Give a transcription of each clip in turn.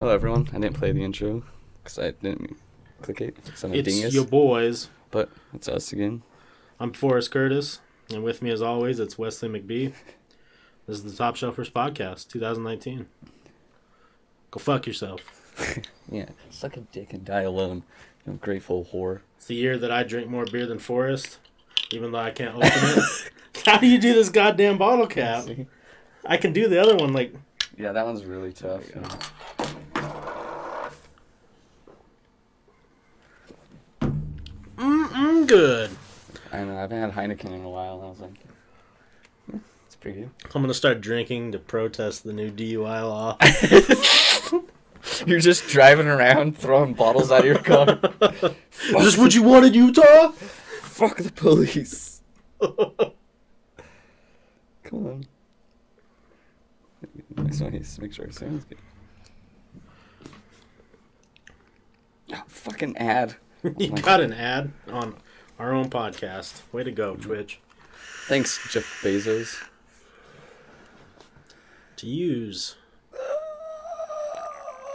Hello, everyone. I didn't play the intro because I didn't click it. a It's dingus. your boys. But it's us again. I'm Forrest Curtis, and with me, as always, it's Wesley McBee. This is the Top Shelfers Podcast, 2019. Go fuck yourself. Yeah. Suck a dick and die alone. You grateful whore. It's the year that I drink more beer than Forrest, even though I can't open it. How do you do this goddamn bottle cap? I can do the other one like Yeah, that one's really tough. Good. I know. I haven't had Heineken in a while. I was like, hmm, it's pretty good. I'm gonna start drinking to protest the new DUI law. You're just driving around throwing bottles out of your car. Is this what you wanted, Utah? Fuck the police. Come on. Next one, he's make sure it sounds good. Oh, fucking ad. you my got an ad on our own podcast. Way to go, Twitch. Thanks, Jeff Bezos. to use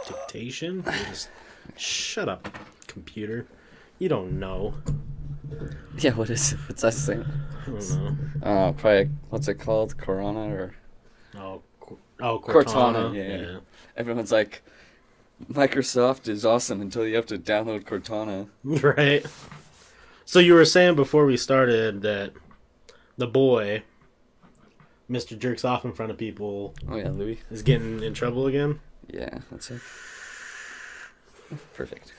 dictation. Just shut up, computer. You don't know. Yeah, what is it? What's that thing? I don't know. Uh, probably, what's it called? Corona or? Oh, oh, Cortana, Cortana. yeah. yeah. Everyone's like, Microsoft is awesome until you have to download Cortana. Right. So you were saying before we started that the boy, Mr. Jerks off in front of people, Oh yeah, Louis. is getting in trouble again. Yeah, that's it. Perfect.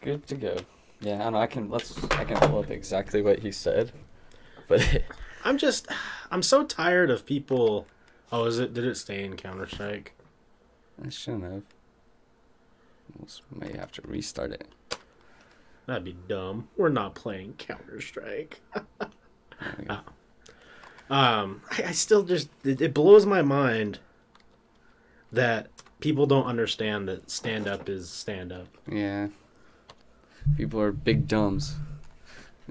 Good to go. Yeah, I don't know. I can let's I can pull up exactly what he said, but I'm just, I'm so tired of people. Oh, is it? Did it stay in Counter Strike? I shouldn't have. May have to restart it. That'd be dumb. We're not playing Counter Strike. Go. Um, I, I still just it, it blows my mind that people don't understand that stand up is stand up. Yeah. People are big dumbs.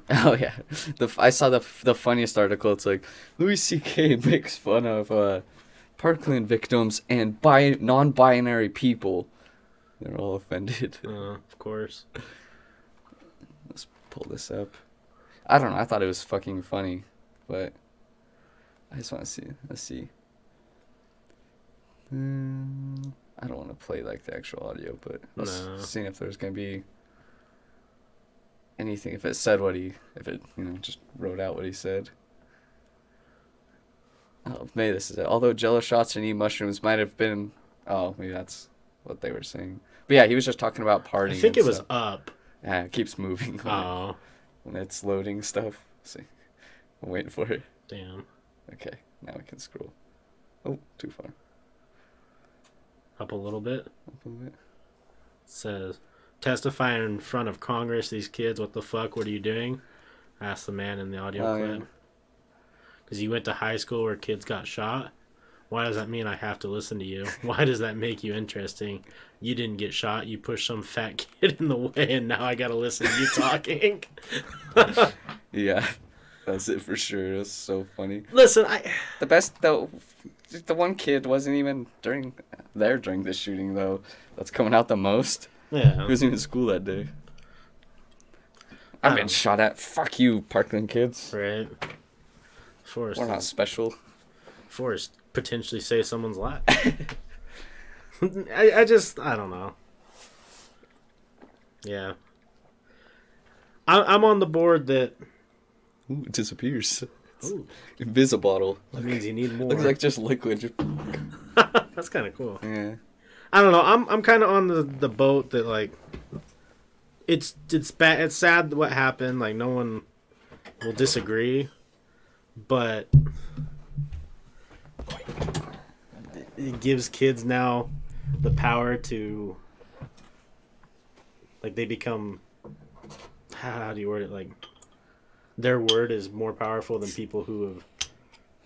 Oh yeah, the f- I saw the f- the funniest article. It's like Louis C.K. makes fun of uh, Parkland victims and bi- non-binary people. They're all offended. Uh, of course. Pull this up. I don't know. I thought it was fucking funny, but I just want to see. Let's see. Mm, I don't want to play like the actual audio, but let's No. seeing if there's gonna be anything. If it said what he, if it you know just wrote out what he said. Oh, maybe this is it. Although Jello shots and eat mushrooms might have been. Oh, maybe that's what they were saying. But yeah, he was just talking about partying. I think it was up. Yeah, it keeps moving when, Oh, when it's loading stuff. see, I'm waiting for it. damn. Okay, now we can scroll. Oh, too far. Up a little bit. Up a little bit. It says, testifying in front of Congress. These kids, what the fuck? What are you doing? Asked the man in the audio Oh, clip. yeah. Because you went to high school where kids got shot. Why does that mean I have to listen to you? Why does that make you interesting? You didn't get shot. You pushed some fat kid in the way, and now I gotta listen to you talking. Yeah, that's it for sure. Was so funny. listen, I The best though, the one kid wasn't even during there during the shooting though. That's coming out the most. yeah. He wasn't even in school that day. I've been oh. shot at. Fuck you, Parkland kids. Right. Forrest, We're not special. Forrest potentially save someone's life. I, I just, I don't know. Yeah. I, I'm on the board that. Ooh, it disappears. Ooh, Invisible. that means you need more. Looks like just liquid. That's kind of cool. yeah. I don't know. I'm I'm kind of on the the boat that like. It's it's bad. It's sad what happened. Like no one will disagree, but it gives kids now the power to like they become how do you word it like their word is more powerful than people who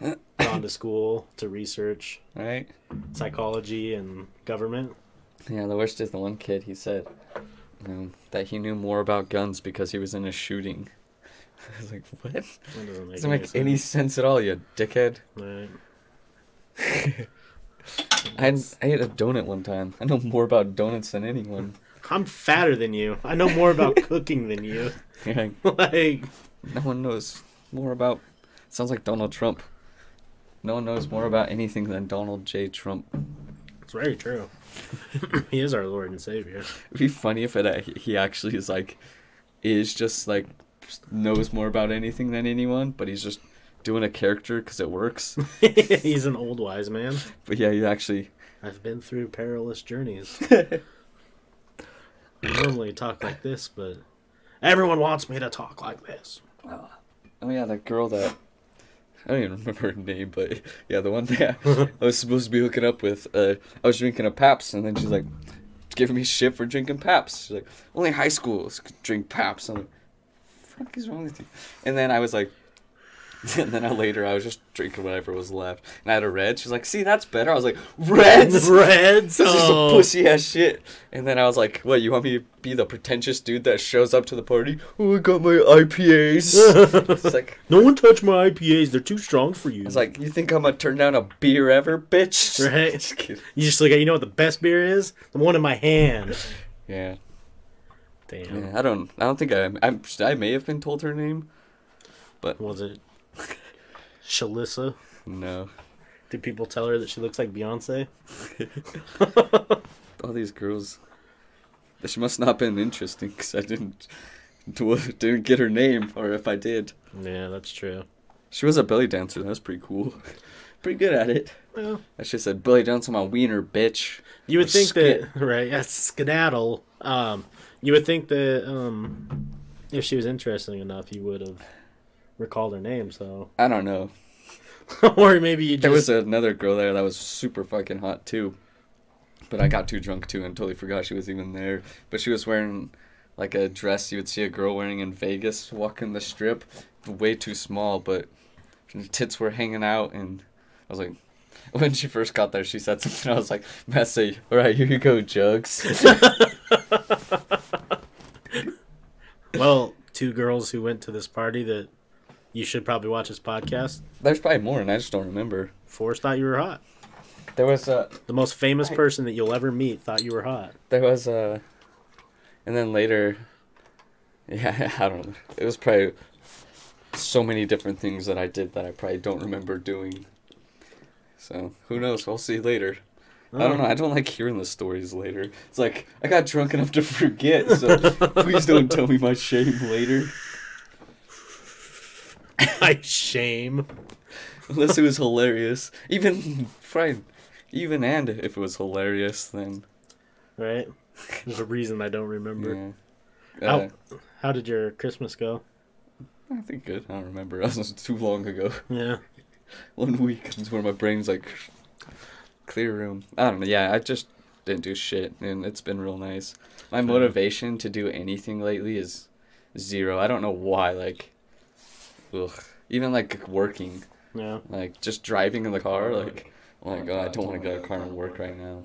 have gone to school to research Right. psychology and government Yeah. The worst is the one kid. He said you know, that he knew more about guns because he was in a shooting. I was like, what? That doesn't make, Doesn't make any sense at all, you dickhead. Right. I had, I ate a donut one time. I know more about donuts than anyone. I'm fatter than you. I know more about cooking than you. Yeah, like, no one knows more about. Sounds like Donald Trump. No one knows more about anything than Donald J. Trump. it's very true. he is our Lord and Savior. It'd be funny if it uh, he actually is like is just like knows more about anything than anyone, but he's just doing a character because it works. He's an old wise man. But yeah, he actually. I've been through perilous journeys. I normally talk like this, but everyone wants me to talk like this. Oh yeah, that girl that I don't even remember her name, but yeah, the one that I was supposed to be hooking up with. Uh, I was drinking a Pabst, and then she's like giving me shit for drinking Pabst. She's like, only high schools drink Pabst. I'm like, fuck is wrong with you? And then I was like, and then I, later I was just drinking whatever was left, and I had a red. She's like, see, that's better. I was like, reds. Reds. This is some Oh. pussy ass shit. And then I was like, what, you want me to be the pretentious dude that shows up to the party? Oh, I got my IPAs. it's like, No one touch my IPAs. They're too strong for you. I was like, you think I'm gonna turn down a beer ever, bitch? Right. Just you just like, you know what the best beer is? The one in my hand. Yeah. Damn. yeah. I don't. I don't think I. I'm, I may have been told her name. But was it Shalissa? No. Did people tell her that she looks like Beyonce? All these girls. She must not have been interesting because I didn't. Didn't get her name, or if I did, Yeah, that's true. she was a belly dancer. That was pretty cool. pretty good at it. Well, I should have said belly dance on my wiener, bitch. you would Or think that right? Yes, skedaddle. Um, you would think that um, if she was interesting enough, you would have recalled their name. So, I don't know. or maybe you There was another girl there that was super fucking hot too. But I got too drunk too and totally forgot she was even there. But she was wearing like a dress you would see a girl wearing in Vegas walking the strip. Way too small, but tits were hanging out and I was like when she first got there she said something I was like, Messy, alright, here you go, Jugs. well, two girls who went to this party that you should probably watch this podcast. There's probably more and I just don't remember. Forrest thought you were hot. There was a The most famous Right. person that you'll ever meet thought you were hot. There was a, and then later, yeah, I don't know. It was probably so many different things that I did that I probably don't remember doing. So who knows? We'll see later. I don't know. I don't like hearing the stories later. It's like I got drunk enough to forget. So please don't tell me my shame later, I shame. unless it was hilarious. Even fine, even and if it was hilarious, then Right? There's a reason I don't remember. yeah. Uh, How did your Christmas go? I think good. I don't remember. That was too long ago. Yeah. one week is where my brain's like clear room. I don't know. Yeah, I just didn't do shit, and it's been real nice. My motivation to do anything lately is zero. I don't know why. Like, ugh. Even like working, Yeah. like just driving in the car. Like, oh my god, I don't want to get a car and work right now.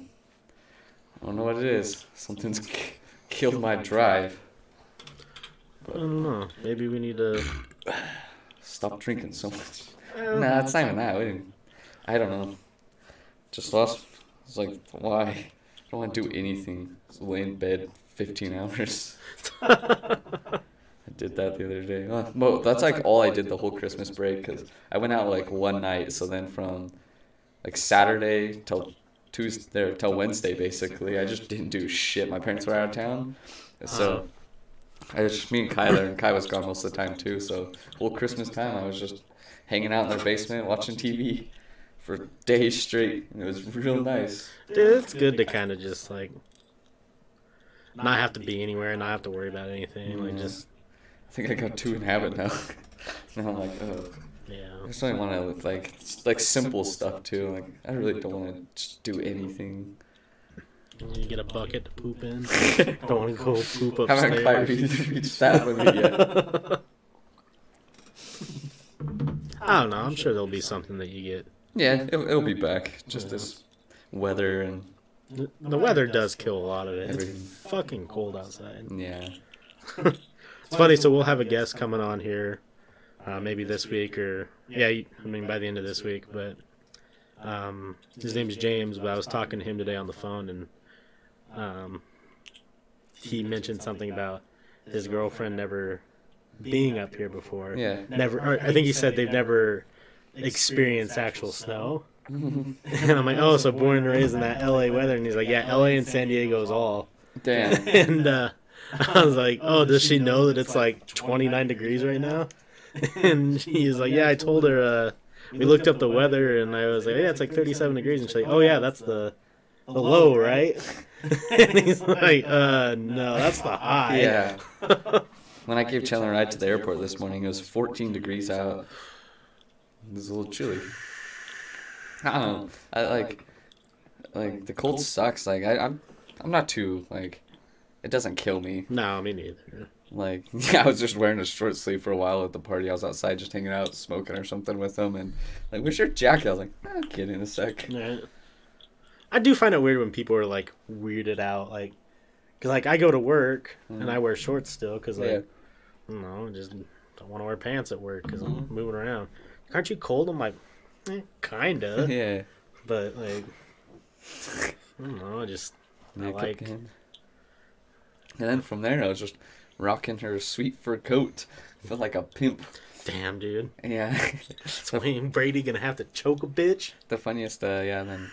I don't know what it is. Something's k- killed my drive. But I don't know. Maybe we need to. Stop drinking so much. Nah, it's not even that. We didn't, I don't know. Just lost. It's like, why? I don't want to do anything. Just lay in bed 15 hours. I did that the other day. Uh, well, that's like all I did the whole Christmas break because I went out like one night. So then from like Saturday till Tuesday or till Wednesday, basically, I just didn't do shit. My parents were out of town, so I just me and Kyler, and Kai was gone most of the time too. So whole Christmas time, I was just hanging out in their basement watching TV for days straight. And it was real nice. Dude, it's good to kind of just like not have to be anywhere, not have to worry about anything. Like just I think I got two in habit now. now I'm like, oh, yeah. I just don't want to like s- like simple stuff too. Like I really don't want to do anything. You get a bucket to poop in. Don't want to go poop Haven't quite upstairs. reached that limit yet. I don't know. I'm sure there'll be something that you get. Yeah, it'll, it'll be back. Just this weather and The- The weather does kill a lot of it. Everything. It's fucking cold outside. yeah. It's funny. So we'll have a guest coming on here, uh, maybe this week or yeah, I mean by the end of this week. But Um, his name is James, but I was talking to him today on the phone, and um, he mentioned something about his girlfriend never being up here before. Yeah. Never. Or I think he said they've never experienced actual snow. and I'm like, oh, so born and raised in that LA weather, and he's like, yeah, LA and San Diego is all. Damn. and uh, I was like, oh, does she know that it's like 29 degrees right now? And he's like, yeah, I told her. Uh, we looked up the weather, and I was like, yeah, it's like 37 degrees, and she's like, oh yeah, that's the the low, right? and he's like, uh, no, that's the high. Yeah. When I gave Chandler a ride to the airport this morning, it was 14 degrees out. It was a little chilly. I don't know. I like, like the cold sucks. Like I, I'm, I'm not too like, it doesn't kill me. No, me neither. Like yeah, I was just wearing a short sleeve for a while at the party. I was outside just hanging out, smoking or something with them, and like, "Where's your jacket?" I was like, "I'll get in a sec." I do find it weird when people are like weirded out, like, cause like I go to work and I wear shorts still, cause like, Yeah. I don't know, I just don't want to wear pants at work because Mhm. I'm moving around. Aren't you cold? I'm like, eh, kinda, Yeah. but like, I don't know, I just I like. again. And then from there, I was just rocking her sweet fur coat. Felt like a pimp. Damn, dude, Yeah. is Wayne Brady gonna have to choke a bitch? the funniest, uh, yeah, and then.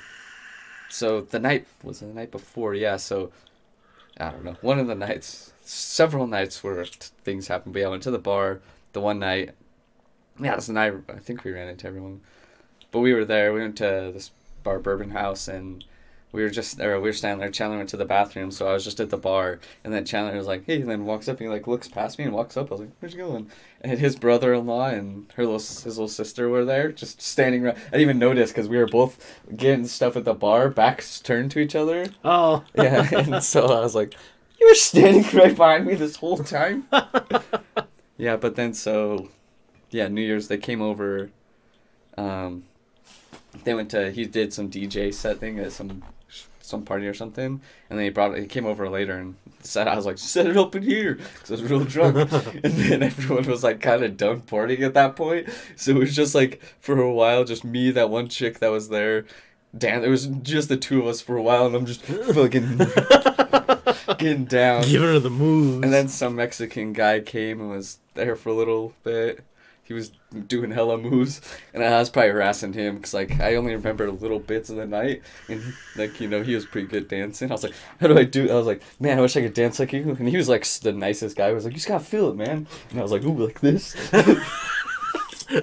So the night was the night before, yeah. So I don't know. One of the nights, several nights where things happened. But yeah, I went to the bar the one night. Yeah, it was the night I think we ran into everyone. But we were there. We went to this bar, Bourbon House, and we were just there. We were standing there. Chandler went to the bathroom, so I was just at the bar. And then Chandler was like, "Hey," and then walks up. And he like looks past me and walks up. I was like, "Where's you going?" And his brother-in-law and her little his little sister were there, just standing. Around. I didn't even notice because we were both getting stuff at the bar, backs turned to each other. Oh, Yeah, and so I was like, "You were standing right behind me this whole time." yeah, but then so, yeah, New Year's they came over. Um, they went to he did some DJ set thing at some some party or something, and then he brought he came over later and said I was like set it up in here because I was real drunk, and then everyone was like kind of done partying at that point, so it was just like for a while just me that one chick that was there. Dan, it was just the two of us for a while, and I'm just fucking getting down. giving her the moves. And then some Mexican guy came and was there for a little bit. He was doing hella moves, and I was probably harassing him because like I only remember little bits of the night, and like you know he was pretty good dancing. I was like, how do I do? I was like, man, I wish I could dance like you. And he was like the nicest guy. He was like, you just gotta feel it, man. And I was like, ooh, like this.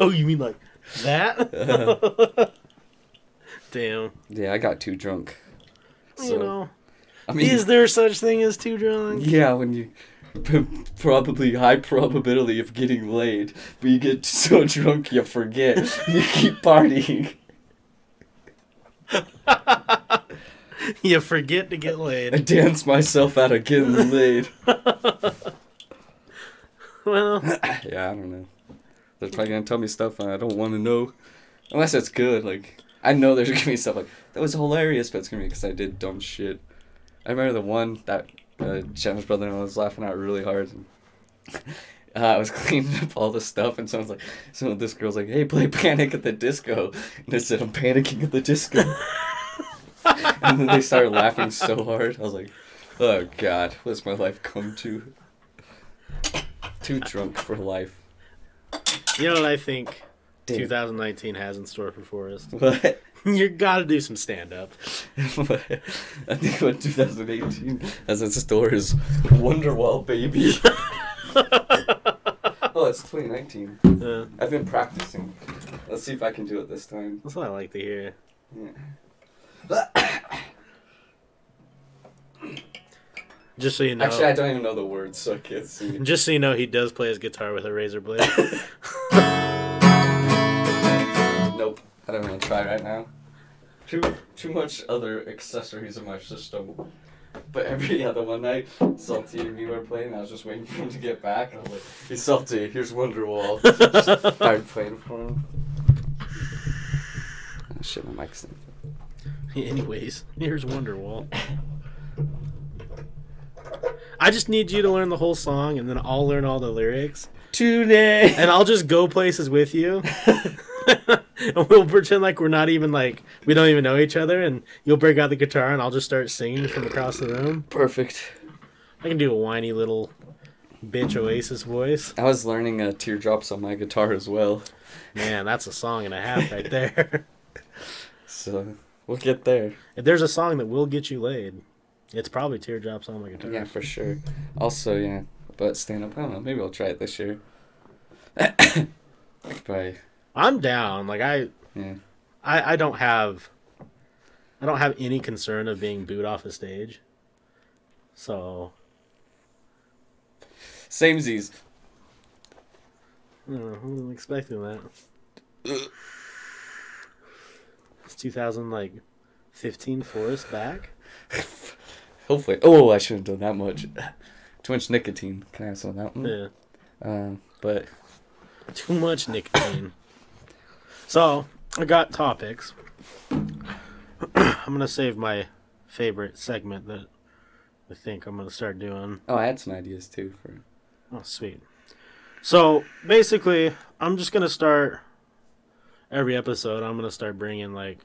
oh, you mean like that? Damn. yeah, I got too drunk. you know, I mean, is there such thing as too drunk? Yeah, when you probably high probability of getting laid, but you get so drunk you forget. you keep partying. you forget to get laid. I dance myself out of getting laid. well, yeah, I don't know. They're probably gonna tell me stuff I don't want to know, unless it's good. Like I know there's gonna be stuff like that was hilarious, but it's gonna be because I did dumb shit. I remember the one that uh, brother-in-law was laughing out really hard. And, uh, I was cleaning up all the stuff, and someone's like, "So this girl's like, hey, play Panic at the Disco," and I said, "I'm panicking at the disco." and then they started laughing so hard. I was like, "Oh God, what's my life come to?" Too drunk for life. you know what I think Damn. 2019 has in store for us? What? you gotta do some stand up. I think what 2018 as in store is Wonderwall, baby. oh, it's 2019. Uh, I've been practicing. Let's see if I can do it this time. that's what I like to hear. Just so you know. Actually, I don't even know the words, so I can't see. Just so you know, he does play his guitar with a razor blade. Nope. I don't want to try right now. Too too much other accessories in my system. But every other one night, Salty and me were playing. I was just waiting for him to get back. And I was like, "Hey, Salty, here's Wonderwall." Just started playing for him. Oh, shit, my mic's in. Anyways, here's Wonderwall. I just need you to learn the whole song, and then I'll learn all the lyrics, Today. and I'll just go places with you. and we'll pretend like we're not even like we don't even know each other, and you'll break out the guitar, and I'll just start singing from across the room. Perfect. I can do a whiny little bitch Oasis voice. I was learning uh, teardrops on my guitar as well, Man, that's a song and a half right there. so we'll get there. if there's a song that will get you laid, it's probably teardrops on my guitar. Yeah, for sure. Also, yeah, but stand up. I don't know. Maybe I'll try it this year. Probably. I'm down. Like I, Yeah. I, I don't have, I don't have any concern of being booed off a stage. So Same Z's. I don't know, I wasn't expecting that. It's 2000 like 15 Forrest back. Hopefully. Oh, I shouldn't have done that much. Too much nicotine. Can I have some of that one? Yeah, Um, but too much nicotine. So I got topics. I'm gonna save my favorite segment that I think I'm gonna start doing. oh, I had some ideas too for. Oh, sweet. So basically, I'm just gonna start every episode. I'm gonna start bringing like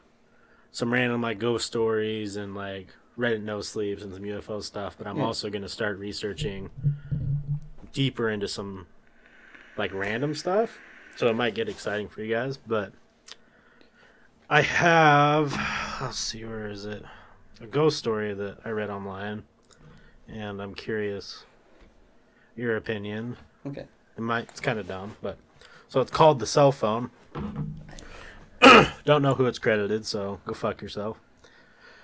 some random like ghost stories and like Reddit no sleeps and some UFO stuff. But I'm Yeah. also gonna start researching deeper into some like random stuff. So it might get exciting for you guys. But I have let's see where is it a ghost story that I read online, and I'm curious your opinion. Okay. It might it's kind of dumb, but so it's called the cell phone. Don't know who it's credited, so go fuck yourself.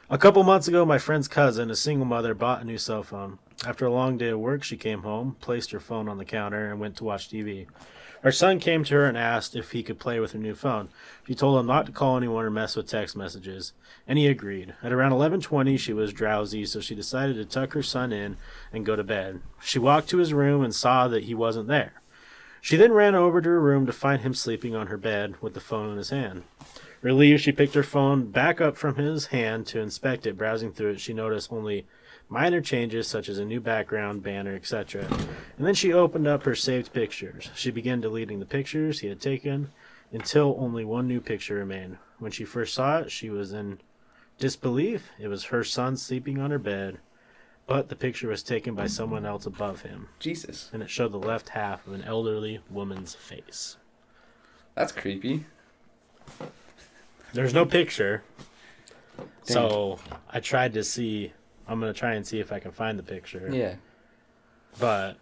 A couple months ago, my friend's cousin, a single mother, bought a new cell phone. After a long day of work, she came home, placed her phone on the counter, and went to watch TV. Her son came to her and asked if he could play with her new phone. She told him not to call anyone or mess with text messages, and he agreed. At around 11:20, she was drowsy, so she decided to tuck her son in and go to bed. She walked to his room and saw that he wasn't there. She then ran over to her room to find him sleeping on her bed with the phone in his hand. Relieved, she picked her phone back up from his hand to inspect it. Browsing through it, she noticed only minor changes such as a new background, banner, etc. And then she opened up her saved pictures. She began deleting the pictures he had taken until only one new picture remained. When she first saw it, she was in disbelief. It was her son sleeping on her bed, but the picture was taken by someone else above him Jesus. and it showed the left half of an elderly woman's face. That's creepy. There's no picture, so I tried to see. I'm gonna try and see if I can find the picture, Yeah. but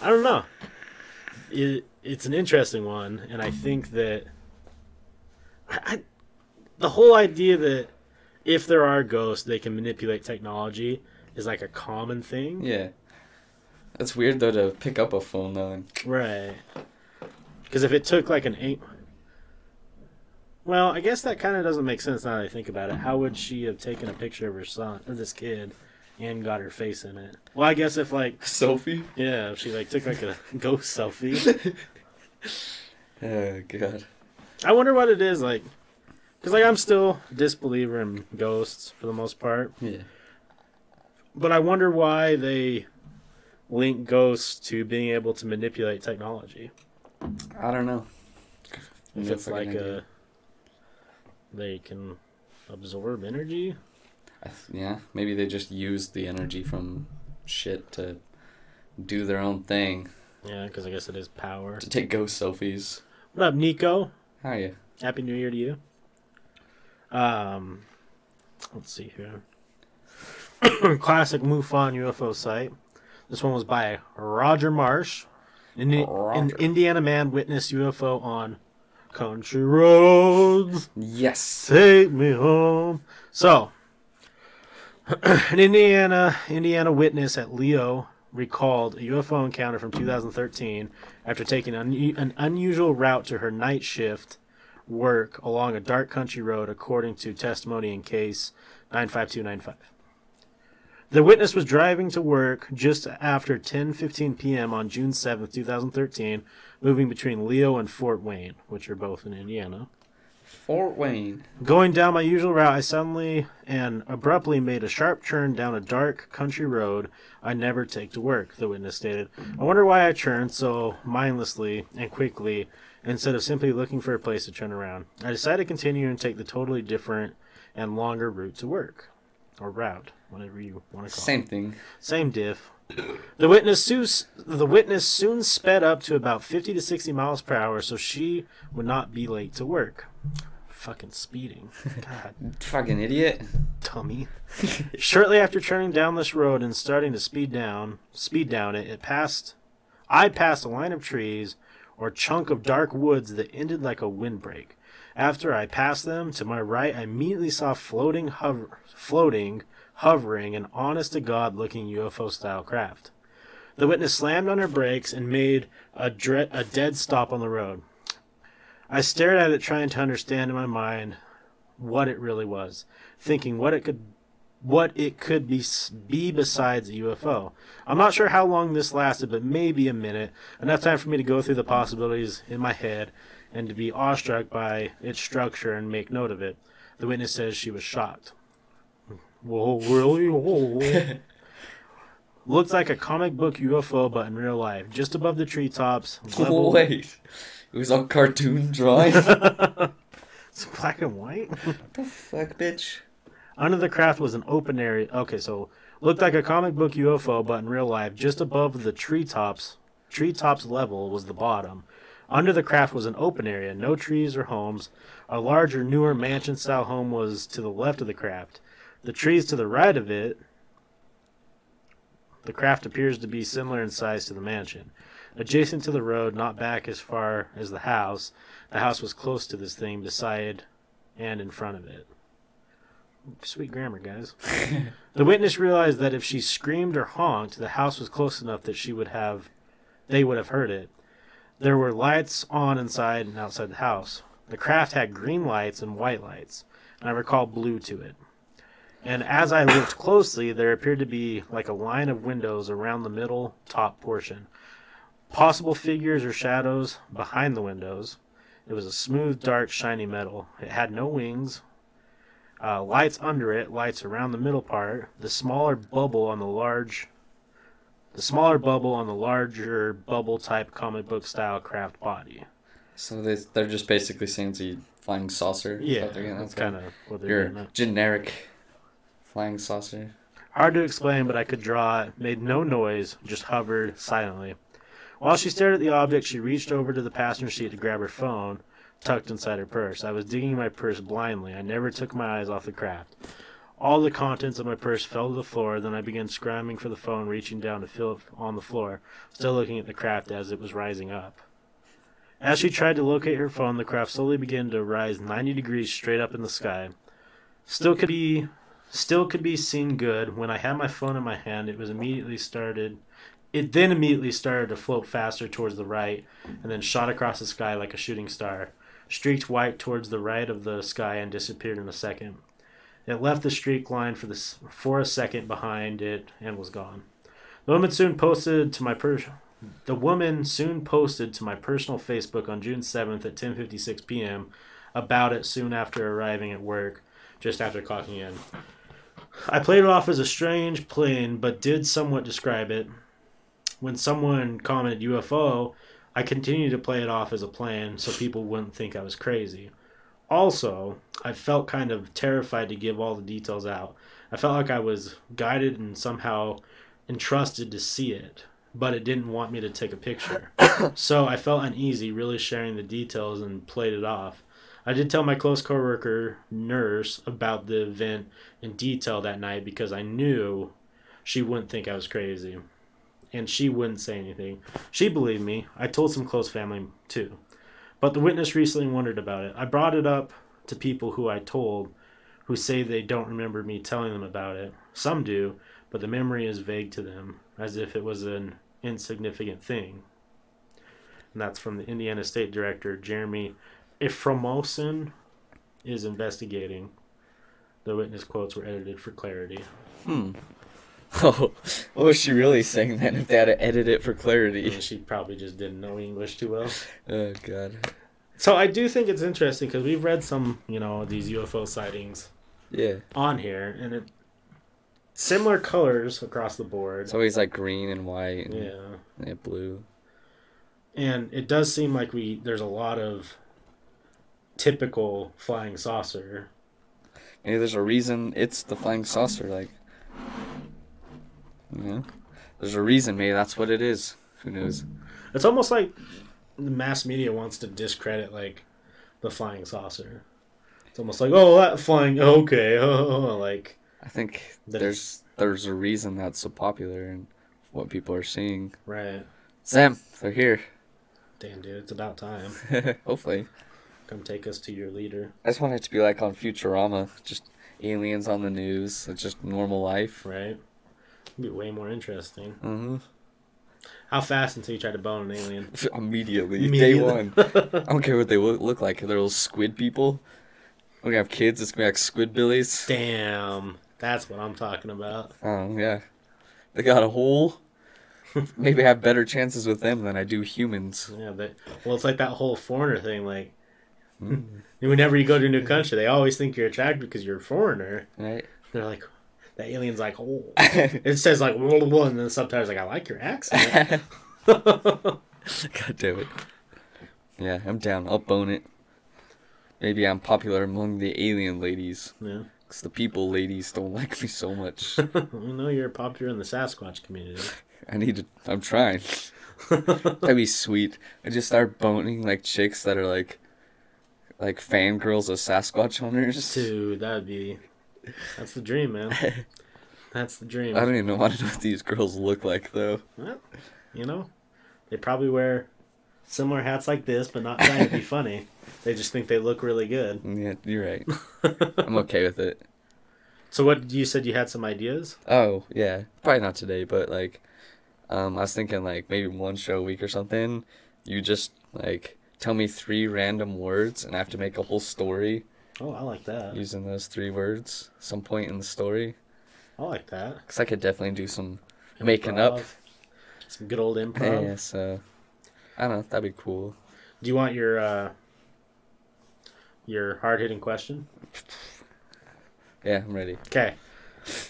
I don't know. It, it's an interesting one, and I think that I, I, the whole idea that if there are ghosts, they can manipulate technology is like a common thing, Yeah. That's weird though to pick up a phone though. Right. Because if it took like an eight. Well, I guess that kind of doesn't make sense now that I think about it. How would she have taken a picture of her son, of this kid, and got her face in it? Well, I guess if like, Sophie. yeah, if she like took like a ghost selfie. Oh god. I wonder what it is like. Because like I'm still a disbeliever in ghosts for the most part, Yeah. but I wonder why they link ghosts to being able to manipulate technology. I don't know. If it's like idea. a they can absorb energy. Yeah, maybe they just use the energy from shit to do their own thing. Yeah, because I guess it is power. To take ghost selfies. What up, Nico? How are you? Happy New Year to you. Um, let's see here. Classic MUFON UFO site. This one was by Roger Marsh. An, an Indiana man witnessed UFO on country roads. Yes. Take me home. So, an Indiana Indiana witness at Leo recalled a UFO encounter from 2013 after taking an, an unusual route to her night shift work along a dark country road, according to testimony in case 95295. The witness was driving to work just after 10:15 p.m. on June 7, 2013, moving between Leo and Fort Wayne, which are both in Indiana. Fort Wayne. Going down my usual route, I suddenly and abruptly made a sharp turn down a dark country road I never take to work, the witness stated. I wonder why I turned so mindlessly and quickly instead of simply looking for a place to turn around. I decided to continue and take the totally different and longer route to work. Or route, whatever you want to call Same it. thing. Same diff. The witness, soon, the witness soon sped up to about 50 to 60 miles per hour so she would not be late to work. Fucking speeding. God, Fucking idiot. tummy. Shortly after turning down this road and starting to speed down, speed down it, it passed. I passed a line of trees or chunk of dark woods that ended like a windbreak. After I passed them, to my right, I immediately saw floating, hover, floating, hovering, an honest to God looking UFO style craft. The witness slammed on her brakes and made a, dre- a dead stop on the road. I stared at it, trying to understand in my mind what it really was, thinking what it could what it could be be besides a UFO. I'm not sure how long this lasted, but maybe a minute, enough time for me to go through the possibilities in my head and to be awestruck by its structure and make note of it. The witness says she was shocked. Whoa, really? Whoa. Looks like a comic book UFO, but in real life, just above the treetops. level- Wait. It was all cartoon drawing. It's black and white. the fuck, bitch? Under the craft was an open area. Okay, so looked like a comic book UFO, but in real life, just above the treetops, treetops level was the bottom. Under the craft was an open area, no trees or homes. A larger, newer mansion-style home was to the left of the craft. The trees to the right of it. The craft appears to be similar in size to the mansion. Adjacent to the road, not back as far as the house, the house was close to this thing, beside and in front of it. Sweet grammar, guys. the witness realized that if she screamed or honked, the house was close enough that she would have they would have heard it. There were lights on inside and outside the house. The craft had green lights and white lights, and I recall blue to it. And as I looked closely, there appeared to be like a line of windows around the middle top portion. Possible figures or shadows behind the windows. It was a smooth, dark, shiny metal. It had no wings, uh, lights under it, lights around the middle part, the smaller bubble on the large, the smaller bubble on the larger bubble type comic book style craft body. So they, they're just basically saying it's a flying saucer. Yeah, what they're getting that's kind of what they're your at. generic flying saucer. Hard to explain, but I could draw it. Made no noise, just hovered silently. While she stared at the object, she reached over to the passenger seat to grab her phone, tucked inside her purse. I was digging my purse blindly. I never took my eyes off the craft. All the contents of my purse fell to the floor. Then I began scrambling for the phone, reaching down to feel it on the floor, still looking at the craft as it was rising up. As she tried to locate her phone, the craft slowly began to rise 90 degrees straight up in the sky. Still could be still could be seen good. When I had my phone in my hand, it was immediately started it then immediately started to float faster towards the right and then shot across the sky like a shooting star, streaked white towards the right of the sky and disappeared in a second. It left the streak line for this for a second behind it and was gone. The woman soon posted to my per- the woman soon posted to my personal Facebook on June 7th at 10:56 p.m. about it soon after arriving at work, just after clocking in. I played it off as a strange plane, but did somewhat describe it. When someone commented UFO, I continued to play it off as a plane so people wouldn't think I was crazy. Also, I felt kind of terrified to give all the details out. I felt like I was guided and somehow entrusted to see it, but it didn't want me to take a picture. so I felt uneasy really sharing the details and played it off. I did tell my close coworker nurse about the event in detail that night because I knew she wouldn't think I was crazy. And she wouldn't say anything. She believed me. I told some close family too. But the witness recently wondered about it. I brought it up to people who I told who say they don't remember me telling them about it. Some do, but the memory is vague to them, as if it was an insignificant thing. And that's from the Indiana State Director, Jeremy Iframosin, is investigating. The witness quotes were edited for clarity. Hmm. Oh, what was she really saying then if they had to edit it for clarity? And she probably just didn't know English too well. Oh, God. So I do think it's interesting because we've read some, you know, these UFO sightings Yeah. on here, and it similar colors across the board. It's always like green and white and yeah, yeah, blue. And it does seem like we there's a lot of typical flying saucer. Maybe there's a reason it's the flying saucer. Like, you know, there's a reason. Maybe that's what it is. Who knows? It's almost like the mass media wants to discredit like the flying saucer. It's almost like, oh, that flying, okay, oh, like I think That there's there's a reason that's so popular and what people are seeing. right. Sam, they're here. Damn, dude, it's about time. Hopefully. Come take us to your leader. I just want it to be like on Futurama, just aliens on the news. It's just normal life. Right? It'd be way more interesting. Mm-hmm. How fast until you try to bone an alien? Immediately, day one. I don't care what they look, look like. They're little squid people. We're gonna have kids. It's gonna be like squid billies. Damn, that's what I'm talking about. Oh yeah, they got a hole. Maybe I have better chances with them than I do humans. Yeah, but well, it's like that whole foreigner thing. Like, Mm. whenever you go to a new country, they always think you're attractive because you're a foreigner. Right? They're like, the alien's like, oh, it says like, World blah, and then the subtitles like, I like your accent. God damn it. Yeah, I'm down. I'll bone it. Maybe I'm popular among the alien ladies. yeah, Because the people ladies don't like me so much. we know you're popular in the Sasquatch community. I need to. I'm trying. That'd be sweet. I just start boning like chicks that are like, like fangirls of Sasquatch owners. Dude, that'd be, that's the dream, man. That's the dream. I don't even know want to know what these girls look like though. Well, you know, they probably wear similar hats like this, but not trying to be funny. They just think they look really good. Yeah, you're right. I'm okay with it. So, what you said you had some ideas? Oh yeah, probably not today, but like, um, I was thinking like maybe one show a week or something. You just like tell me three random words, and I have to make a whole story Oh, I like that. using those three words. Some point in the story, I like that. cause I could definitely do some making up. Improv. Some good old improv. Yeah, so I don't know. That'd be cool. Do you want your uh, your hard hitting question? Yeah, I'm ready. Okay.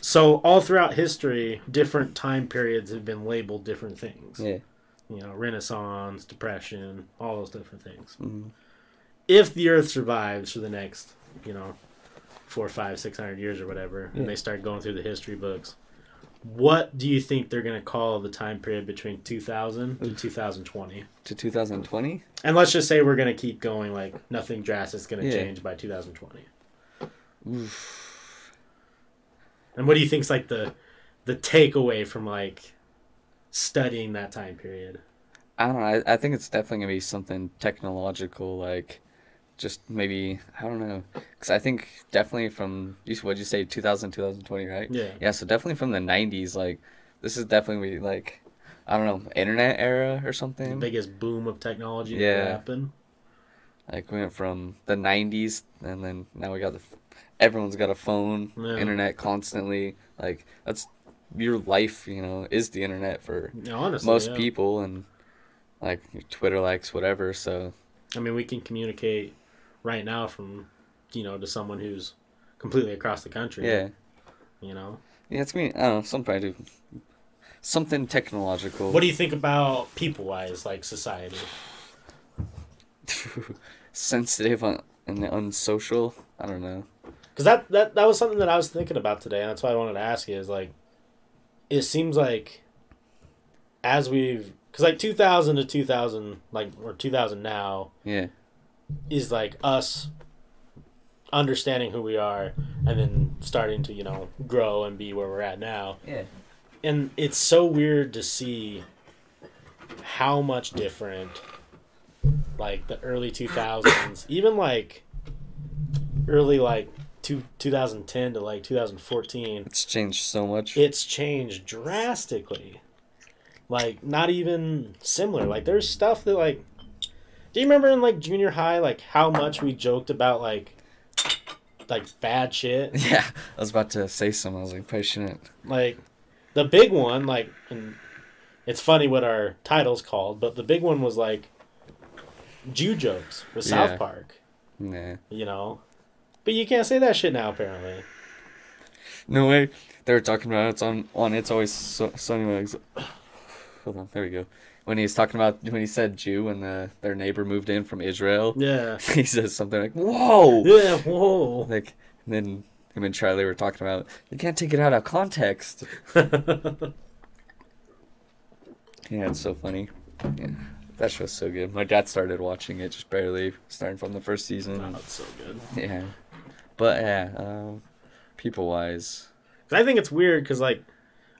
So all throughout history, different time periods have been labeled different things. Yeah. You know, Renaissance, Depression, all those different things. Mhm. If the Earth survives for the next, you know, four, five, six hundred years or whatever, Yeah. and they start going through the history books, what do you think they're going to call the time period between 2000 to 2020? To 2020. And let's just say we're going to keep going, like nothing drastic is going to Yeah. change by 2020. Oof. And what do you think's like the the takeaway from like studying that time period? I don't know. I, I think it's definitely gonna be something technological, like just maybe I don't know, because I think definitely from you what'd you say 2000 2020 right? Yeah. Yeah, so definitely from the 90s, like this is definitely like I don't know internet era or The something. biggest boom of technology that Yeah. happened. Like we went from the 90s and then now we got the everyone's got a phone, Yeah. internet constantly. Like that's your life, you know, is the internet for honestly, most yeah. people and like Twitter likes whatever. So I mean, we can communicate right now from you know to someone who's completely across the country. yeah. You know. Yeah, it's me. I don't know. Something I do. Something technological. What do you think about people wise, like society? sensitive and unsocial? I don't know. Because that, that that was something that I was thinking about today, and that's why I wanted to ask you. Is like, it seems like as we've because like 2000 to 2000 like or 2000 now Yeah. is like us understanding who we are and then starting to you know grow and be where we're at now Yeah. and it's so weird to see how much different like the early 2000s even like early like two, 2010 to like 2014 It's changed so much. it's changed drastically like not even similar like there's stuff that like do you remember in like junior high like how much we joked about like like bad shit yeah. I was about to say something. I was like, probably shouldn't. like the big one like and it's funny what our title's called but the big one was like jew jokes with south Yeah. park Nah. you know but you can't say that shit now apparently No way. They were talking about it's on on. It's always so, sunny. Legs. Hold on. There we go. when he's talking about when he said Jew when the their neighbor moved in from Israel. Yeah. he says something like, "Whoa!" Yeah. Whoa. Like, and then him and Charlie were talking about you can't take it out of context. Yeah, it's so funny. Yeah, that show's so good. My dad started watching it just barely, starting from the first season. Oh, it's so good. Yeah, but yeah, um, people wise, 'Cause I think it's weird because like,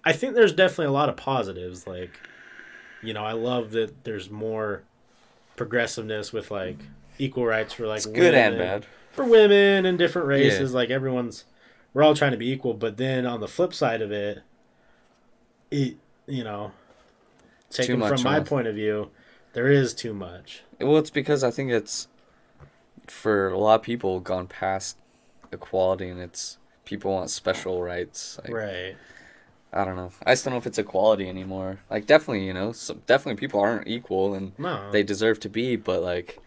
I think there's definitely a lot of positives. Like, you know, I love that there's more progressiveness with like equal rights for like it's good and bad. for women and different races. Like everyone's, we're all trying to be equal. But then on the flip side of it, it you know, taken from my point of view, there is too much. Well, it's because I think it's for a lot of people gone past equality, and it's people want special rights. Like, right. I don't know. I just don't know if it's equality anymore. Like, definitely, you know, some, definitely people aren't equal, and No. they deserve to be, but like,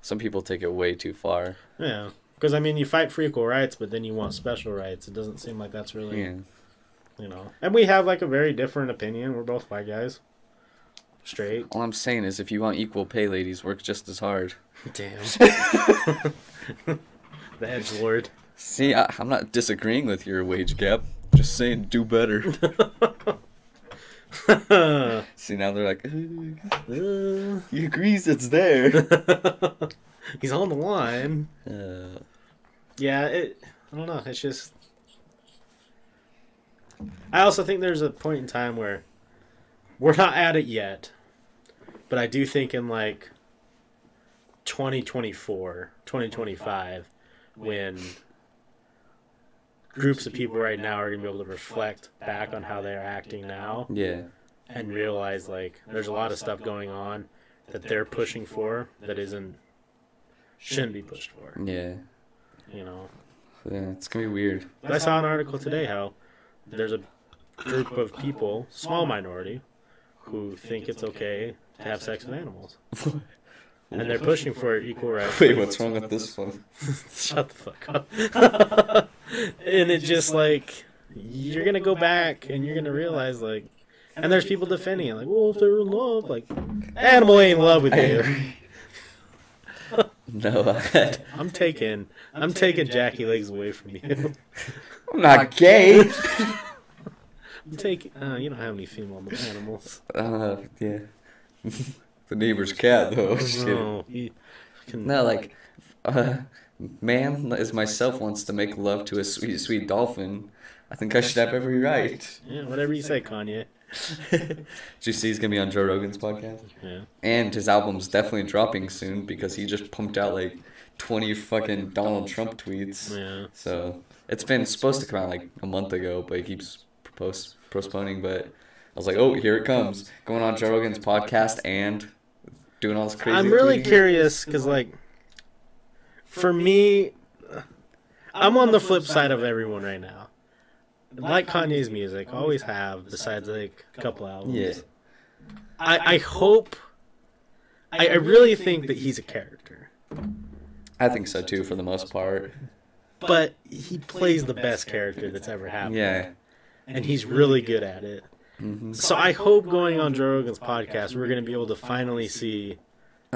some people take it way too far. yeah. Because I mean, you fight for equal rights, but then you want special rights. It doesn't seem like that's really, Yeah. you know. And we have like a very different opinion. We're both white guys, straight. All I'm saying is, if you want equal pay, ladies, work just as hard. Damn. the edge lord. See, I, I'm not disagreeing with your wage gap. Just saying, do better. See, now they're like, "Uh, he agrees it's there. He's on the line. Uh, Yeah, it. I don't know. It's just. I also think there's a point in time where we're not at it yet, but I do think in like 2024, 2025, when groups of people right now are going to be able to reflect back on how they're acting now yeah. and realize like there's a lot of stuff going on that they're pushing for that isn't shouldn't be pushed for Yeah. you know Yeah, it's gonna be weird. But I saw an article today how there's a group of people, small minority, who think it's okay to have sex with animals. And they're pushing for equal rights. Wait, what's wrong with this one? Shut the fuck up. and it just like you're gonna go back and you're gonna realize like and there's people defending it like, well if they're in love, like animal ain't in love with you. agree. no, I'm taking I'm taking Jackie legs away from you. I'm not gay. I'm taking uh, you don't have any female animals. Uh, yeah. The neighbor's cat, though. No, he can, No, like, uh, man as myself wants to make love to a sweet, sweet dolphin. I think I should have every right. yeah, whatever you say, Kanye. Did you see he's gonna be on Joe Rogan's podcast? Yeah, And his album's definitely dropping soon because he just pumped out like 20 fucking Donald Trump tweets. yeah. So it's been supposed to come out like a month ago, but he keeps propos- postponing. But I was like, oh, here it comes, going on Joe Rogan's podcast and doing all this crazy. I'm really tweeting. curious because, like, for me, I'm on the flip side of everyone right now. Like Kanye's music, always have. Besides, like a couple albums. Yeah. I I hope. I, I really think that he's a character, I think so too, for the most part. but he plays the best character that's ever happened. Yeah. and he's really good at it. Hmm So I hope going on Joe Rogan's podcast, we're going to be able to finally see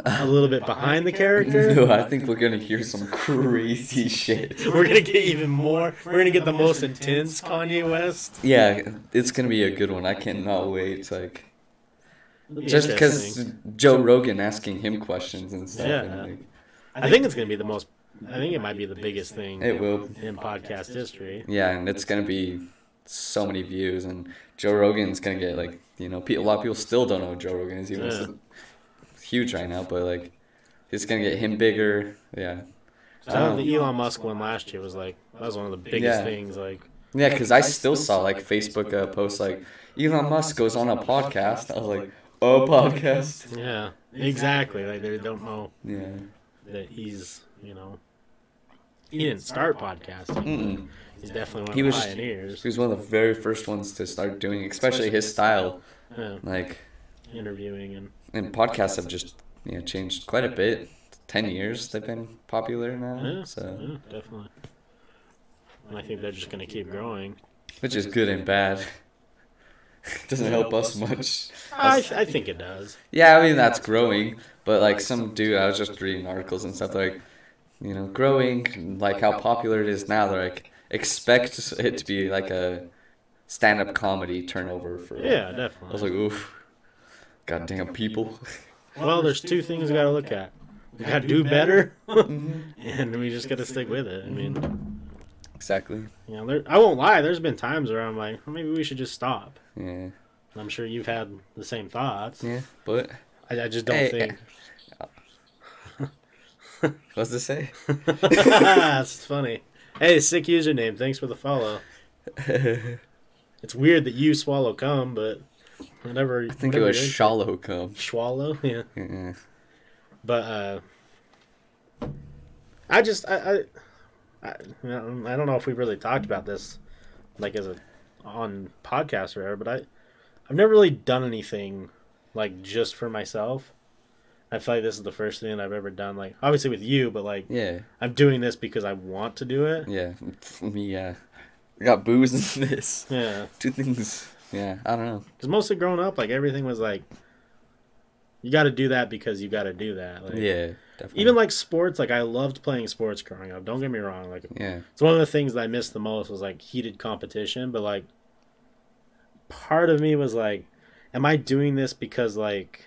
a little bit behind the character. No, I think we're gonna hear some crazy shit. We're going to get even more. We're going to get the most intense Kanye West. Yeah, it's gonna be a good one. I cannot wait. Like just because Joe Rogan asking him questions and stuff. Yeah. And, like, I think it's going to be the most. I think it might be the biggest thing it will. in podcast history. Yeah, and it's gonna be so many views, and Joe Rogan's gonna get like you know a lot of people still don't know who Joe Rogan is. Even though it's huge right now, but like it's gonna get him bigger. Yeah, So I know the Elon Musk one last year was like that was one of the biggest Yeah. things. Like yeah, because I still saw like Facebook uh, posts like Elon Musk goes on a podcast. I was like, oh, podcast. yeah, exactly. Like they don't know Yeah. that he's you know he didn't start podcasting. Mm-mm. He's definitely one He of was the just- pioneers. He was one of the very first ones to start doing, especially his style. Yeah, Like, interviewing and and podcasts have just you know changed quite a bit. Ten years they've been popular now, yeah, so yeah, definitely. And I think they're just gonna keep growing. which is good and bad. doesn't help us much. I, I think it does. Yeah, I mean that's growing, but like some dude, I was just reading articles and stuff like, you know, growing, like how popular it is now. They're like expect it to be like a stand-up comedy turnover for. Yeah, definitely. I was like, oof, goddamn people. Well, there's two things we gotta look at. We gotta do better, mm-hmm. and we just gotta stick with it. I mean, mm-hmm. Exactly. you know, there, I won't lie. There's been times where I'm like, well, maybe we should just stop. Yeah. I'm sure you've had the same thoughts. Yeah. But I, I just don't Hey, think. what's it say? That's funny. Hey, sick username. Thanks for the follow. It's weird that you swallow cum, but whatever. I think it was shallow cum. swallow. Yeah, but uh, I just I, I I I don't know if we've really talked about this, like as a on podcast or whatever. But I I've never really done anything like just for myself. I feel like this is the first thing I've ever done. Like obviously with you, but like Yeah. I'm doing this because I want to do it. Yeah. Me, yeah. I got booze and this. Yeah. Two things. Yeah. I don't know. Because mostly growing up, like everything was like, you got to do that because you got to do that. Like, Yeah. Definitely. Even like sports, like I loved playing sports growing up. Don't get me wrong. Like Yeah. it's one of the things that I missed the most was like heated competition. But like, part of me was like, am I doing this because like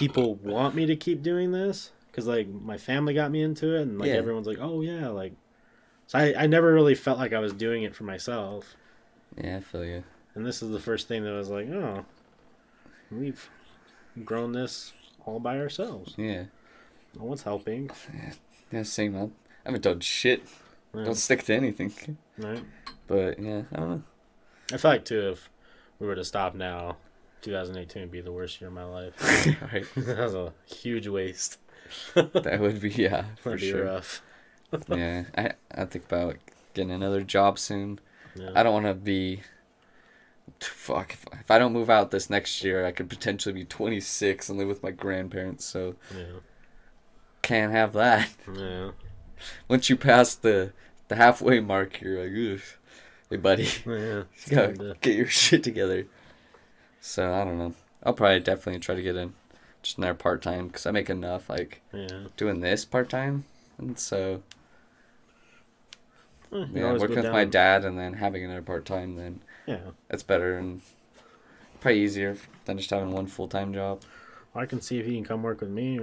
people want me to keep doing this? Because like my family got me into it, and like Yeah. everyone's like, oh yeah, like. So I, I never really felt like I was doing it for myself. Yeah. I feel you. And this is the first thing that was like, oh, we've grown this all by ourselves. Yeah. No one's helping. Yeah. Same. I haven't done shit. Yeah, Don't stick to anything. right? But yeah. I don't know. I feel like too, if we were to stop now, 2018 would be the worst year of my life. right. that was a huge waste. That would be yeah for That'd sure. rough. yeah. I I think about getting another job soon. Yeah. I don't want to be. Fuck. If, if I don't move out this next year, I could potentially be 26 and live with my grandparents. So yeah. can't have that. Yeah. Once you pass the the halfway mark, you're like, Ugh. hey buddy, Yeah. You gotta get your shit together. So I don't know. I'll probably definitely try to get in just another part time because I make enough like yeah. doing this part time, and so Eh, yeah, working with my dad and then having another part time, then Yeah. that's better and probably easier than just having one full time job. I can see if he can come work with me, or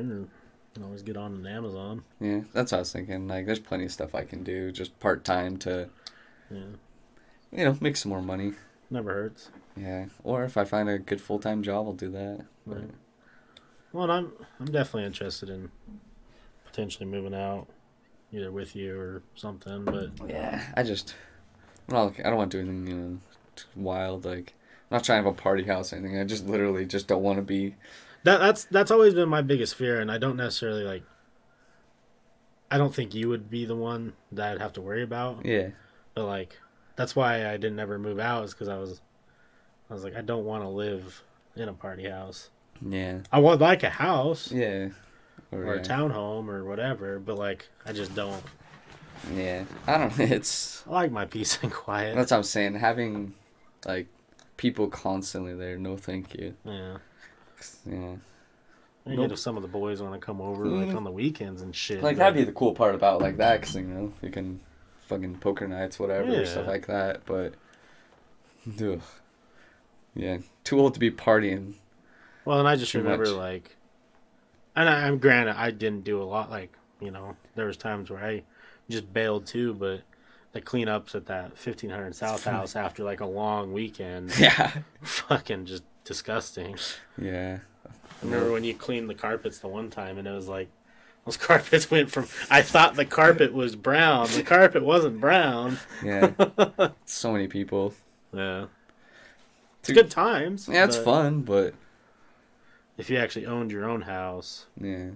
can always get on an Amazon. Yeah, that's what I was thinking. Like, there's plenty of stuff I can do just part time to, Yeah. you know, make some more money. Never hurts. Yeah, or if I find a good full time job, I'll do that. But, Right. Well, I'm I'm definitely interested in potentially moving out, either with you or something. But yeah, I just, I'm not, I don't want to do anything, you know, wild. Like, I'm not trying to have a party house or anything. I just literally just don't want to be. that that's that's always been my biggest fear, and I don't necessarily like. I don't think you would be the one that I'd have to worry about, Yeah, but like, that's why I didn't ever move out is because I was, I was like, I don't want to live in a party house. yeah, I would like a house yeah. or yeah. a townhome or whatever, but like, I just don't. Yeah, I don't. It's I like my peace and quiet. that's what I'm saying. Having like people constantly there. No, thank you. yeah. Yeah. I Nope. if some of the boys want to come over like Mm. on the weekends and shit. Like that'd be the cool part about like that, cause you know you can fucking poker nights, whatever, stuff like that. But, ugh. Yeah, too old to be partying. Well, and I just remember much. like, and I, I'm granted I didn't do a lot. Like you know, there was times where I just bailed too, but the cleanups at that 1500 South House after like a long weekend, Yeah, fucking just disgusting. yeah, I remember when you cleaned the carpets the one time, and it was like. Those carpets went from. I thought the carpet was brown. The carpet wasn't brown. yeah. so many people. Yeah. It's good times. Yeah, it's fun, but If you actually owned your own house, yeah,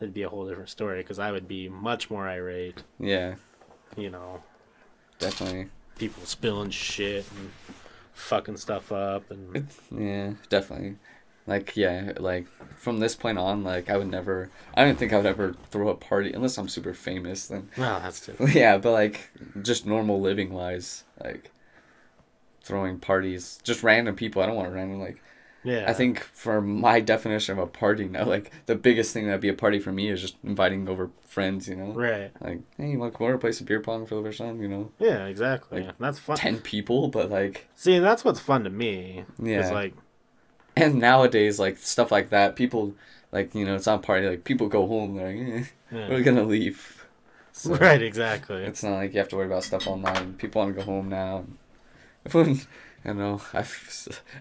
it'd be a whole different story because I would be much more irate. yeah, You know, definitely. people spilling shit and fucking stuff up and It's, yeah, definitely. Like yeah, like from this point on, like I would never. I don't think I would ever throw a party unless I'm super famous. Then well, that's different. yeah, but like just normal living wise, like throwing parties, just random people. I don't want random like. Yeah. I think for my definition of a party now, like the biggest thing that'd be a party for me is just inviting over friends. You know, Right. like hey, you want to come over play some beer pong for the first time? You know, Yeah, exactly. Like, that's fun. ten people, but like See, and that's what's fun to me. Yeah. Like, and nowadays like stuff like that, people like you know it's not party like people go home they're like eh, yeah. we're gonna leave. So, right, exactly. It's not like you have to worry about stuff online. People want to go home now. Everyone, I know. I,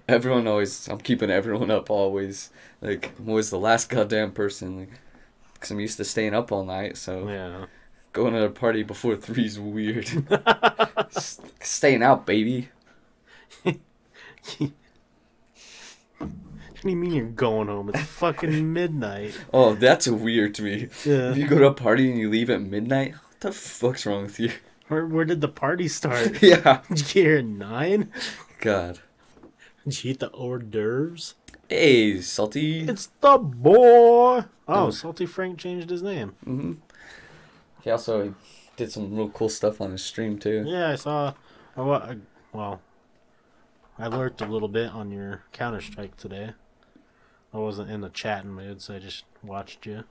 everyone always. I'm keeping everyone up always. Like I'm always the last goddamn person. Like, cause I'm used to staying up all night. So Yeah. going to a party before three's weird. S- staying out, baby. What do you mean you're going home? It's fucking midnight. Oh, that's weird to me. Yeah. If you go to a party and you leave at midnight, what the fuck's wrong with you? Where, where did the party start? yeah. Did you get here at nine? God. Did you eat the hors d'oeuvres? Hey, salty. It's the boy. Oh, Oh. Salty Frank changed his name. hmm He also did some real cool stuff on his stream too. Yeah, I saw. Wa- I, well, I lurked a little bit on your Counter Strike today. I wasn't in the chatting mood, so I just watched you.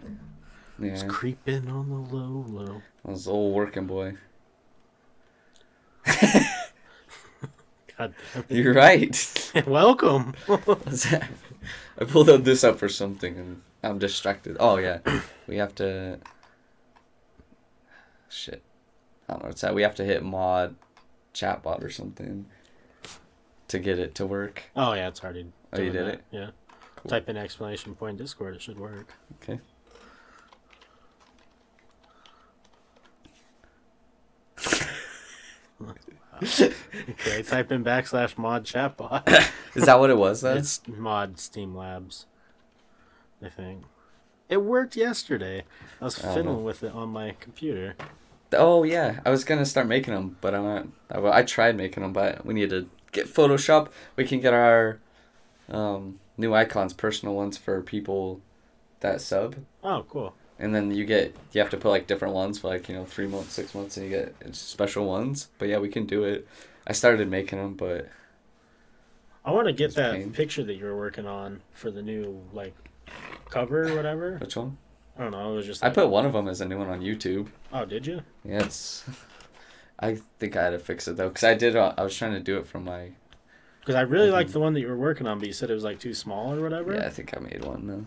It's Yeah, creeping on the low, low. I was old working boy. God damn You're right. Welcome. I pulled out this up for something and I'm distracted. Oh yeah, we have to. Shit, I don't know what's that. We have to hit mod chatbot or something to get it to work. oh yeah, it's already. Oh, you did that. it? Yeah. Cool. Type in explanation point Discord. It should work. Okay. Okay. type in backslash mod chatbot. Is that what it was? Then? it's mod Streamlabs. I think. It worked yesterday. I was Oh, fiddling no. with it on my computer. Oh yeah, I was gonna start making them, but I'm not. I, well, I tried making them, but we need to get Photoshop. We can get our um, new icons, personal ones for people that sub, Oh, cool. And then you get you have to put like different ones for like you know three months, six months, and you get special ones. But yeah, we can do it. I started making them, but I want to get that pain. picture that you were working on for the new like cover or whatever. which one? I don't know. It was just. I put one of them as a new one on YouTube. Oh, did you? Yeah, it's. I think I had to fix it though, cause I did. Uh, I was trying to do it from my. Because I really Mhm. liked the one that you were working on, but you said it was like too small or whatever. Yeah, I think I made one though.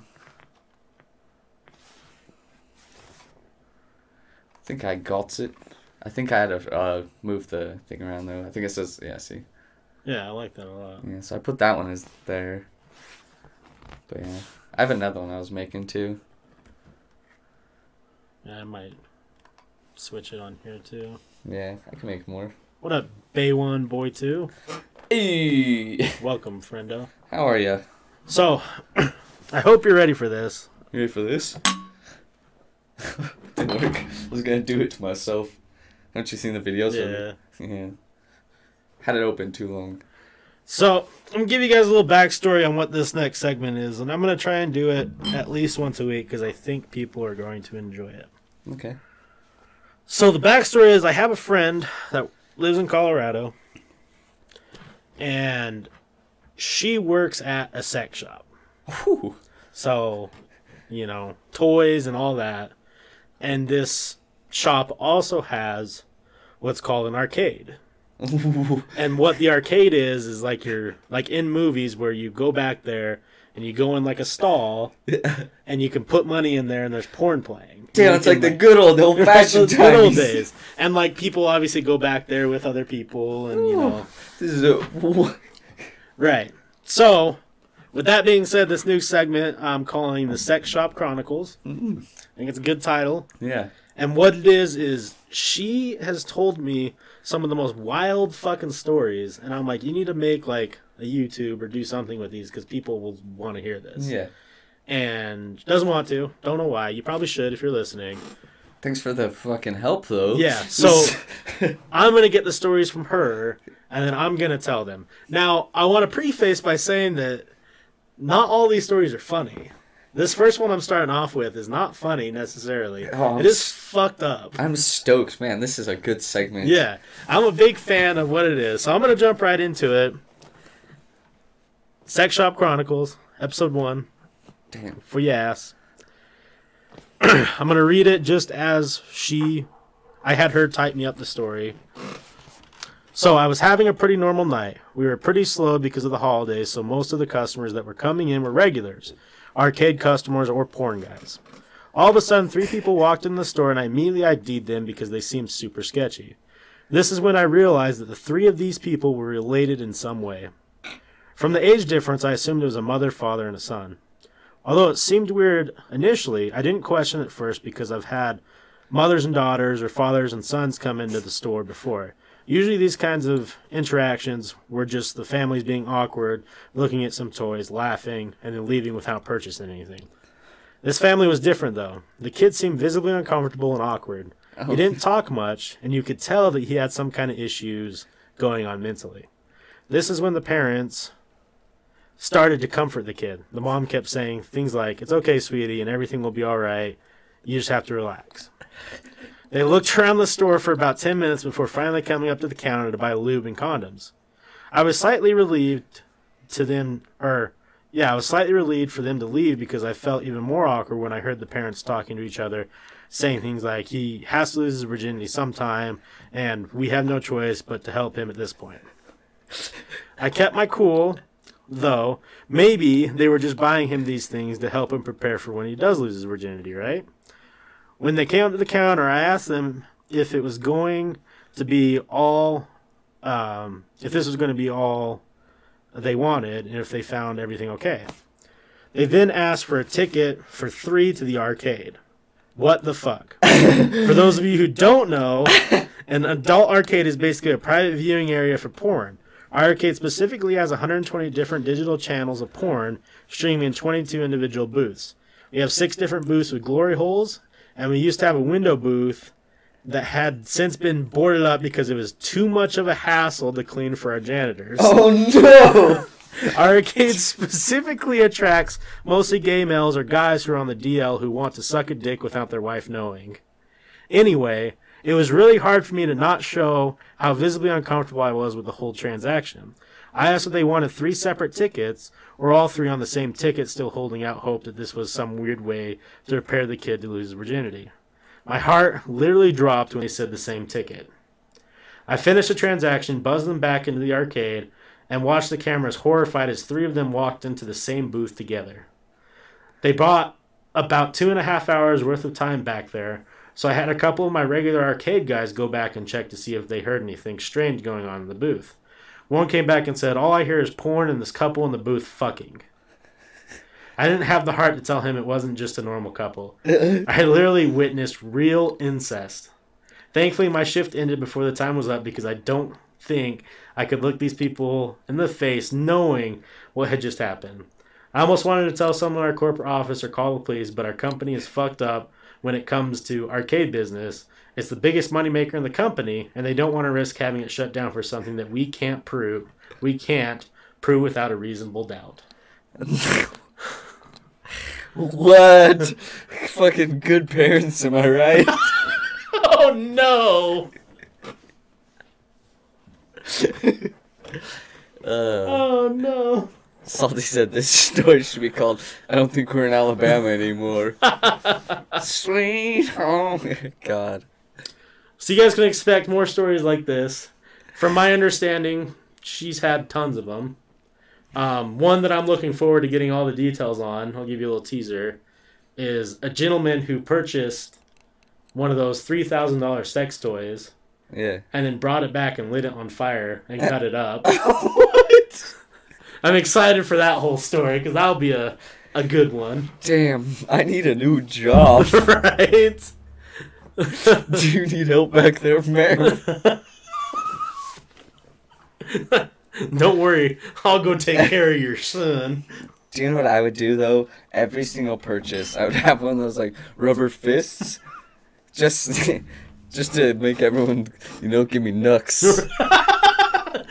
Think I got it. I think I had to uh, move the thing around though. I think it says yeah. See, Yeah, I like that a lot. yeah. So I put that one as there. But yeah, I have another one I was making too. Yeah, I might switch it on here too. Yeah, I can make more. What up, Bay One Boy Two? Hey, Welcome, friendo. how are you? So, I hope you're ready for this. You ready for this? Didn't work. I was gonna do it to myself. Haven't you seen the videos? Yeah. Yeah. Had it open too long. So, I'm gonna give you guys a little backstory on what this next segment is, and I'm gonna try and do it at least once a week because I think people are going to enjoy it. Okay. So the backstory is I have a friend that lives in Colorado, and she works at a sex shop. Whew. So, you know, toys and all that. And this shop also has what's called an arcade. And what the arcade is is like you're like in movies where you go back there and you go in like a stall and you can put money in there and there's porn playing. Damn, it's like can, the good old old fashioned those good old times. days. And like people obviously go back there with other people and you know This is a Right. So with that being said, this new segment I'm calling the Sex Shop Chronicles. Mm. I think it's a good title. yeah. And what it is is she has told me some of the most wild fucking stories, and I'm like, you need to make like a YouTube or do something with these because people will want to hear this. Yeah. And doesn't want to. Don't know why. You probably should if you're listening. Thanks for the fucking help though. Yeah, so- I'm gonna get the stories from her, and then I'm gonna tell them. Now, I want to preface by saying that not all these stories are funny. This first one I'm starting off with is not funny necessarily. Oh, it is fucked up. I'm stoked, man. This is a good segment. Yeah, I'm a big fan of what it is, so I'm gonna jump right into it. Sex Shop Chronicles, episode one, Damn. for your ass. I'm gonna read it just as she, I had her type me up the story. So I was having a pretty normal night. We were pretty slow because of the holidays, so most of the customers that were coming in were regulars, arcade customers or porn guys. All of a sudden, three people walked in the store, and I immediately ID'd them because they seemed super sketchy. This is when I realized that the three of these people were related in some way. From the age difference, I assumed it was a mother, father, and a son. Although it seemed weird initially, I didn't question it first because I've had mothers and daughters or fathers and sons come into the store before. Usually, these kinds of interactions were just the families being awkward, looking at some toys, laughing, and then leaving without purchasing anything. This family was different, though. The kid seemed visibly uncomfortable and awkward. He oh. didn't talk much, and you could tell that he had some kind of issues going on mentally. This is when the parents started to comfort the kid. The mom kept saying things like, It's okay, sweetie, and everything will be all right. You just have to relax. They looked around the store for about 10 minutes before finally coming up to the counter to buy lube and condoms. I was slightly relieved to them, or, yeah, I was slightly relieved for them to leave because I felt even more awkward when I heard the parents talking to each other, saying things like, he has to lose his virginity sometime, and we have no choice but to help him at this point. I kept my cool, though. Maybe they were just buying him these things to help him prepare for when he does lose his virginity, right? When they came up to the counter, I asked them if it was going to be all, um, if this was going to be all they wanted, and if they found everything okay. They then asked for a ticket for three to the arcade. What the fuck? for those of you who don't know, an adult arcade is basically a private viewing area for porn. Our arcade specifically has 120 different digital channels of porn streaming in 22 individual booths. We have six different booths with glory holes, and we used to have a window booth that had since been boarded up because it was too much of a hassle to clean for our janitors. Oh no! Our arcade specifically attracts mostly gay males or guys who are on the DL who want to suck a dick without their wife knowing. Anyway, it was really hard for me to not show how visibly uncomfortable I was with the whole transaction. I asked if they wanted three separate tickets, or all three on the same ticket, still holding out hope that this was some weird way to prepare the kid to lose his virginity. My heart literally dropped when they said the same ticket. I finished the transaction, buzzed them back into the arcade, and watched the cameras horrified as three of them walked into the same booth together. They bought about two and a half hours worth of time back there, so I had a couple of my regular arcade guys go back and check to see if they heard anything strange going on in the booth. One came back and said, All I hear is porn and this couple in the booth fucking. I didn't have the heart to tell him it wasn't just a normal couple. I literally witnessed real incest. Thankfully, my shift ended before the time was up because I don't think I could look these people in the face knowing what had just happened. I almost wanted to tell someone in our corporate office or call the police, but our company is fucked up when it comes to arcade business. It's the biggest moneymaker in the company, and they don't want to risk having it shut down for something that we can't prove. We can't prove without a reasonable doubt. what? Fucking good parents, am I right? Oh no! Uh, Oh no! Salty said this story should be called I don't think we're in Alabama anymore. Sweet home. God. So you guys can expect more stories like this. From my understanding, she's had tons of them. Um, one that I'm looking forward to getting all the details on, I'll give you a little teaser, is a gentleman who purchased one of those $3,000 sex toys Yeah. and then brought it back and lit it on fire and cut it up. what? I'm excited for that whole story because that'll be a, a good one. Damn, I need a new job. right? Do you need help back there, man? Don't worry, I'll go take care of your son. Do you know what I would do though? Every single purchase, I would have one of those like rubber fists, just, just to make everyone, you know, give me nooks.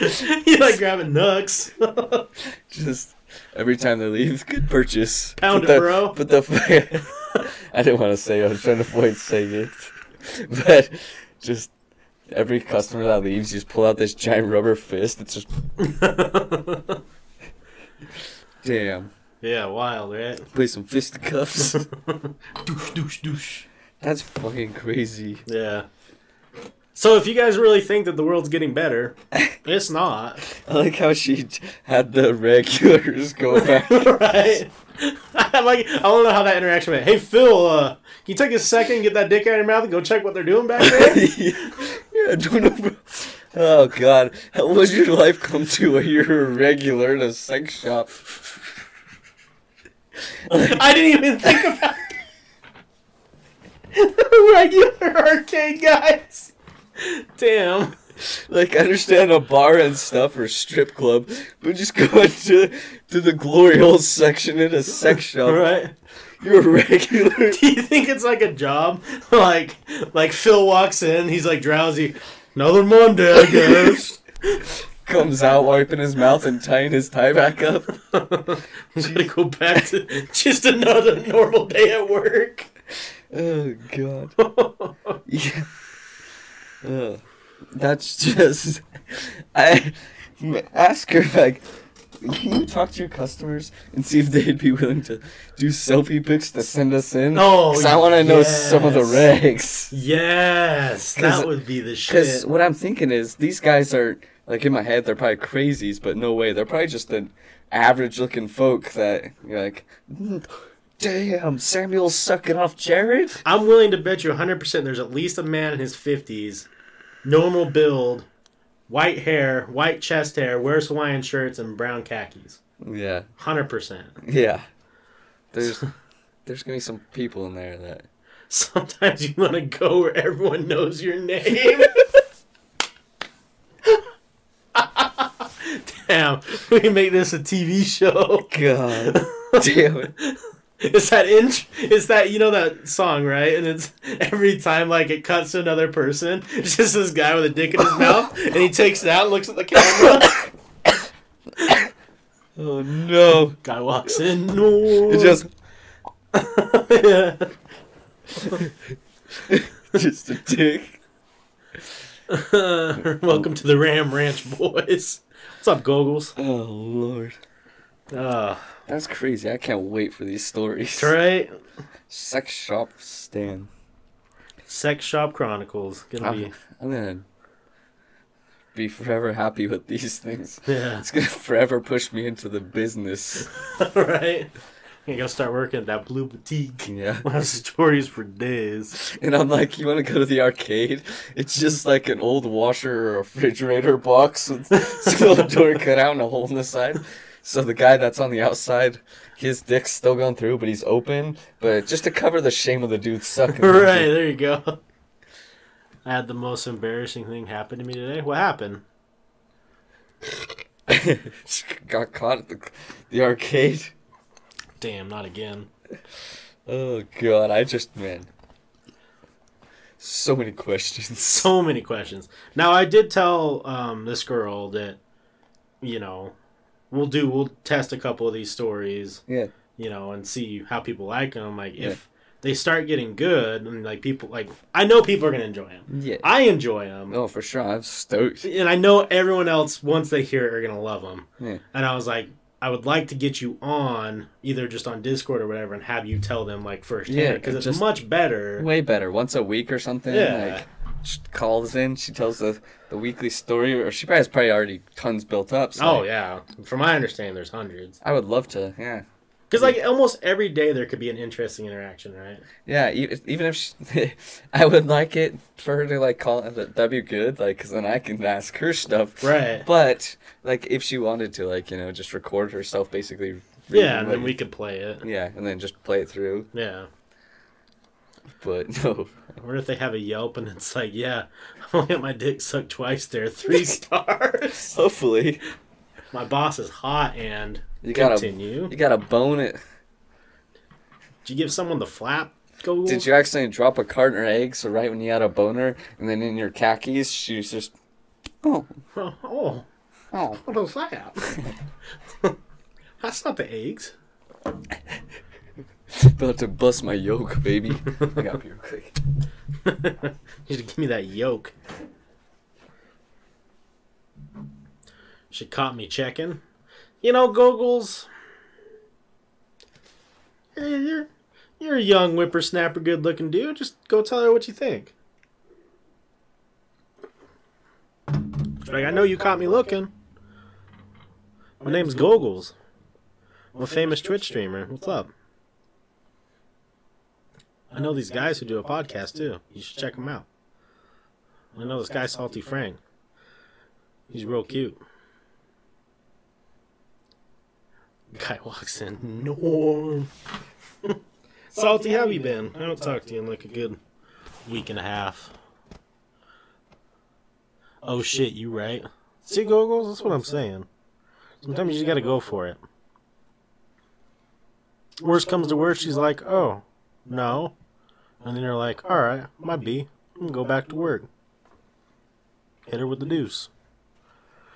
you like grabbing nooks. Just Every time they leave, good purchase. Pound But it, the- bro. But the I didn't want to say. it, I was trying to avoid saying it. But just every customer that leaves, you just pull out this giant rubber fist. It's just damn. yeah, wild, right? Play some fisticuffs. douche, douche, douche. That's fucking crazy. Yeah. So if you guys really think that the world's getting better, it's not. I like how she had the regulars go back. right? I like. I to know how that interaction went. Hey Phil, uh, can you take a second, get that dick out of your mouth, and go check what they're doing back there? yeah, don't know. Oh god, how would your life come to where you're a regular in a sex shop? I didn't even think about regular arcade guys. Damn. Like, I understand a bar and stuff or strip club, but just going to to the glory hole section in a sex shop. Right. You're a regular. Do you think it's like a job? Like, like Phil walks in, he's like drowsy. Another Monday, I guess. Comes out wiping his mouth and tying his tie back up. I'm gonna go back to just another normal day at work. Oh god. Yeah. That's just. I ask her like, can you talk to your customers and see if they'd be willing to do selfie pics to send us in? Oh, 'Cause I want to know some of the yes. regs. Yes, that would be the shit. Because what I'm thinking is these guys are like in my head they're probably crazies, but no way they're probably just an average looking folk that you're like, "Mm, damn, Samuel's sucking off Jared. I'm willing to bet you 100% there's at least a man in his 50s, normal build, white hair, white chest hair, wears Hawaiian shirts, and brown khakis. Yeah, 100%. yeah. There's there's gonna be some people in there that Sometimes you want to go where everyone knows your name. Damn, we can make this a TV show. God damn it. It's that inch? It's that you know that song, right? And it's every time like it cuts to another person, it's just this guy with a dick in his mouth, and he takes it out and looks at the camera. Oh no. Guy walks in. No. It just yeah. just a dick. Welcome to the Ram Ranch, boys. What's up, Goggles? Oh lord. Uh, That's crazy. I can't wait for these stories. right. Sex shop stand. Sex Shop Chronicles. Gonna be I'm, I'm gonna be forever happy with these things. yeah. It's gonna forever push me into the business. right. You gotta start working at that blue boutique. Yeah. We'll have stories for days. And I'm like, you wanna go to the arcade? It's just like an old washer or refrigerator box with the door cut out and a hole in the side. So the guy that's on the outside, his dick's still going through, but he's open. But just to cover the shame of the dude sucking. Right, there you go. I had the most embarrassing thing happen to me today. What happened? Got caught at the, the arcade. Damn, not again. Oh god, I just man. So many questions. So many questions. Now I did tell um, this girl that, you know, we'll do we'll test a couple of these stories, Yeah. you know, and see how people like them. Like Yeah. if they start getting good, and like people like I know people are gonna enjoy them. Yeah. I enjoy them. Oh, for sure. I'm stoked. and I know everyone else once they hear it are gonna love them. Yeah. And I was like, I would like to get you on either just on Discord or whatever, and have you tell them like firsthand Yeah, because it's just- much better. Way better. Once a week or something. Yeah. Like, she calls in, she tells the, the weekly story, or she probably has probably already tons built up. So Oh yeah, from my understanding, there's hundreds. I would love to. Yeah. Because like almost every day there could be an interesting interaction, right? Yeah, even if she, I would like it for her to like call uh, that that'd be good, like, cause then I can ask her stuff. Right. But like, if she wanted to, like, you know, just record herself, basically. Yeah, and what- then we could play it. Yeah, and then just play it through. Yeah. But no, What if they have a Yelp and it's like, yeah, I only got my dick sucked twice there, three stars. hopefully my boss is hot and you gotta continue. you gotta bone it. Did you give someone the flap? Go. Did you accidentally drop a carton of eggs? So right when you had a boner, and then in your khakis, she was just, oh, Oh, oh, oh. what is that? That's not the eggs. About to bust my yoke, baby. I got real quick. you should give me that yolk. She caught me checking. You know, Goggles. You're, you're, you're a young whippersnapper, good looking dude. Just go tell her what you think. Like, I know you caught me looking. My name's Goggles. I'm a famous Twitch streamer. What's up? I know these guys who do a podcast too. You should check them out. I know this guy, Salty Frank. He's real cute. Guy walks in. Norm. Salty, how you been? I don't talk to you in like a good week and a half. Oh shit, you right? See, goggles? That's what I'm saying. Sometimes you just gotta go for it. Worst comes to worst, she's like, oh, no. And then you're like, alright, might be. I'm gonna go back to work. Hit her with the deuce.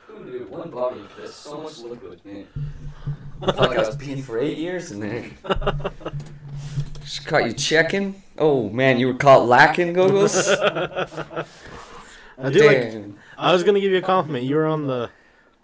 Dude, one bottle of this, so much liquid, man. I felt like I was peeing for eight years in there. She caught you checking. Oh man, you were caught lacking, goggles. I do like. I was gonna give you a compliment. You were on the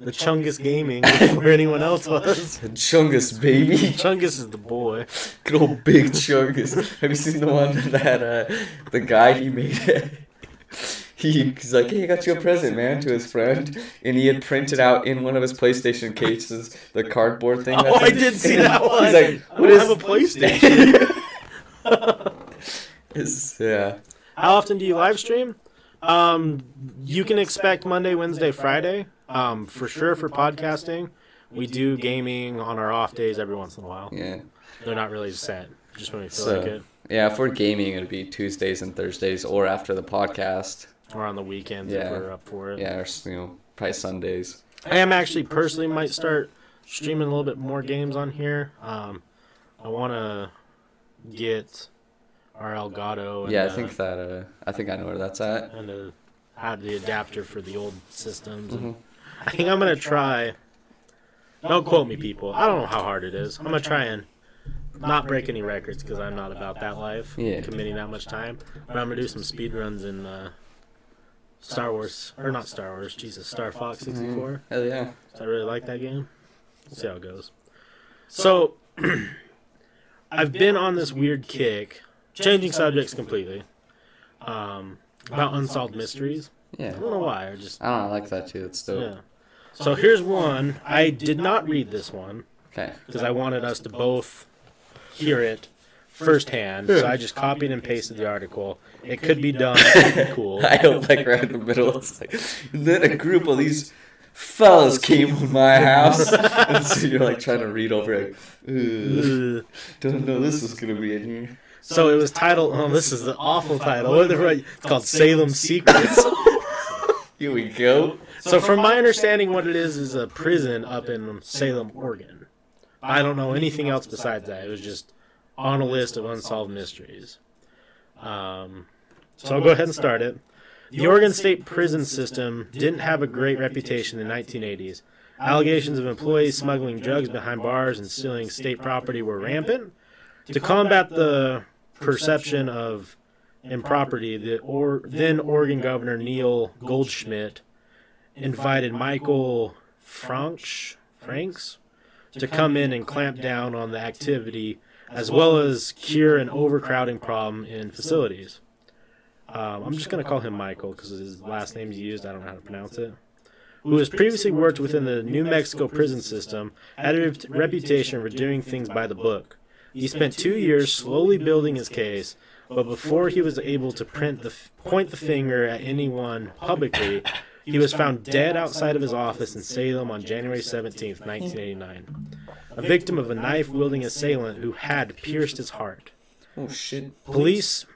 the Chungus Gaming where anyone else was. Chungus, baby. Chungus is the boy. Good old big Chungus. Have you seen the one that uh, the guy he made? he, he's like, hey, I got you a present, man, to his friend, and he had printed out in one of his PlayStation cases the cardboard thing. Oh, I in- did see that one. He's like, I what don't is have a PlayStation. It's- yeah. How often do you live stream? Um, you can expect Monday, Wednesday, Friday. Um, for sure for podcasting. We do gaming on our off days every once in a while. Yeah. They're not really set, just when we feel So- like it, Yeah, for gaming, it'd be Tuesdays and Thursdays, or after the podcast. or on the weekends Yeah. if we're up for it. Yeah, or you know, probably Sundays. I am actually personally might start streaming a little bit more games on here. Um, I want to get our Elgato. And, Yeah, I uh, think that. Uh, I think I know where that's at. and uh, have the adapter for the old systems. And Mhm. I think I'm gonna try. Don't quote me, people. I don't know how hard it is. I'm gonna try and not break any records because I'm not about that life. Yeah. Committing that much time, but I'm gonna do some speed runs in uh, Star Wars or not Star Wars. Jesus, Star Fox 64. Hell yeah. I really like that game. See how it goes. So, I've been on this weird kick, changing subjects completely, um, about unsolved mysteries. Yeah. I don't know why. I just I don't know, I like that too. It's dope. yeah. So here's one. I did not read this one Okay. because I wanted us to both hear it firsthand. So I just copied and pasted the article. It could be done. It could be cool. I hope like right in the middle. It's like then a group of these fellas came to my house, and so you're like trying to read over it. Don't know this is gonna be in here. So it was titled. Oh, this is the awful title. What the right? It's called Salem Secrets. Here we go. So from my understanding, what it is is a prison up in Salem, Oregon. I don't know anything else besides that. It was just on a list of unsolved mysteries. Um, so I'll go ahead and start it. The Oregon State prison system didn't have a great reputation in the 1980s. Allegations of employees smuggling drugs behind bars and stealing state property were rampant. To combat the perception of improperty, the or, then Oregon Governor Neil Goldschmidt invited Michael Franks, Franks to come in and clamp down on the activity as well as cure an overcrowding problem in facilities. Um, I'm just going to call him Michael because his last name's used. I don't know how to pronounce it. Who has previously worked within the New Mexico prison system, had a reputation for doing things by the book. He spent two years slowly building his case, but before he was able to print the point the finger at anyone publicly, he was found dead outside of his office in Salem on January 17th, 1989. A victim of a knife wielding assailant who had pierced his heart. Oh shit. Police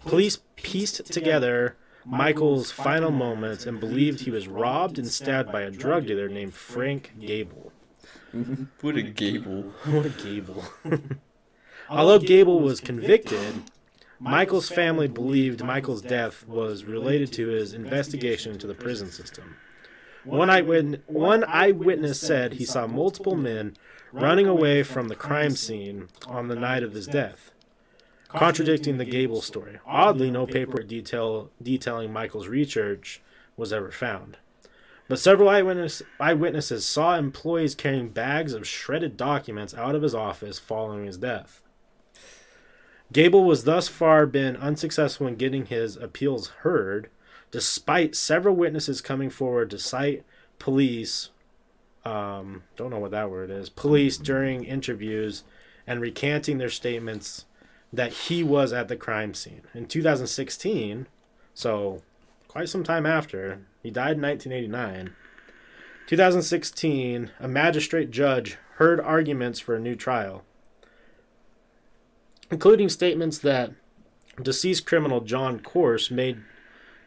police pieced together Michael's final moments and believed he was robbed and stabbed by a drug dealer named Frank Gable. What a gable. What a Gable. Although Gable was convicted, Michael's family believed Michael's death was related to his investigation into the prison system. One eyewitness, one eyewitness said he saw multiple men running away from the crime scene on the night of his death, contradicting the Gable story. Oddly, no paper detail detailing Michael's research was ever found. But several eyewitness, eyewitnesses saw employees carrying bags of shredded documents out of his office following his death. Gable was thus far been unsuccessful in getting his appeals heard, despite several witnesses coming forward to cite police. Um, don't know what that word is. Police during interviews and recanting their statements that he was at the crime scene. In 2016, so quite some time after, he died in 1989. 2016, a magistrate judge heard arguments for a new trial, including statements that deceased criminal John Corse made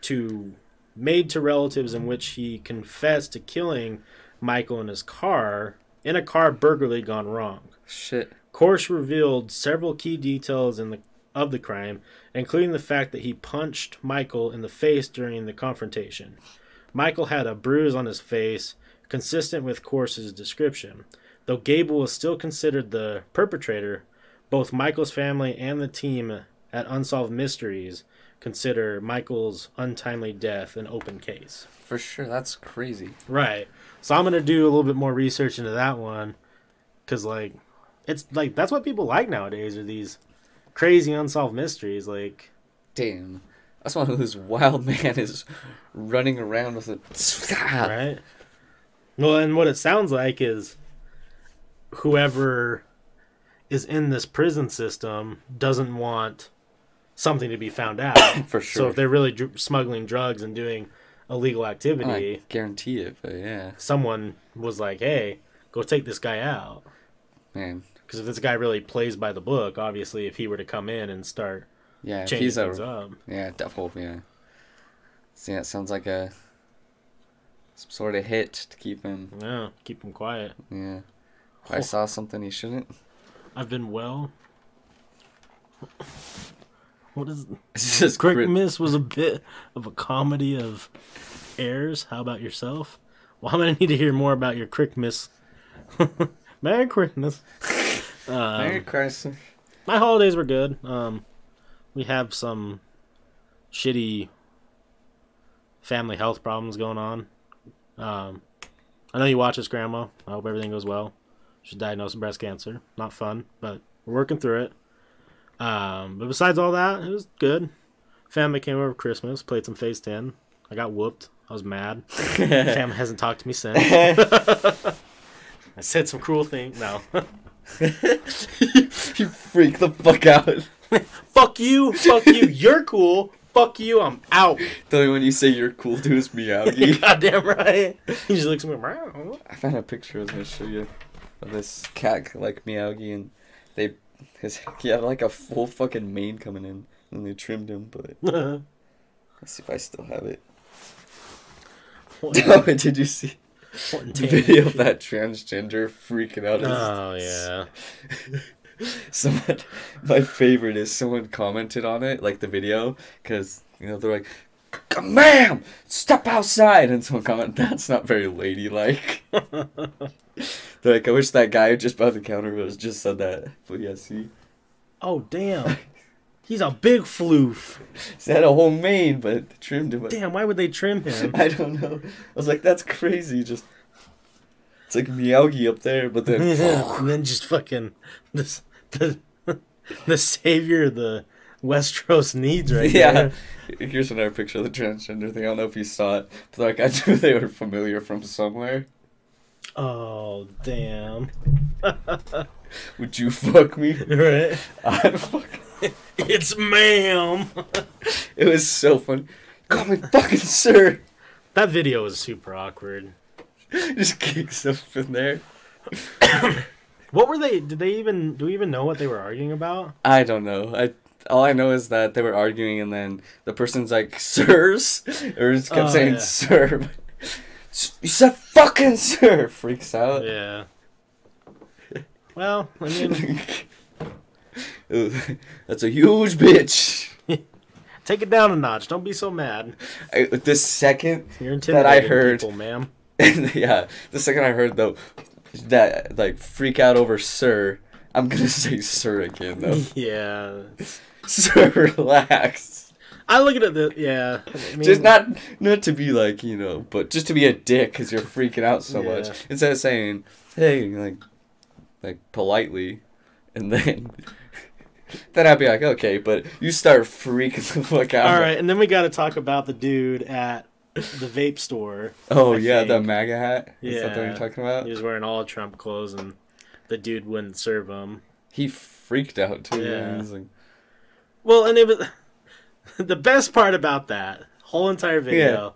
to made to relatives in which he confessed to killing Michael in his car in a car burglary gone wrong. Shit. Corse revealed several key details in the of the crime, including the fact that he punched Michael in the face during the confrontation. Michael had a bruise on his face, consistent with Corse's description. Though Gable was still considered the perpetrator, both Michael's family and the team at Unsolved Mysteries consider Michael's untimely death an open case. For sure. That's crazy. Right. So I'm gonna do a little bit more research into that one, cause like, it's like that's what people like nowadays are these crazy unsolved mysteries. Like, Damn. That's one of those wild man is running around with a. right? Well, and what it sounds like is whoever is in this prison system doesn't want something to be found out. For sure. So if they're really dr- smuggling drugs and doing illegal activity, I guarantee it, but yeah. someone was like, "Hey, go take this guy out." Man. Because if this guy really plays by the book, obviously, if he were to come in and start Yeah, changing he's things a. up, Yeah, definitely, yeah. See, that sounds like a. Some sort of hit to keep him. yeah, keep him quiet. Yeah. If I saw something he shouldn't. I've been well. What is It's just Quick grit- Miss was a bit of a comedy of errors. How about yourself? Well, I'm gonna need to hear more about your Quick Miss. Merry Christmas. Um, Merry Christmas. my holidays were good. Um, we have some shitty family health problems going on. Um, I know you watch this, Grandma. I hope everything goes well. She's diagnosed with breast cancer. Not fun, but we're working through it. Um, but besides all that, it was good. Family came over Christmas, played some Phase 10. I got whooped. I was mad. Family hasn't talked to me since. I said some cruel things. No. you freak the fuck out. fuck you. Fuck you. You're cool. Fuck you. I'm out. The only one you say you're cool to is Miyagi. Goddamn right. He just looks at me. I found a picture I was gonna show you this cat like Miyagi and they his he had like a full fucking mane coming in and they trimmed him, but let's see if I still have it. What- did you see video of that transgender freaking out? Oh yeah. Someone, my favorite is someone commented on it, like the video, because you know they're like, "Ma'am, step outside," and someone commented, "That's not very ladylike." They're like, "I wish that guy just by the counter was just said that." But yeah, see, Oh damn. He's a big floof. he had a whole mane, but trimmed him. Damn, why would they trim him? I don't know. I was like, "That's crazy." Just it's like Miyagi up there, but then and then just fucking this the the savior of the Westeros needs right yeah. there. Here's another picture of the transgender thing. I don't know if you saw it, but like I knew they were familiar from somewhere. Oh damn. Would you fuck me? right. I'd fuck. It's ma'am. It was so fun. Call me fucking sir. That video was super awkward. Just kicks up in there. What were they? Did they even? Do we even know what they were arguing about? I don't know. I all I know is that they were arguing, and then the person's like, "Sirs," or just kept Oh, saying yeah. "sir." You said "fucking sir." Freaks out. Yeah. Well, I mean, That's a huge bitch. take it down a notch. Don't be so mad. I, the second That I heard- people, ma'am. Yeah, the second I heard though that like freak out over sir, I'm gonna say sir again though. Yeah. sir, relax. I look at it. The, yeah. I mean, just not not to be like you know, but just to be a dick because you're freaking out so Yeah. much. Instead of saying, "Hey," like, like politely, and then then I'd be like, "Okay," but you start freaking the fuck out. All right, and then we got to talk about the dude at the vape store. Oh I yeah, the. MAGA hat. Is that what Yeah. you're talking about? He was wearing all Trump clothes, and the dude wouldn't serve him. He freaked out too. Yeah. Yeah. Like, Well, and it was the best part about that whole entire video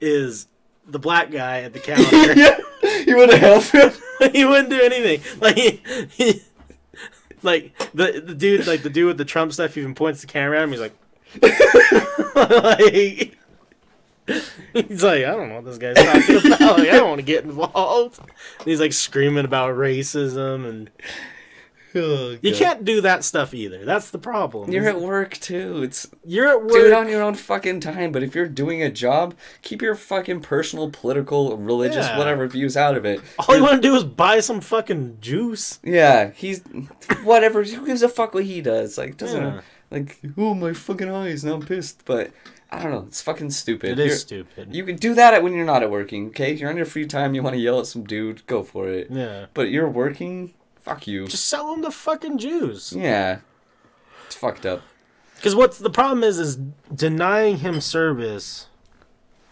is the black guy at the counter. yeah, he wouldn't help him. he wouldn't do anything. Like he, he like the the dude, like the dude with the Trump stuff, even points the camera at him. He's like, like he's like, I don't know what this guy's talking about. Like, I don't want to get involved. And he's like screaming about racism, and Oh, you can't do that stuff either. That's the problem. You're at work too. It's You're at work. do it on your own fucking time. But if you're doing a job, keep your fucking personal, political, religious, Yeah. whatever views out of it. All you want to do is buy some fucking juice. Yeah, he's whatever. Who gives a fuck what he does? Like doesn't Yeah. like oh my fucking eyes. Now I'm pissed. But I don't know. It's fucking stupid. It You're- is stupid. You can do that when you're not at working. Okay, you're on your free time. You want to yell at some dude, go for it. yeah. But you're working. Fuck you. Just sell them to fucking Jews. Yeah, it's fucked up. Because what's the problem is, is denying him service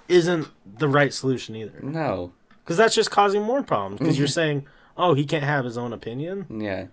isn't the right solution either. No. Because that's just causing more problems. Because you're saying, oh, he can't have his own opinion. Yeah.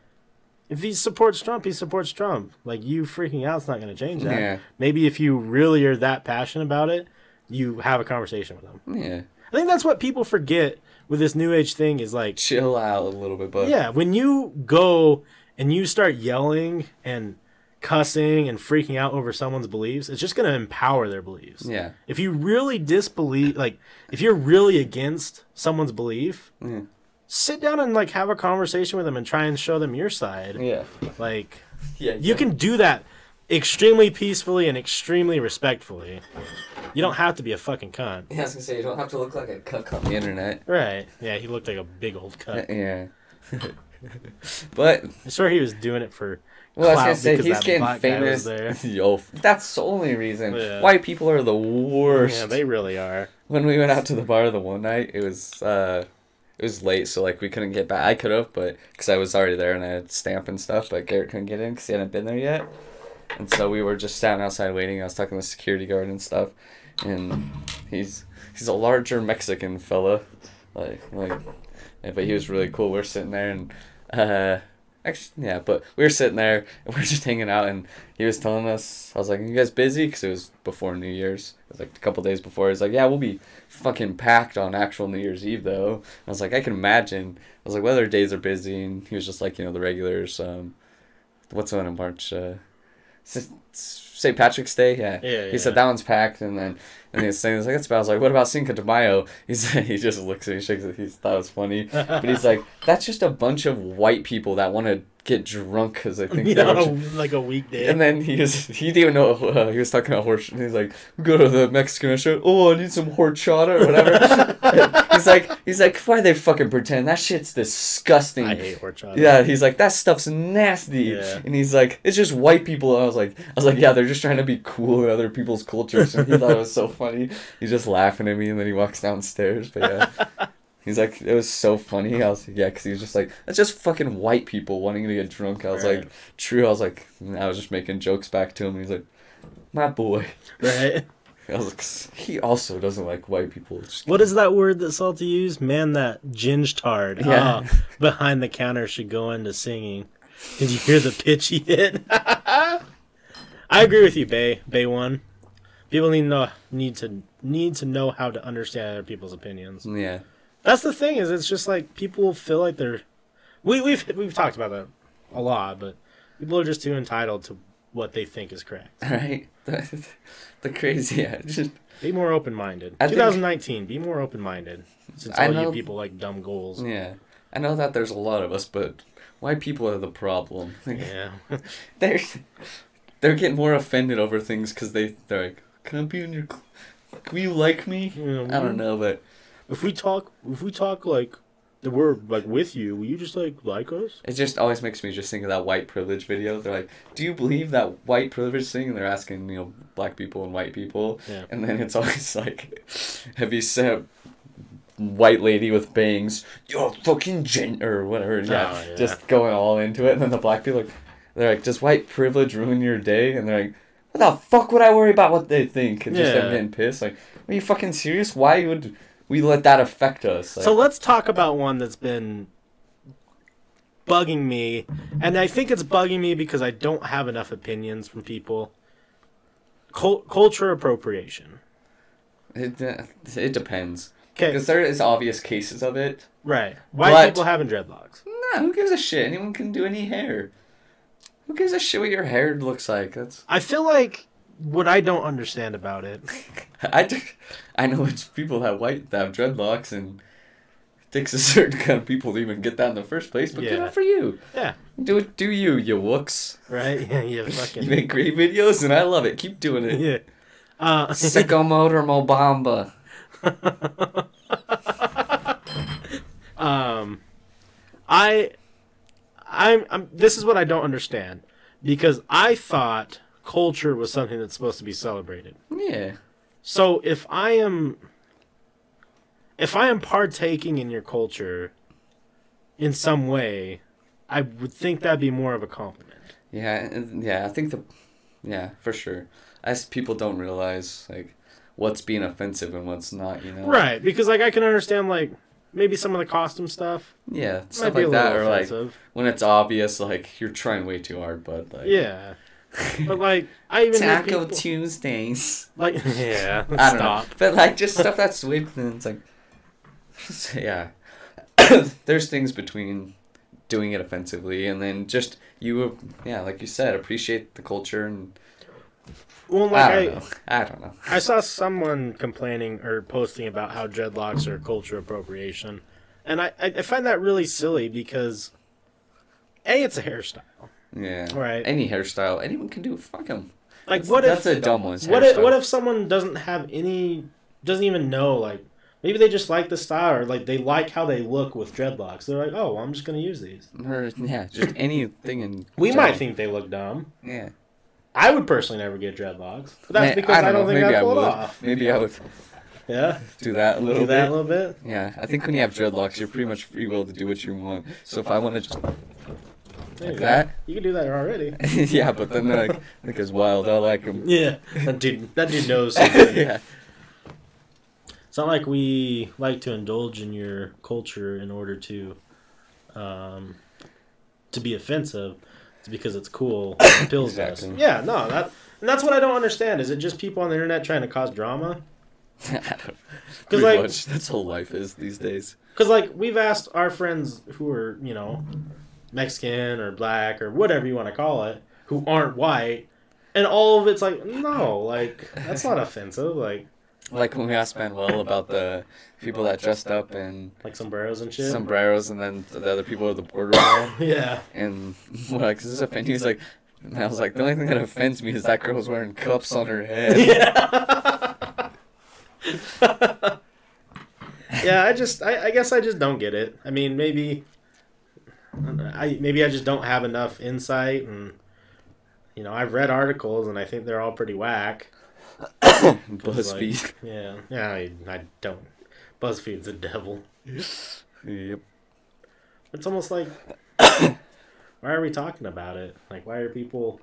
If he supports Trump, he supports Trump. Like you freaking out's not going to change that. Yeah. Maybe if you really are that passionate about it, you have a conversation with him. Yeah. I think that's what people forget with this new age thing is like Chill out a little bit, but Yeah, when you go and you start yelling and cussing and freaking out over someone's beliefs, it's just going to empower their beliefs. Yeah. If you really disbelieve, like, if you're really against someone's belief, Yeah. sit down and like have a conversation with them and try and show them your side. Yeah. Like, Yeah. you can do that extremely peacefully and extremely respectfully. You don't have to be a fucking cunt. Yeah, I was gonna say you don't have to look like a cuck on the internet. Right. Yeah, he looked like a big old cunt. Yeah. but I swear he was doing it for well, I was gonna say because he's getting black guy was famous. there. Yo, that's the only reason. Yeah. White people are the worst. Yeah, they really are. when we went out to the bar the one night, it was uh, it was late, so like we couldn't get back. I could have, but because I was already there and I had stamp and stuff, but Garrett couldn't get in because he hadn't been there yet. And so we were just standing outside waiting. I was talking to the security guard and stuff, and he's he's a larger Mexican fella, like like, but he was really cool. We're sitting there and uh. Actually, yeah, but we were sitting there and we are just hanging out, and he was telling us, I was like, "You guys busy?" Because it was before New Year's. It was like a couple days before. He's like, "Yeah, we'll be fucking packed on actual New Year's Eve, though." I was like, "I can imagine." I was like, "What other days are busy?" And he was just like, you know, the regulars. Um, what's one in March? Uh, St. Patrick's Day. Yeah. Yeah, He said that one's packed, and then and he's saying, "He's like, that's bad." I was like, "What about Cinco de Mayo?" He said he just looks at me, shakes it. He thought it was funny, but he's like, "That's just a bunch of white people that want to get drunk because they think You they're." like a weekday. And then he was he didn't even know uh, he was talking about horse. And he's like, go to the Mexican restaurant. Oh, I need some horchata or whatever. he's like, he's like, why they fucking pretend that shit's disgusting. I hate horchata. Yeah, he's like that stuff's nasty, Yeah. and he's like it's just white people. I was like, I was like, yeah, they're just trying to be cool in other people's cultures. And he thought it was so funny. He's just laughing at me, and then he walks downstairs. But yeah, he's like, it was so funny. I was like, yeah, because he was just like, that's just fucking white people wanting to get drunk. I was Right. like, true. I was like, I was just making jokes back to him. He's like, my boy. Right? I was like, he also doesn't like white people. What is that word that Salty used? Man, that ginge tard. Yeah. Ah, behind the counter should go into singing. Did you hear the pitch he hit? I agree with you, Bay. Bay one. People need to know, need to need to know how to understand other people's opinions. Yeah, That's the thing is, it's just like people feel like they're. We we've we've talked about that a lot, but people are just too entitled to what they think is correct. right. The, the crazy. Yeah, just Be more open minded. I think- 2019. Be more open minded. Since I all know- you people like dumb goals. Yeah, I know that there's a lot of us, but white people are the problem. Yeah. they're they're getting more offended over things because they they're like, "Can I be in your? Cl- Will you like me?" I don't know, but if we talk, if we talk like that we're like with you, will you just like like us? It just always makes me just think of that white privilege video. They're like, "Do you believe that white privilege thing?" And they're asking, you know, black people and white people, Yeah. and then it's always like, "Have you seen a white lady with bangs? You're fucking gen or whatever." Oh, yeah, Oh, yeah. just going all into it, and then the black people, like, they're like, "Does white privilege ruin your day?" And they're like, "What the fuck would I worry about what they think?" And just Yeah. them getting pissed. Like, are you fucking serious? Why would we let that affect us? Like, So let's talk about one that's been bugging me, and I think it's bugging me because I don't have enough opinions from people. Cul- culture appropriation. it, uh, it depends. Okay, Because there is obvious cases of it. right. White But- people having dreadlocks. Nah, who gives a shit? Anyone can do any hair. Who gives a shit what your hair looks like? That's I feel like what I don't understand about it. I I know it's people that white that have dreadlocks and it takes a certain kind of people to even get that in the first place. But good Yeah. on for you. Yeah. Do it. Do you? You wooks. Right? Yeah, yeah, You fucking. make great videos and I love it. Keep doing it. Yeah. Uh, Sicko motor Mo Bamba. um, I, I'm, I'm. This is what I don't understand because I thought culture was something that's supposed to be celebrated. Yeah. So if I am, if I am partaking in your culture, in some way, I would think that'd be more of a compliment. Yeah. Yeah. I think the. Yeah, for sure. As people don't realize like what's being offensive and what's not. You know. Right? Because like I can understand like maybe some of the costume stuff Yeah. might Stuff like that, little or like when it's obvious, like you're trying way too hard, but like yeah. But like I even hear Taco people- Tuesdays. like yeah. I don't stop. know, but like just stuff that's way. And it's like, yeah, there's things between doing it offensively and then just you, yeah, like you said, appreciate the culture and Well, like I I, don't know. I don't know. I saw someone complaining or posting about how dreadlocks are culture appropriation, and I, I I find that really silly because a it's a hairstyle. Yeah. Right. Any hairstyle, anyone can do. Fuck them. Like That's, what that's if a dumb one. what if what if someone doesn't have any doesn't even know like maybe they just like the style or like they like how they look with dreadlocks. They're like, oh, well, I'm just gonna use these. Or, yeah, just anything in. We might think they look dumb. Yeah. I would personally never get dreadlocks, but that's because I don't, know, think maybe I I pull it would. off. Maybe I would Yeah, do that a little do that bit. a little bit. Yeah, I think when you have dreadlocks, you're pretty much free will to do what you want. So if I want to just Like go. that? You can do that already. yeah, but then they're like, like it's wild. I like him. Yeah, that dude. That dude knows. Something. yeah. It's not like we like to indulge in your culture in order to, um, to be offensive. It's because it's cool. It appeals to us. Yeah, no, that and that's what I don't understand. Is it just people on the internet trying to cause drama? Because like, much. That's all life is these days. because like we've asked our friends who are you know Mexican or black or whatever you want to call it, who aren't white, and all of it's like no, like that's not offensive. Like Like when we asked Manuel about the people that dressed up in like sombreros and shit. sombreros and then the other people at the border wall. yeah. And we're like, is this offending? He's like, and I was like, the only thing that offends me is that girl's wearing cups on her head. yeah. yeah, I just, I, I guess I just don't get it. I mean, maybe, I maybe I just don't have enough insight, and you know, I've read articles, and I think they're all pretty whack. BuzzFeed. Yeah, yeah, I, I don't. BuzzFeed's a devil. Yep. It's almost like, why are we talking about it? Like, why are people,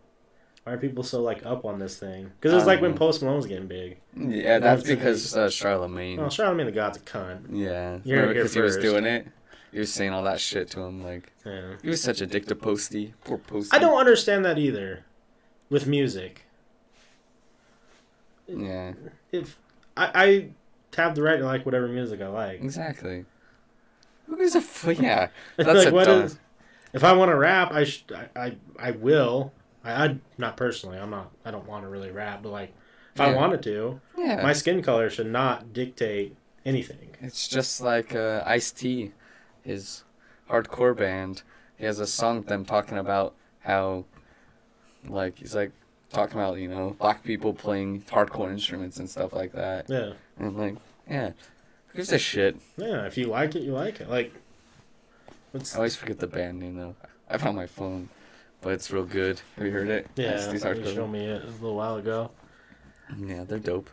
why are people so like up on this thing? Because it was like don't when. Post Malone was getting big. Yeah, that's because uh, Charlamagne. Oh, Charlamagne the God's a cunt. Yeah, You're here because he was doing it. He was saying all that shit to him. Like Yeah. he was such a dick to Posty. Poor Posty. I don't understand that either, with music. Yeah, If I, I have the right to like whatever music I like. exactly. Who gives a f- Yeah, that's Like, a what dumb. is- if I want to rap, I, sh- I, I I will. I, I not personally. I'm not. I don't want to really rap, but like, if I wanted to, yeah, my skin color should not dictate anything. it's just like uh, Ice T, his hardcore band. He has a song them talking about how, like, he's like talking about you know black people playing hardcore instruments and stuff like that. Yeah. And like, yeah, Who gives a shit? Yeah, if you like it, you like it. Like, it's I always forget the band name though. I found my phone, but it's real good. Have you heard it? yeah. These You showed me it a little while ago. Yeah, they're dope.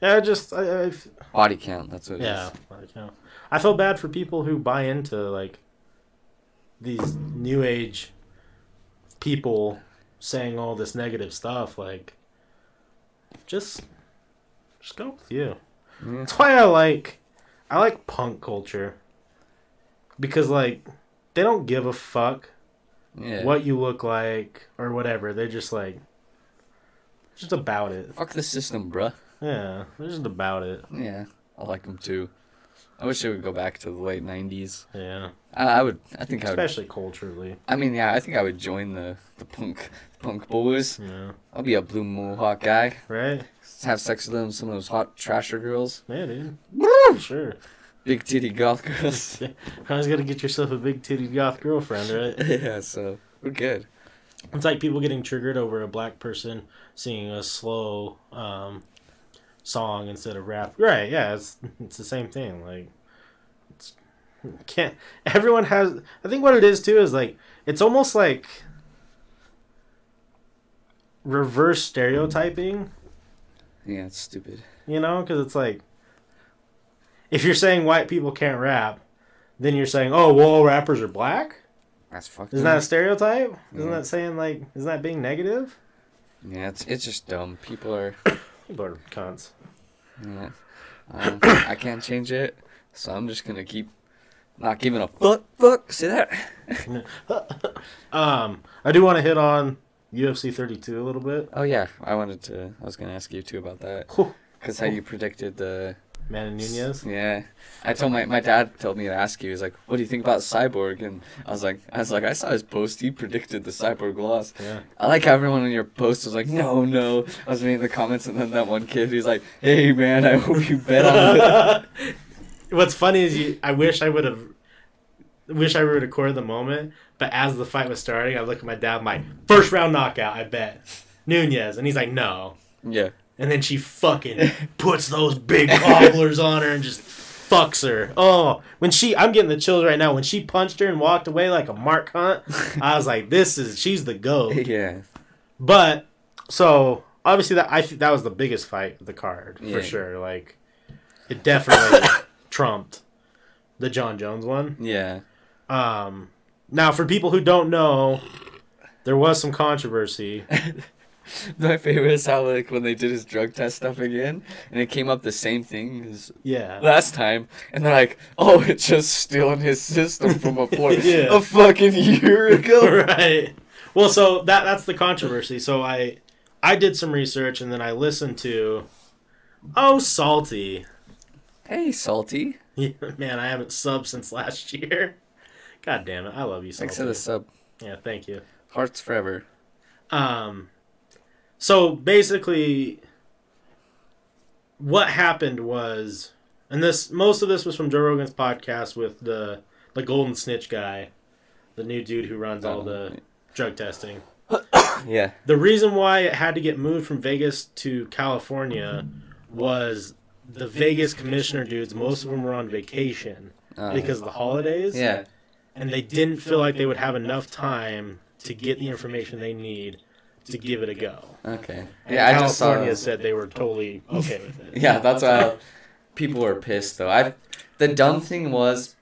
Yeah, I just I, I Body count. That's what it is. yeah, you know, I feel bad for people who buy into like these new age people saying all this negative stuff. Like, just just go with you. Yeah. That's why I like I like punk culture because like they don't give a fuck Yeah. what you look like or whatever. They're just like just about it. Fuck the system, bruh. Yeah, they're just about it. Yeah, I like them too. I wish it would go back to the late '90s. Yeah, I, I would. I think I would. especially culturally. I mean, yeah, I think I would join the the punk punk boys. Yeah, I'll be a blue mohawk guy. right? Have sex with them. Some of those hot trasher girls. Yeah, dude. Sure. Big titty goth girls. Always got to get yourself a big titty goth girlfriend, right? yeah, so we're good. It's like people getting triggered over a black person singing a slow um, song instead of rap. Right? Yeah, it's it's the same thing. Like, it's can't everyone has. I think what it is too is like it's almost like reverse stereotyping. Yeah, it's stupid. You know, because it's like if you're saying white people can't rap, then you're saying, oh, well, all rappers are black. That's fucked. Isn't that a stereotype? Isn't Yeah. that saying like? Isn't that being negative? Yeah, it's it's just dumb. People are. People are cunts. Yeah. Um, I can't change it, so I'm just gonna keep not giving a fuck. Fuck. See that? Um, I do want to hit on UFC 32 a little bit. Oh yeah, I wanted to. I was gonna ask you too about that. Cause how you predicted the. Manny Nunes. Yeah, I told my my dad told me to ask you. He's like, "What do you think about Cyborg?" And I was like, I was like, I saw his post. He predicted the Cyborg loss. Yeah. I like how everyone in your post was like, "No, no." I was reading the comments, and then that one kid, he's like, "Hey man, I hope you bet on it." What's funny is you. I wish I would have. Wish I would have recorded the moment, but as the fight was starting, I look at my dad. I'm like, first round knockout. I bet Nunes, and he's like, no. yeah, And then she fucking puts those big gobblers on her and just fucks her. Oh, when she, I'm getting the chills right now. When she punched her and walked away like a Mark Hunt, I was like, this is, she's the goat. yeah, But, so, obviously, that I think that was the biggest fight of the card, Yeah. for sure. Like, it definitely trumped the Jon Jones one. yeah. Um, now, for people who don't know, there was some controversy. My favorite is how like when they did his drug test stuff again, and it came up the same thing as Yeah. last time, and they're like, "Oh, it's just still in his system from a, before Yeah. a fucking year ago." right. Well, so that that's the controversy. So I I did some research and then I listened to Oh Salty. hey, salty. yeah, Man, I haven't subbed since last year. God damn it. I love you, Salty. Thanks for the sub. Yeah, thank you. Hearts forever. Um so basically what happened was and this most of this was from Joe Rogan's podcast with the the golden snitch guy, the new dude who runs all the drug testing. Yeah. The reason why it had to get moved from Vegas to California was the Vegas commissioner dudes, most of them were on vacation Uh, because of the holidays. yeah. And they didn't feel like they would have enough time to get the information they need to give it a go. Okay. And Yeah, I just saw. California said they were totally okay with it. Yeah, that's why people were pissed though. I the dumb thing was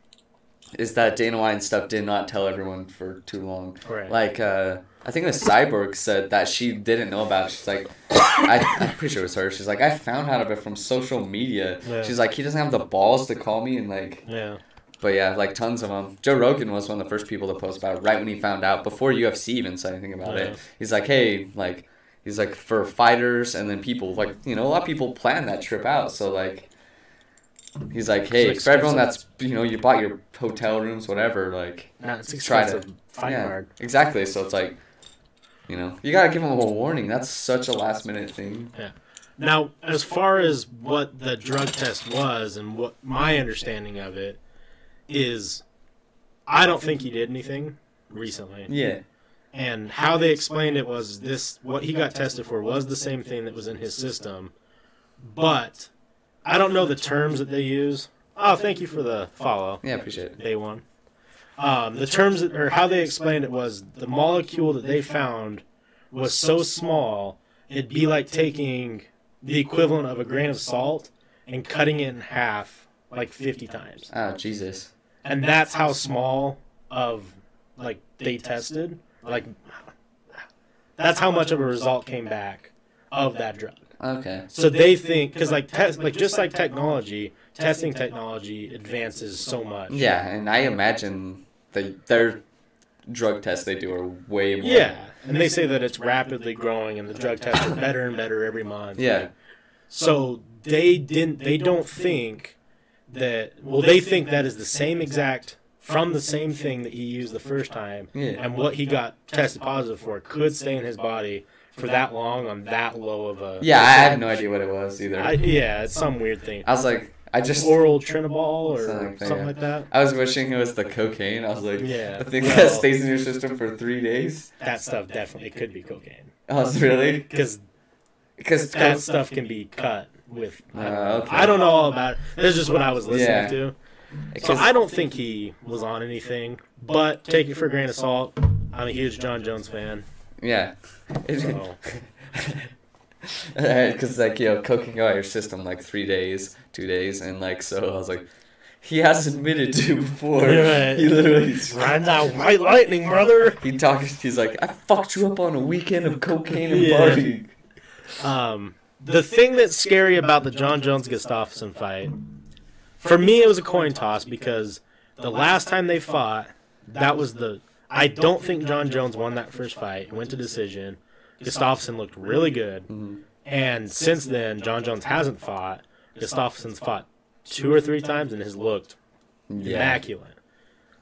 is that Dana White and stuff did not tell everyone for too long. Right. Like uh I think the Cyborg said that she didn't know about. It. She's like, I, I'm pretty sure it was her. She's like, I found out about it from social media. Yeah. She's like, he doesn't have the balls to call me and like, Yeah. But yeah, like tons of them. Joe Rogan was one of the first people to post about it right when he found out before UFC even said anything about Yeah. it. He's like, hey, like, he's like for fighters and then people like you know a lot of people plan that trip out. So like, he's like, hey, for everyone that's you know you bought your hotel rooms, whatever, like. Nah, it's Try to-. Fight yeah, card. exactly. So it's like, you know, you gotta give them a warning. That's such a last minute thing. Yeah. Now, as far as what the drug test was and what my understanding of it is, I don't think he did anything recently. Yeah. And how they explained it was this what he got tested for was the same thing that was in his system. But I don't know the terms that they use. Oh, thank you for the follow. Yeah, appreciate it. Day one. Um, the terms or how they explained it was the molecule that they found was so small it'd be like taking the equivalent of a grain of salt and cutting it in half like 50 times. Oh Jesus. And that's how small of like they tested. Like that's how much of a result came back of that drug. Okay. So they think because like test like just like technology, testing technology advances so much. Yeah, and I imagine the their drug tests they do are way more. Yeah, and they say that it's rapidly growing, and the drug tests are better and better every month. Yeah. So they didn't. They don't think that. Well, they think that is the same exact from the same thing that he used the first time, Yeah. and what he got tested positive for could stay in his body for that long on that low of a. Yeah, I had no idea what it was either. I, I, yeah, it's some weird thing. I was like, I just. oral Turinabol or Something like that, something yeah. like that. I was wishing it was the cocaine. I was like, Yeah, the thing well- that stays in your system for three days. That stuff definitely could be cocaine Oh, was really because because that stuff can be cut with. I don't, Uh, know. okay. I don't know all about it. That's just what I was listening Yeah. to. So I don't think he was on anything, but take it for a grain of salt. I'm a huge Jon Jones fan. yeah. So Because like you know, coking out your system like three days, two days, and like so I was like, he has admitted to before. Right. He literally ride that white lightning, brother. he talks. He's like, I fucked you up on a weekend of cocaine and Yeah. partying. Um, the thing that's scary about the Jon Jones Gustafsson fight, for me, it was a coin toss because the last time they fought, that was the. I don't think Jon Jones won that first fight. It went to decision. Gustafsson looked really good, and since then, Jon Jones hasn't fought. Gustafsson's fought two or three times and has looked Yeah. immaculate.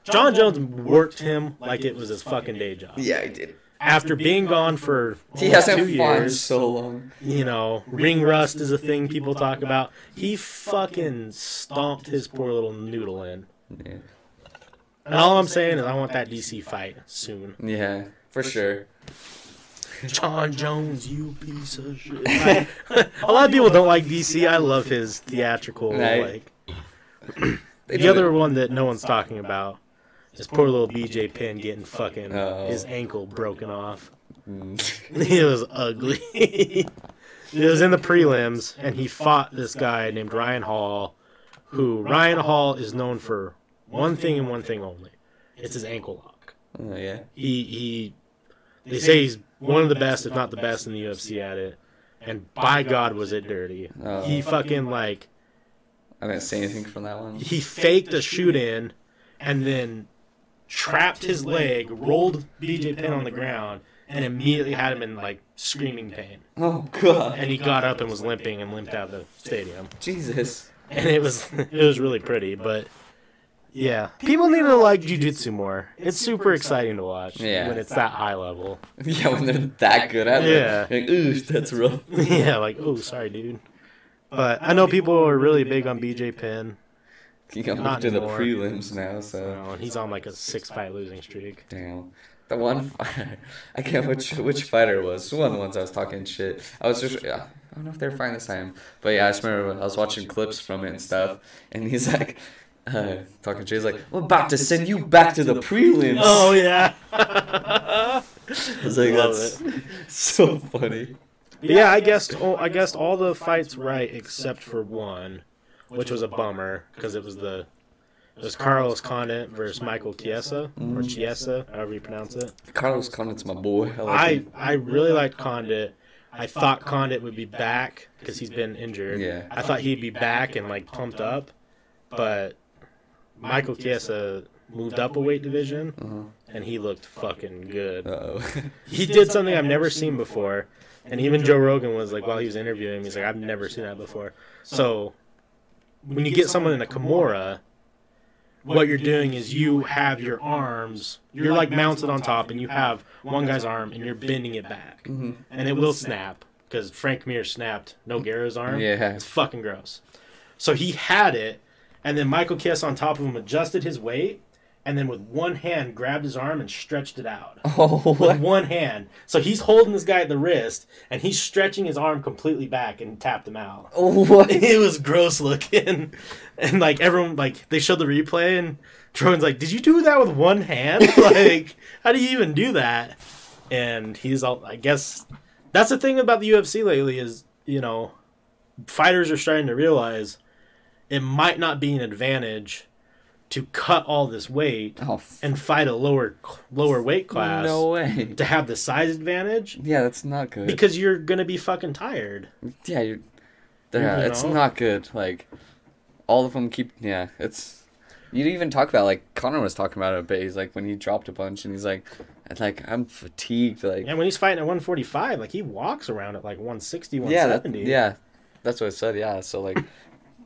Jon Jones worked him like it was his fucking day job. Yeah, he did. After being gone for He almost hasn't two fought in years, so long. you know, ring rust is a thing people talk about. He fucking stomped his poor little noodle in. Yeah. And all I'm saying is I want that DC fight soon. Yeah, for sure. Jon Jones, you piece of shit. a lot of people don't like DC. I love his theatrical Right. like. The other one that no one's talking about is poor little BJ Penn getting fucking Oh. his ankle broken off. Mm. It was ugly. it was in the prelims, and he fought this guy named Ryan Hall, who Ryan Hall is known for one thing and one thing only. It's his ankle lock. Oh yeah. He he. They say he's one of the best, if not the best, in the UFC at it. And by God, was it dirty. Oh. He fucking like I didn't say anything from that one. he faked a shoot in, and then trapped his leg, rolled BJ Penn on the ground, and immediately had him in like screaming pain. Oh god. and he got up and was limping and limped out of the stadium. Jesus. And it was it was really pretty, but yeah, people need to like jujitsu more. It's super exciting to watch Yeah. when it's that high level. Yeah, when they're that good at it. Yeah. Like, ooh, that's rough. yeah, like oh sorry, dude. But I know people are really big on BJ Penn. You can Not move to the prelims now, so So, and he's on like a six fight losing streak. damn. The one, fight, I can't which which fighter it was. One of the ones I was talking shit. I was just, yeah, I don't know if they're fine this time, but yeah, I just remember I was watching clips from it and stuff, and he's like, uh, talking shit. He's like, "We're about to send you back to the prelims." Oh yeah. I was like, Love that's so funny. yeah, I guessed. Oh, I guessed all the fights right except for one, which was a bummer because it was the it was Carlos Condit versus Michael Chiesa or Chiesa, however you pronounce it. Carlos Condit's my boy. I, like I him. I really liked Condit. I thought Condit would be back because he's been injured. Yeah. I thought he'd be back and like pumped up, but Michael Chiesa moved up a weight division Uh-huh. and he looked fucking good. Uh-oh. He did something I've never seen before. And even Joe Rogan was like, while he was interviewing him, he's like, I've never seen that before. So, when you get someone in a Kimura, what you're doing is you have your arms, you're like mounted on top, and you have one guy's arm, and you're bending it back. Mhm. And it will snap, because Frank Mir snapped Nogueira's arm. Yeah. It's fucking gross. So he had it, and then Michael Kiss on top of him adjusted his weight, and then with one hand grabbed his arm and stretched it out. Oh, With one hand. So he's holding this guy at the wrist and he's stretching his arm completely back and tapped him out. Oh, what? it was gross looking. And like everyone like they showed the replay and Trojan's like, Did you do that with one hand? like, how do you even do that? And he's all I guess that's the thing about the UFC lately is, you know, fighters are starting to realize it might not be an advantage to cut all this weight Oh, and fight a lower lower weight class no way. to have the size advantage Yeah, that's not good. because you're gonna be fucking tired. yeah, you're. Yeah, You it's know? not good. Like, all of them keep. Yeah, it's. You don't even talk about like Conor was talking about it, but he's like when he dropped a bunch and he's like, like I'm fatigued. Like, And when he's fighting at 145, like he walks around at like 160, yeah, that, 170. yeah, that's what I said. Yeah, so like,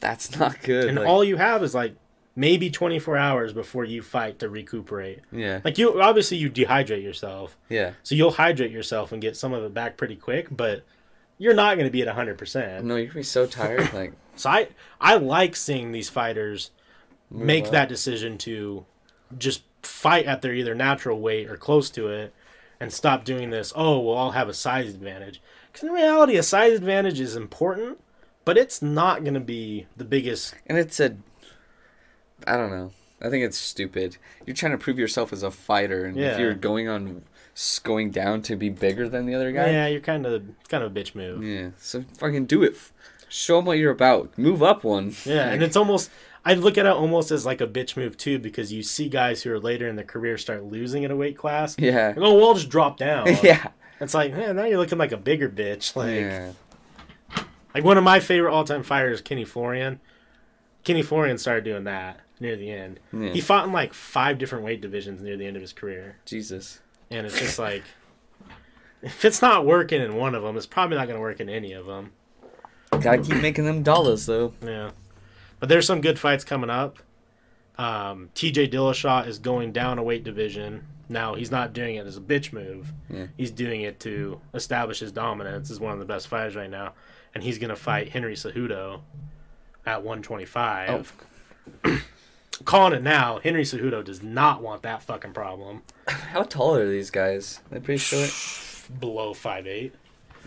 that's not good. And like, all you have is like maybe 24 hours before you fight to recuperate. yeah, Like you obviously you dehydrate yourself. yeah. So you'll hydrate yourself and get some of it back pretty quick, but you're not going to be at 100%. No, you're gonna be so tired. Like, So I I like seeing these fighters move make up. that decision to just fight at their either natural weight or close to it and stop doing this oh well i'll have a size advantage because in reality a size advantage is important but it's not going to be the biggest And it's a. I don't know. I think it's stupid. You're trying to prove yourself as a fighter, and if you're going on, going down to be bigger than the other guy, yeah you're kind of kind of a bitch move Yeah, so fucking do it. Show them what you're about. Move up one. yeah and it's almost i look at it almost as like a bitch move too because you see guys who are later in their career start losing at a weight class yeah, oh well I'll just drop down yeah, it's like man now you're looking like a bigger bitch like yeah. Like one of my favorite all-time fighters, Kenny Florian. Kenny Florian started doing that near the end. Yeah. He fought in like five different weight divisions near the end of his career, Jesus. and it's just like, if it's not working in one of them, it's probably not going to work in any of them. Gotta keep making them dollars though. Yeah, but there's some good fights coming up. Um, T.J. Dillashaw is going down a weight division. Now he's not doing it as a bitch move. Yeah. He's doing it to establish his dominance as one of the best fighters right now, and he's going to fight Henry Cejudo at 125. Oh, Calling it now, Henry Cejudo does not want that fucking problem. how tall are these guys? They're pretty short. Below 5'8".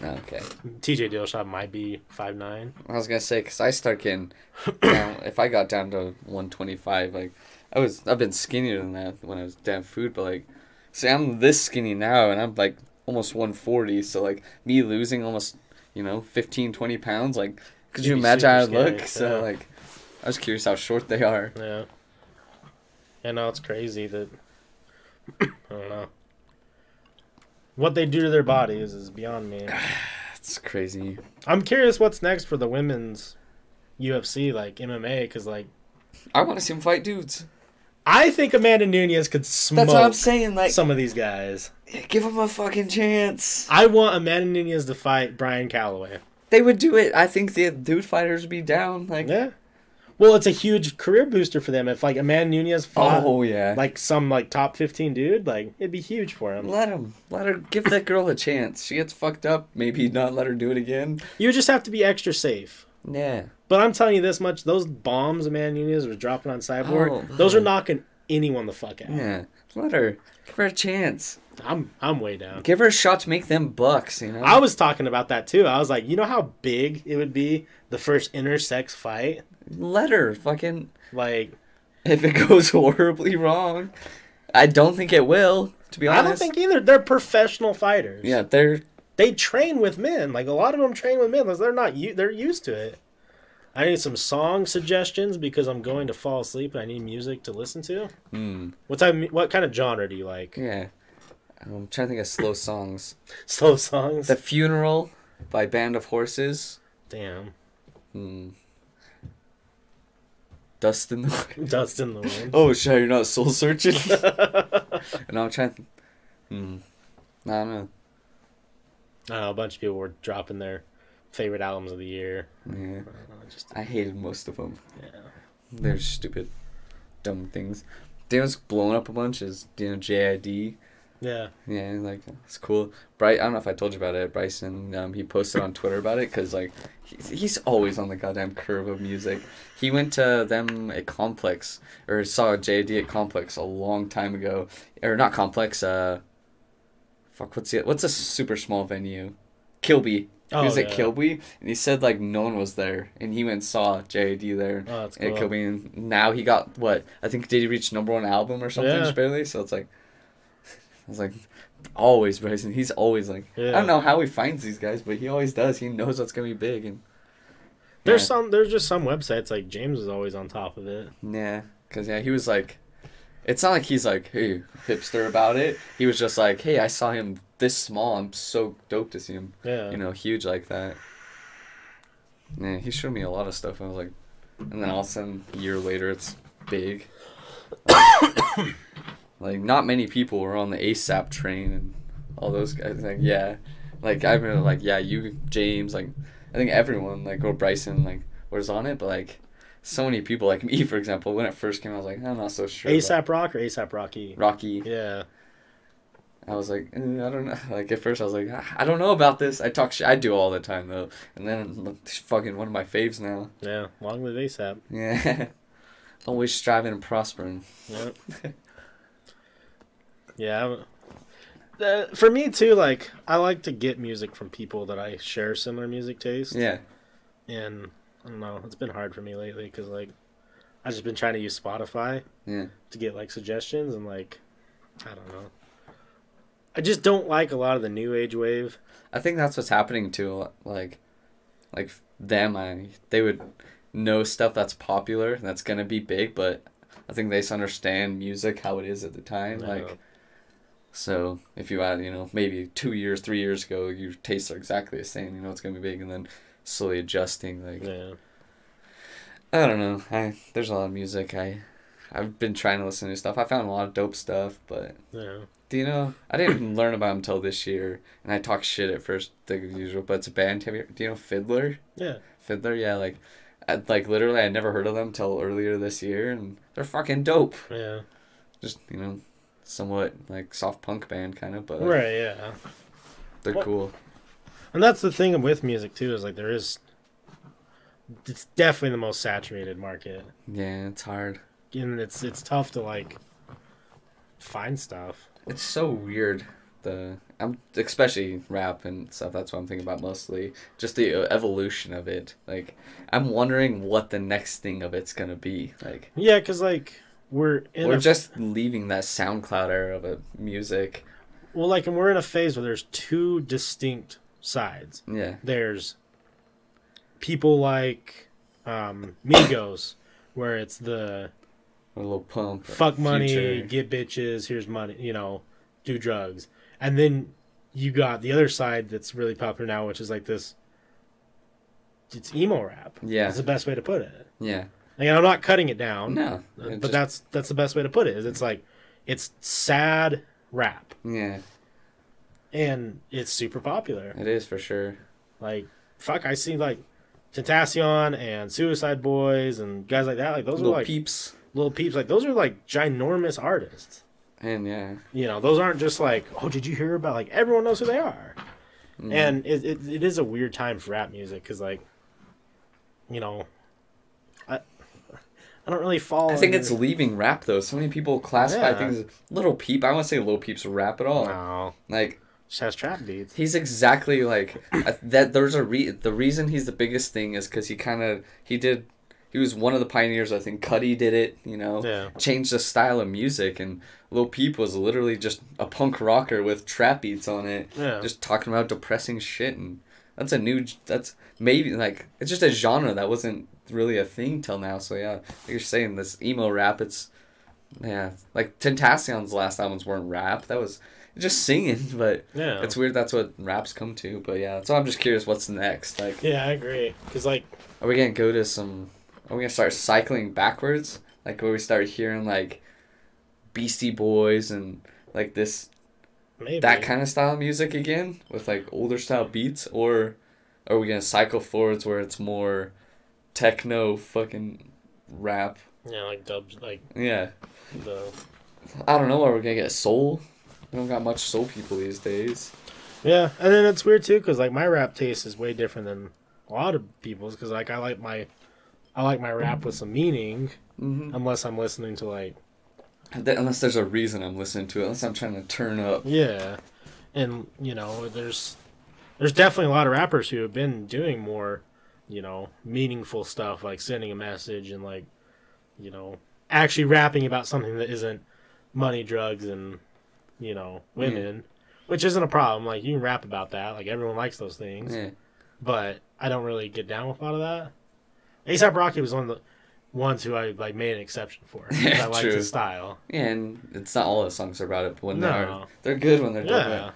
Oh, okay. TJ Dillashaw might be 5'9". I was gonna say because I start getting down. If I got down to 125, like I was, I've been skinnier than that when I was down food. But like, see, I'm this skinny now, and I'm like almost 140. So like me losing almost, you know, 15, 20 pounds. Like, could you You'd be imagine how I look? So yeah. like, I was curious how short they are. Yeah. Yeah, no, it's crazy that I don't know. What they do to their bodies is beyond me. It's crazy. I'm curious what's next for the women's UFC, like MMA, because like I want to see them fight dudes. I think Amanda Nunes could smoke That's what I'm saying. Like, some of these guys. give them a fucking chance. I want Amanda Nunes to fight Brian Calloway. They would do it. I think the dude fighters would be down. Like, Yeah. Well, it's a huge career booster for them if like Amanda Nunes fought oh yeah. like some like top 15 dude, like it'd be huge for him. Let him. Let her. Give that girl a chance. She gets fucked up. Maybe not let her do it again. You just have to be extra safe. Yeah. But I'm telling you this much: those bombs Amanda Nunes was dropping on Cyborg, Oh, those are knocking anyone the fuck out. Yeah. Let her. Give her a chance. I'm I'm way down. Give her a shot to make them bucks. You know. I was talking about that too. I was like, you know how big it would be the first intersex fight? Let her. Fucking. Like, If it goes horribly wrong, I don't think it will. To be honest. I don't think either. They're professional fighters. Yeah, they're. they train with men. Like a lot of them train with men. They're not. They're used to it. I need some song suggestions because I'm going to fall asleep and I need music to listen to. Hmm. What type? What kind of genre do you like? Yeah. I'm trying to think of slow songs. Slow songs. The Funeral by Band of Horses. Damn. Hmm. Dust in the Wind. Dust in the wind. Oh, shit, you're not soul searching. and I'm trying. To... Hmm. I don't know. I don't know, a bunch of people were dropping their favorite albums of the year. Yeah, Uh, just I hated most of them. yeah. They're stupid, dumb things. Daniel's blown up a bunch. Is you know JID. Yeah. Yeah, like it's cool. Bryce, I don't know if I told you about it. Bryson, um, he posted on Twitter about it because like he's, he's always on the goddamn curve of music. He went to them at Complex or saw JD at Complex a long time ago, or not Complex. Uh, fuck, what's the what's a super small venue? Kilby. Oh, He was Oh, at. Kilby, and he said like no one was there, and he went and saw JD there Oh, that's at. Kilby, and now he got what I think did he reach number one album or something Yeah. just barely? So it's like, was like, always Bryson. He's always like, I don't know how he finds these guys, but he always does. He knows what's gonna be big, and There's yeah. some. There's just some websites like James is always on top of it. Yeah, cause yeah, he was like, it's not like he's like, hey, hipster about it. He was just like, hey, I saw him this small. I'm so dope to see him, Yeah. you know, huge like that. Yeah, he showed me a lot of stuff. I was like, and then all of a sudden, a year later, it's big. Like, like, not many people were on the ASAP train and all those guys. Like, yeah, like I remember, like, yeah, you, James, like, I think everyone, like, or Bryson, like, was on it, but like, so many people, like me, for example, when it first came, I was like, I'm not so sure. ASAP Rock or ASAP Rocky. Rocky. Yeah. I was like, eh, I don't know. Like at first, I was like, "Ah, I don't know about this. I talk shit. I do all the time though. And then look, fucking one of my faves now. Yeah. Long live ASAP. Yeah. Always striving and prospering. Yep. Yeah. Uh, for me too, like I like to get music from people that I share similar music taste. Yeah. And I don't know, it's been hard for me lately because like I've just been trying to use Spotify Yeah. to get like suggestions and like I don't know. I just don't like a lot of the new age wave. I think that's what's happening too. Like, like them, I they would know stuff that's popular that's gonna be big, but I think they just understand music how it is at the time. Like, so if you add, you know, maybe two years, three years ago, your tastes are exactly the same. You know, it's gonna be big, and then slowly adjusting. Like, Yeah. I don't know. I there's a lot of music. I I've been trying to listen to stuff. I found a lot of dope stuff, but Yeah. do you know? I didn't learn about him until this year, and I talk shit at first, like usual. But it's a band. Have you? Do you know Fiddler? Yeah. Fiddler, yeah. Like, I, like literally, I never heard of them till earlier this year, and they're fucking dope. Yeah. Just you know, somewhat like soft punk band kind of, but Right, yeah. they're What- cool. And that's the thing with music too, is like there is it's definitely the most saturated market. Yeah, it's hard. And it's it's tough to like find stuff. It's so weird. The I'm especially rap and stuff. That's what I'm thinking about mostly. Just the uh, evolution of it. Like I'm wondering what the next thing of it's gonna be. Like Yeah, because like we're in we're a, just leaving that SoundCloud era of it, music. well, like, and we're in a phase where there's two distinct sides. Yeah, There's people like um, Migos, where it's the a little pump. fuck money, Future. get bitches, here's money, you know, do drugs. And then you got the other side that's really popular now, which is like this it's emo rap. Yeah. That's the best way to put it. Yeah. And I'm not cutting it down. No. uh, but just- that's that's the best way to put it. Is it's like it's sad rap yeah, and it's super popular. it is for sure. Like fuck, I see like Tentacion and Suicide Boys and guys like that. Like those Little are like peeps. little peeps. Like those are like ginormous artists. And yeah, You know, those aren't just like, oh, did you hear about? Like everyone knows who they are. Mm. And it, it it is a weird time for rap music because like, you know, I don't really follow. I think under- it's leaving rap though. So many people classify Yeah. things as Lil Peep. I want to say Lil Peep's rap at all. no, Like just has trap beats. he's exactly like that. There's a re. The reason he's the biggest thing is because he kind of he did. He was one of the pioneers. I think Cudi did it. You know, Yeah. changed the style of music, and Lil Peep was literally just a punk rocker with trap beats on it. Yeah. just talking about depressing shit, and that's a new. That's maybe like it's just a genre that wasn't really a thing till now. So yeah, like you're saying this emo rap. It's yeah, like Tentacion's last albums weren't rap. That was just singing, but Yeah. it's weird. That's what raps come to. But yeah, so I'm just curious what's next. Like, Yeah, I agree. Cause like, are we gonna go to some? Are we gonna start cycling backwards? Like where we start hearing like Beastie Boys and like this maybe that kind of style of music again with like older style beats, or are we gonna cycle forwards where it's more techno fucking rap? Yeah, like dubs, like Yeah, the I don't know. Are we're gonna get soul? We don't got much soul people these days. Yeah, and then it's weird too because like my rap taste is way different than a lot of people's because like I like my, I like my rap with some meaning Mm-hmm. unless I'm listening to like Unless there's a reason I'm listening to it, unless I'm trying to turn up. yeah, and you know there's there's definitely a lot of rappers who have been doing more, you know, meaningful stuff like sending a message and like, you know, actually rapping about something that isn't money, drugs, and you know women. Which isn't a problem. Like you can rap about that. Like everyone likes those things. Yeah. but I don't really get down with a lot of that. ASAP Rocky was one of the ones who I like made an exception for. Yeah, I liked true. his style. Yeah, and it's not all the songs are about it, but when No. they are, they're good when they're done. Yeah,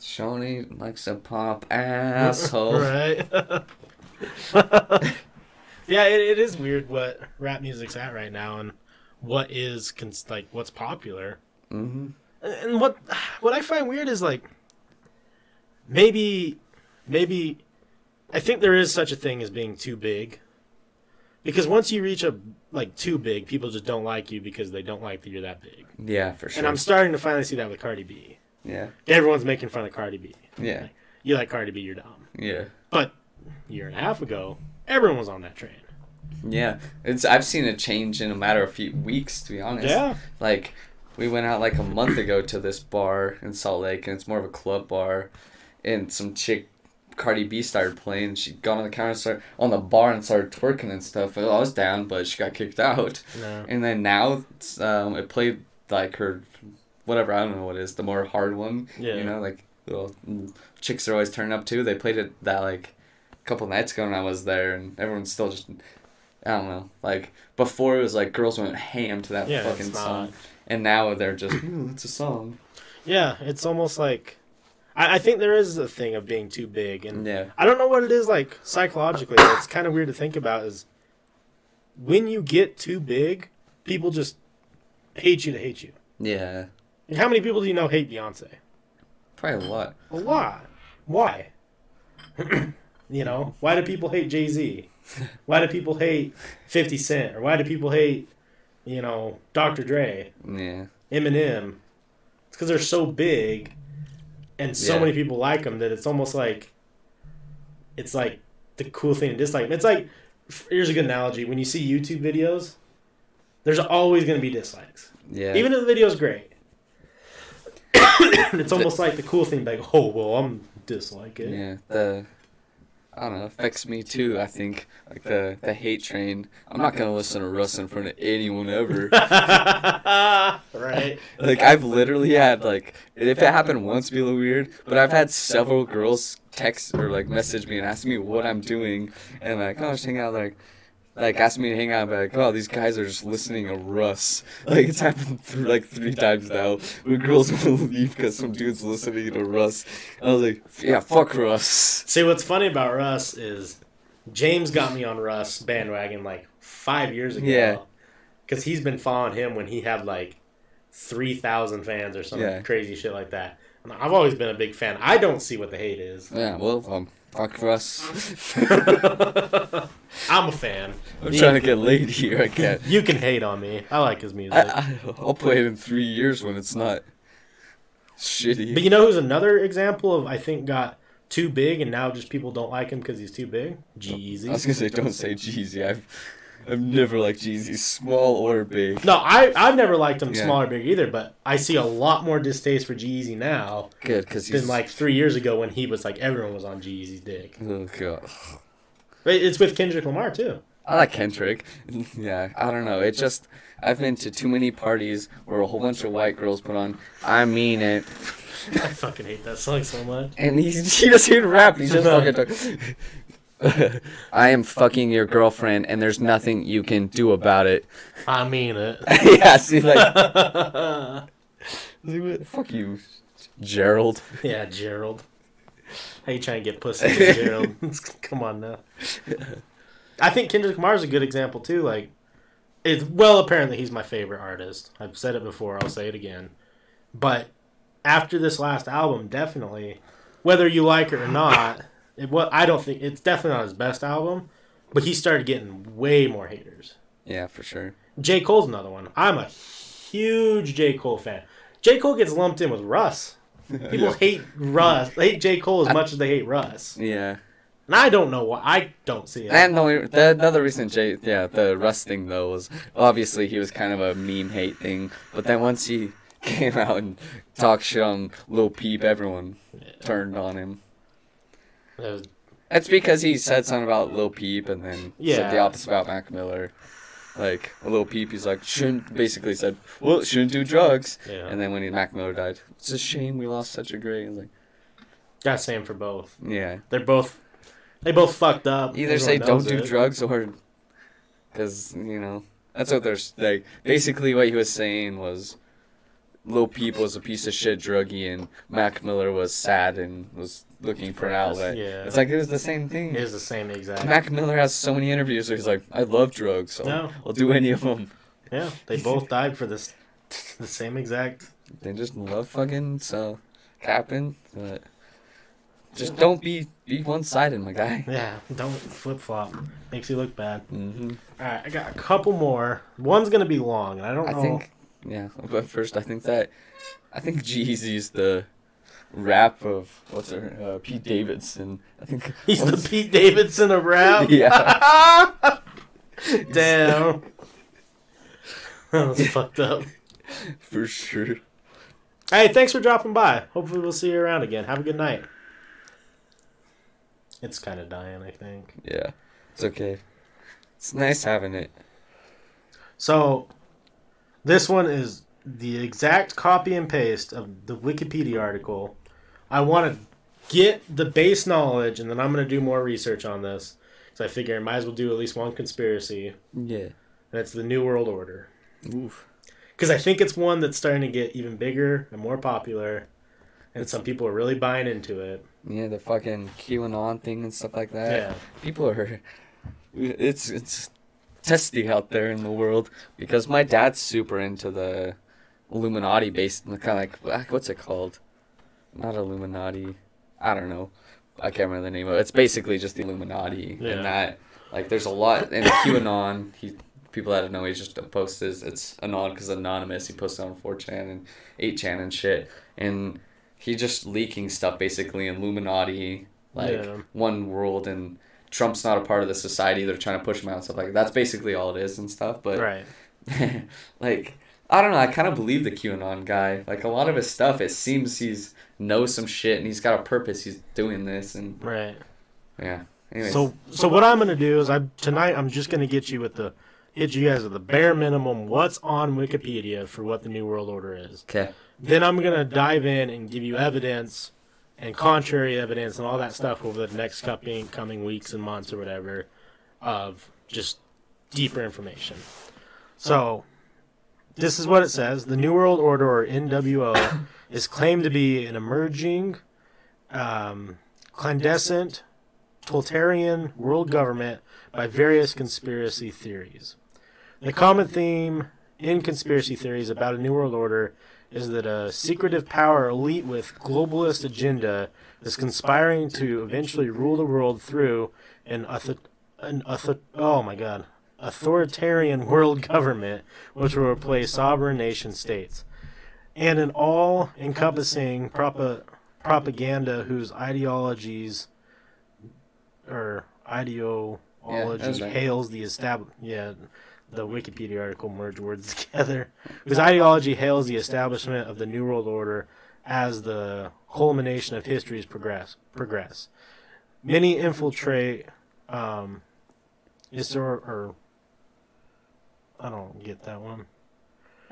Shawnee likes a pop asshole. right. yeah, it, it is weird what rap music's at right now and what is cons- like what's popular. Mm-hmm. And what what I find weird is like maybe maybe I think there is such a thing as being too big. Because once you reach a like too big, people just don't like you because they don't like that you're that big. Yeah, for sure. And I'm starting to finally see that with Cardi B. yeah, Everyone's making fun of Cardi B. yeah, You like Cardi B, you're dumb. yeah, But year and a half ago, everyone was on that train. yeah. It's I've seen a change in a matter of few weeks, to be honest. Yeah. Like, we went out like a month ago to this bar in Salt Lake, and it's more of a club bar, and some chick. Cardi B started playing. She got on the counter, started on the bar, and started twerking and stuff. I was down, but she got kicked out. No. And then now, it's, um, it played like her, whatever I don't know what it is, the more hard one. Yeah. You know, like little chicks are always turning up too. They played it that like couple nights ago when I was there, and everyone's still just, I don't know, like before it was like girls went ham to that Yeah, fucking song, and now they're just, "Ooh, it's a song. Yeah, it's almost like I, I think there is a thing of being too big and Yeah. I don't know what it is like psychologically. It's kind of weird to think about is when you get too big, people just hate you to hate you. Yeah. And how many people do you know hate Beyonce? Probably a lot. A lot. Why? you know, why do people hate Jay Z? Why do people hate Fifty Cent? Or why do people hate, you know, Dr. Dre, Yeah. Eminem? It's because they're so big, and so Yeah. many people like them that it's almost like, it's like the cool thing to dislike. It's like, here's a good analogy: when you see YouTube videos, there's always going to be dislikes, Yeah. even if the video's great. it's almost like the cool thing, like, oh well, I'm disliking. Yeah, the I don't know, affects me too. I think like the the hate train. I'm not gonna listen to Russ in front of anyone ever. right. like I've literally had like if it happened once, it'd be a little weird. But I've had several girls text or like message me and ask me what I'm doing, and like oh, just hang out like. Like ask me to hang out, but like, oh, these guys are just listening to Russ. Like it's happened th- like three times now. Where girls will leave because some dude's listening to Russ. I was like, yeah, fuck Russ. See, what's funny about Russ is James got me on Russ bandwagon like five years ago. Yeah. Because he's been following him when he had like 3,000 fans or some Yeah. crazy shit like that. And I've always been a big fan. I don't see what the hate is. Yeah, well, um, fuck Russ. I'm a fan. I'm trying to get laid here. I can't. You can hate on me. I like his music. I, I, I'll play it in three years when it's not shitty. but you know who's another example of I think got too big and now just people don't like him because he's too big? G I was gonna say, don't say G-Eazy. I've, I've never liked G-Eazy, small or big. No, I I've never liked him Yeah. small or big either, but I see a lot more distaste for G-Eazy now Good, because he's than like three years ago when he was like everyone was on G Eazy's dick. Oh god, It's with Kendrick Lamar too. I like Kendrick. Yeah, I don't know. It just I've been to too many parties where a whole bunch of white girls put on "I mean it," I fucking hate that song so much. and he's he doesn't even rap. He's just No. fucking. Talk. I am fucking your girlfriend, and there's nothing you can do about it. I mean it. yeah, see, like, fuck you, Gerald. Yeah, Gerald. How you trying to get pussy, Gerald? Come on now. I think Kendrick Lamar's a good example too. Like, it's well apparently he's my favorite artist. I've said it before. I'll say it again. But after this last album, definitely, whether you like it or not, it what I don't think it's definitely not his best album. But he started getting way more haters. Yeah, for sure. J. Cole's another one. I'm a huge J. Cole fan. J Cole gets lumped in with Russ. People hate Russ. They hate J Cole as much as they hate Russ, Yeah. and I don't know why. I don't see it. And the, only- the another reason Jay, yeah, the Russ thing though was obviously he was kind of a meme hate thing, but then once he came out and talked shit on Lil Peep, everyone turned on him. It was- That's because he said something about Lil Peep and then said the Yeah. opposite about Mac Miller. Like Lil Peep, he's like shouldn't basically said, well, shouldn't do drugs. yeah, And then when he, Mac Miller died, it's a shame we lost such a great. Like, got same for both. yeah, They're both. They both fucked up. either Everyone say don't knows do it. drugs or, because you know that's what they're like. Basically, what he was saying was, Lil Peep was a piece of shit druggie, and Mac Miller was sad and was looking for an outlet. Yeah. It's like it was the same thing. It is the same exact. Mac Miller has so many interviews where he's like, I love drugs, so No. I'll do any of them. Yeah, they both died for this. The same exact. They just love fucking so capping, but just don't be be one sided, my guy. Yeah, don't flip flop. Makes you look bad. hmm All right, I got a couple more. One's gonna be long, and I don't I know. think, yeah. But first, I think that I think G-Eazy's the rap of what's her uh, Pete Davidson. I think he's the Pete Davidson of rap. Yeah. Damn. that was fucked up. for sure. Hey, thanks for dropping by. Hopefully, we'll see you around again. Have a good night. It's kind of dying, I think. Yeah, it's okay. It's nice having it. So, this one is the exact copy and paste of the Wikipedia article. I want to get the base knowledge, and then I'm going to do more research on this. Because I figure I might as well do at least one conspiracy, Yeah. and it's the New World Order. Oof. Because I think it's one that's starting to get even bigger and more popular, and some people are really buying into it. Yeah, the fucking QAnon thing and stuff like that. Yeah. People are. It's it's testy out there in the world because my dad's super into the Illuminati based, kind of like what's it called? Not Illuminati. I don't know. I can't remember the name of it. It's basically just the Illuminati Yeah. and that like there's a lot in QAnon. He people that know he just posts his it's anon because anonymous. He posts it on 4chan and 8chan and shit and he just leaking stuff basically Illuminati like Yeah. one world and Trump's not a part of the society. They're trying to push him out and stuff like that. That's basically all it is and stuff. But Right. like I don't know. I kind of believe the QAnon guy. Like a lot of his stuff, it seems he's knows some shit and he's got a purpose. He's doing this and Right. yeah. Anyways, So, so what I'm gonna do is I tonight I'm just gonna get you with the hit you guys with the bare minimum what's on Wikipedia for what the New World Order is. okay. Then I'm gonna dive in and give you evidence and contrary evidence and all that stuff over the next coming coming weeks and months or whatever of just deeper information. So this is what it says: the New World Order, or NWO, is claimed to be an emerging, um, clandestine, totalitarian world government by various conspiracy theories. The common theme in conspiracy theories about a New World Order is that a secretive power elite with globalist agenda is conspiring to eventually rule the world through an, author- an author- oh my god authoritarian world government which will replace sovereign nation states and an all-encompassing propa- propaganda whose ideologies or ideology right. hails the estab- yeah the Wikipedia article merged words together. Whose ideology hails the establishment of the New World Order as the culmination of history's progress. Progress. Many infiltrate, um, histor- or I don't get that one.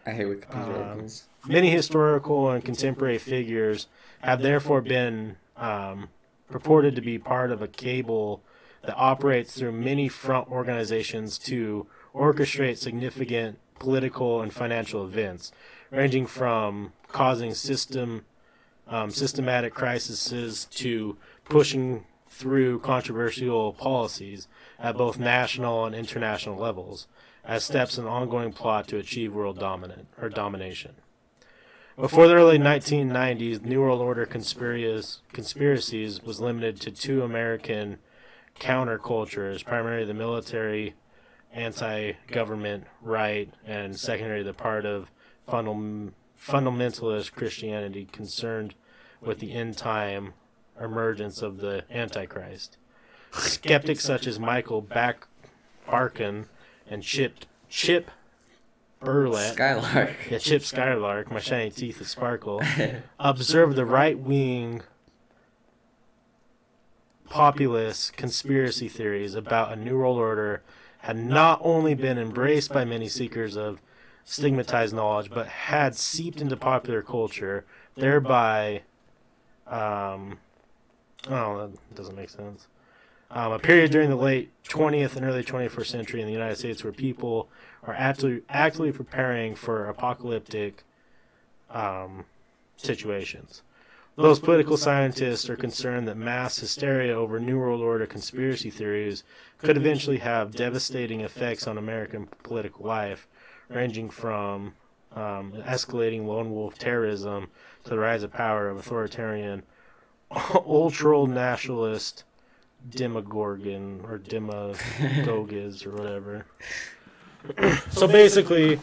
I hate Wikipedia Um, articles. Many historical and contemporary figures have therefore been um, purported to be part of a cable that operates through many front organizations to orchestrate significant political and financial events, ranging from causing system um, systematic crises to pushing through controversial policies at both national and international levels as steps in an ongoing plot to achieve world dominant or domination. Before the early 1990s, New World Order conspiracies, conspiracies was limited to two American countercultures, primarily the military, anti-government right, and secondary the part of fundam- fundamentalist Christianity concerned with the end time emergence of the Antichrist. Skeptics such as Michael Back Barkun and Chip Chip Berlet Skylark. yeah, Chip Skylark, my shiny teeth that sparkle, observed the right wing populist conspiracy theories about a New World Order had not only been embraced by many seekers of stigmatized knowledge, but had seeped into popular culture, thereby. Um, oh, that doesn't make sense. Um, a period during the late 20th and early 21st century in the United States where people are actively, actively preparing for apocalyptic um, situations. Those political scientists are concerned that mass hysteria over New World Order conspiracy theories could eventually have devastating effects on American political life, ranging from um, escalating lone wolf terrorism to the rise of power of authoritarian, ultra nationalist demogorgon or demagogas or whatever. so basically,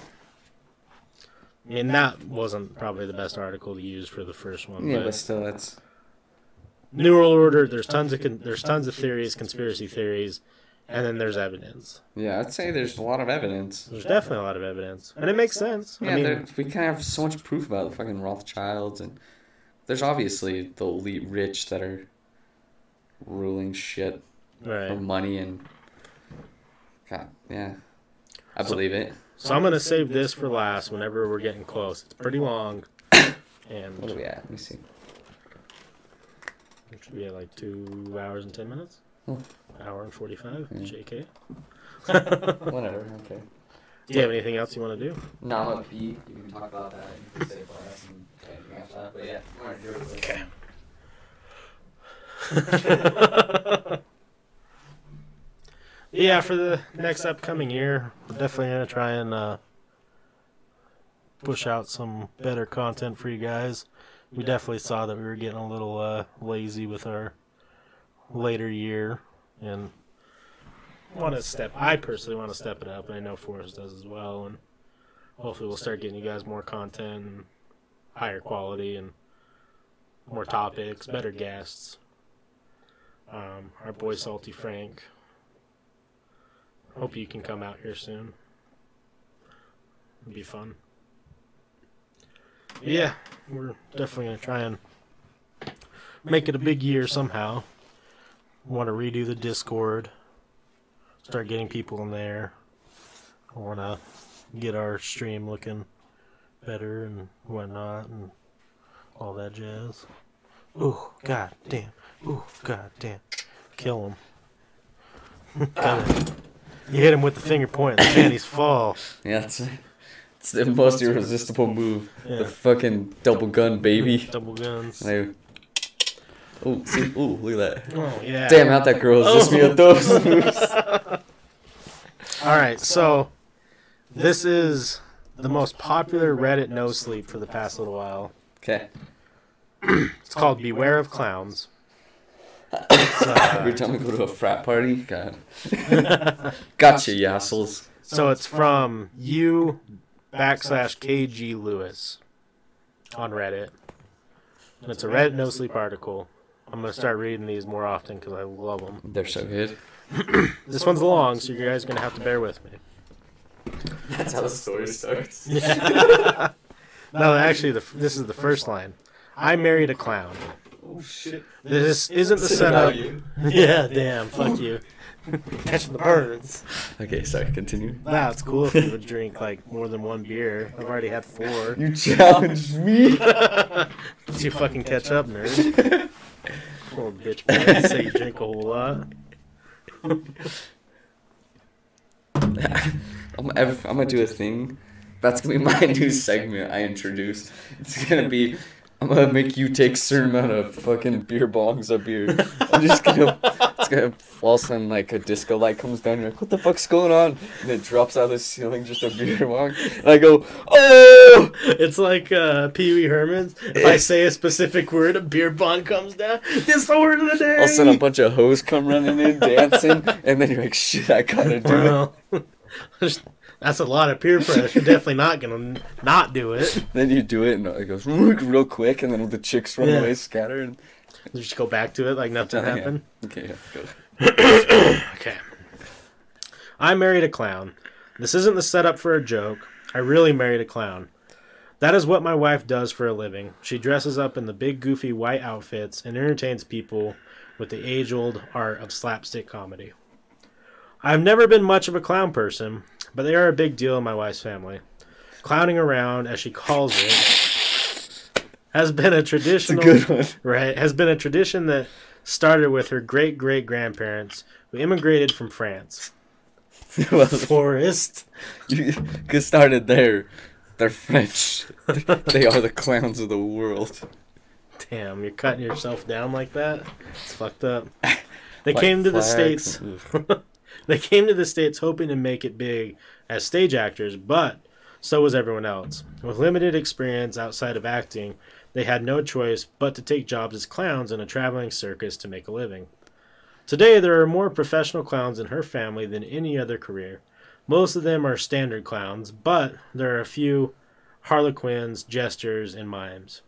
I mean that wasn't probably the best article to use for the first one. Yeah, but but still, that's New World Order. There's tons of con- there's tons of theories, conspiracy theories, and then there's evidence. yeah. I'd say there's a lot of evidence. There's definitely a lot of evidence, and it makes sense. Yeah, I mean, there, we kind of have so much proof about the fucking Rothschilds, and there's obviously the elite rich that are ruling shit for money and. God, yeah, I So- believe it. So I'm gonna save this for last. Whenever we're getting close, it's pretty long, and What are we at? Let me see. it should be at like two hours and ten minutes. Oh. Hour and forty-five. Yeah. JK. Whatever. Okay. Do you have anything else you want to do? No, I'm a Pete. You can talk about that. You can say class and anything after that. But yeah, I'm gonna do it. Okay. yeah, for the next upcoming year, we're definitely gonna try and uh, push out some better content for you guys. We definitely saw that we were getting a little uh, lazy with our later year, and want to step. I personally want to step it up, and I know Forrest does as well. And hopefully, we'll start getting you guys more content and higher quality and more topics, better guests. Um, our boy Salty Frank. Hope you can come out here soon. It'd be fun. Yeah, we're definitely gonna try and make it a big year somehow. Want to redo the Discord, start getting people in there. I want to get our stream looking better and whatnot and all that jazz. Ooh, god damn. Ooh, god damn. Kill him. Got it. You hit him with the finger point, the panties fall. Yeah, it's, it's the most irresistible move. Yeah. The fucking double gun, baby. Double guns. Like, oh, see, ooh, look at that. Oh yeah. Damn, out that girl oh. is just me at those moves. All right, so this is the most popular Reddit no sleep for the past little while. Okay. It's called Beware of Clowns. It's, Every uh, time I go to a frat party, God. gotcha, you assholes. so it's from you backslash KG Lewis on Reddit. And it's a Reddit no sleep article. I'm gonna start reading these more often because I love them. They're so good. This one's long, so you guys are gonna have to bear with me. That's how the story starts. no, actually, the, this is the first line. I married a clown. Oh, oh shit. This isn't the setup. Yeah, damn, fuck you. Catching the birds. Okay, sorry, continue. Nah, it's cool if you would drink like more than one beer. I've already had four. You challenged me. Did you fucking catch up, nerd? Little bitch boy. Say you drink a whole lot. I'm, ev- I'm gonna do a thing. That's gonna be my new segment I introduced. It's gonna be I'm gonna make you take certain amount of fucking beer bongs of beer. I'm just gonna it's gonna all of a sudden like a disco light comes down. You're like, what the fuck's going on? And it drops out of the ceiling just a beer bong. And I go, oh! It's like uh, Pee Wee Herman's. If I say a specific word, a beer bong comes down. This the word of the day. All of a sudden a bunch of hoes come running in dancing, and then you're like, shit, I gotta do it. That's a lot of peer pressure. You're definitely not gonna not do it. Then you do it and it goes real quick, and then the chicks run Yeah. away, scatter, and you Just go back to it like nothing Yeah. happened. okay, yeah. Okay. I married a clown. This isn't the setup for a joke. I really married a clown. That is what my wife does for a living. She dresses up in the big, goofy white outfits and entertains people with the age old art of slapstick comedy. I've never been much of a clown person, but they are a big deal in my wife's family. Clowning around, as she calls it, has been a a traditional good one. right, has been a tradition that started with her great great grandparents who immigrated from France. well, Forrest. you get started there. They're French. they are the clowns of the world. Damn, you're cutting yourself down like that? It's fucked up. They White came to the. States. They came to the States hoping to make it big as stage actors, but so was everyone else. With limited experience outside of acting, they had no choice but to take jobs as clowns in a traveling circus to make a living. Today, there are more professional clowns in her family than any other career. Most of them are standard clowns, but there are a few harlequins, jesters, and mimes.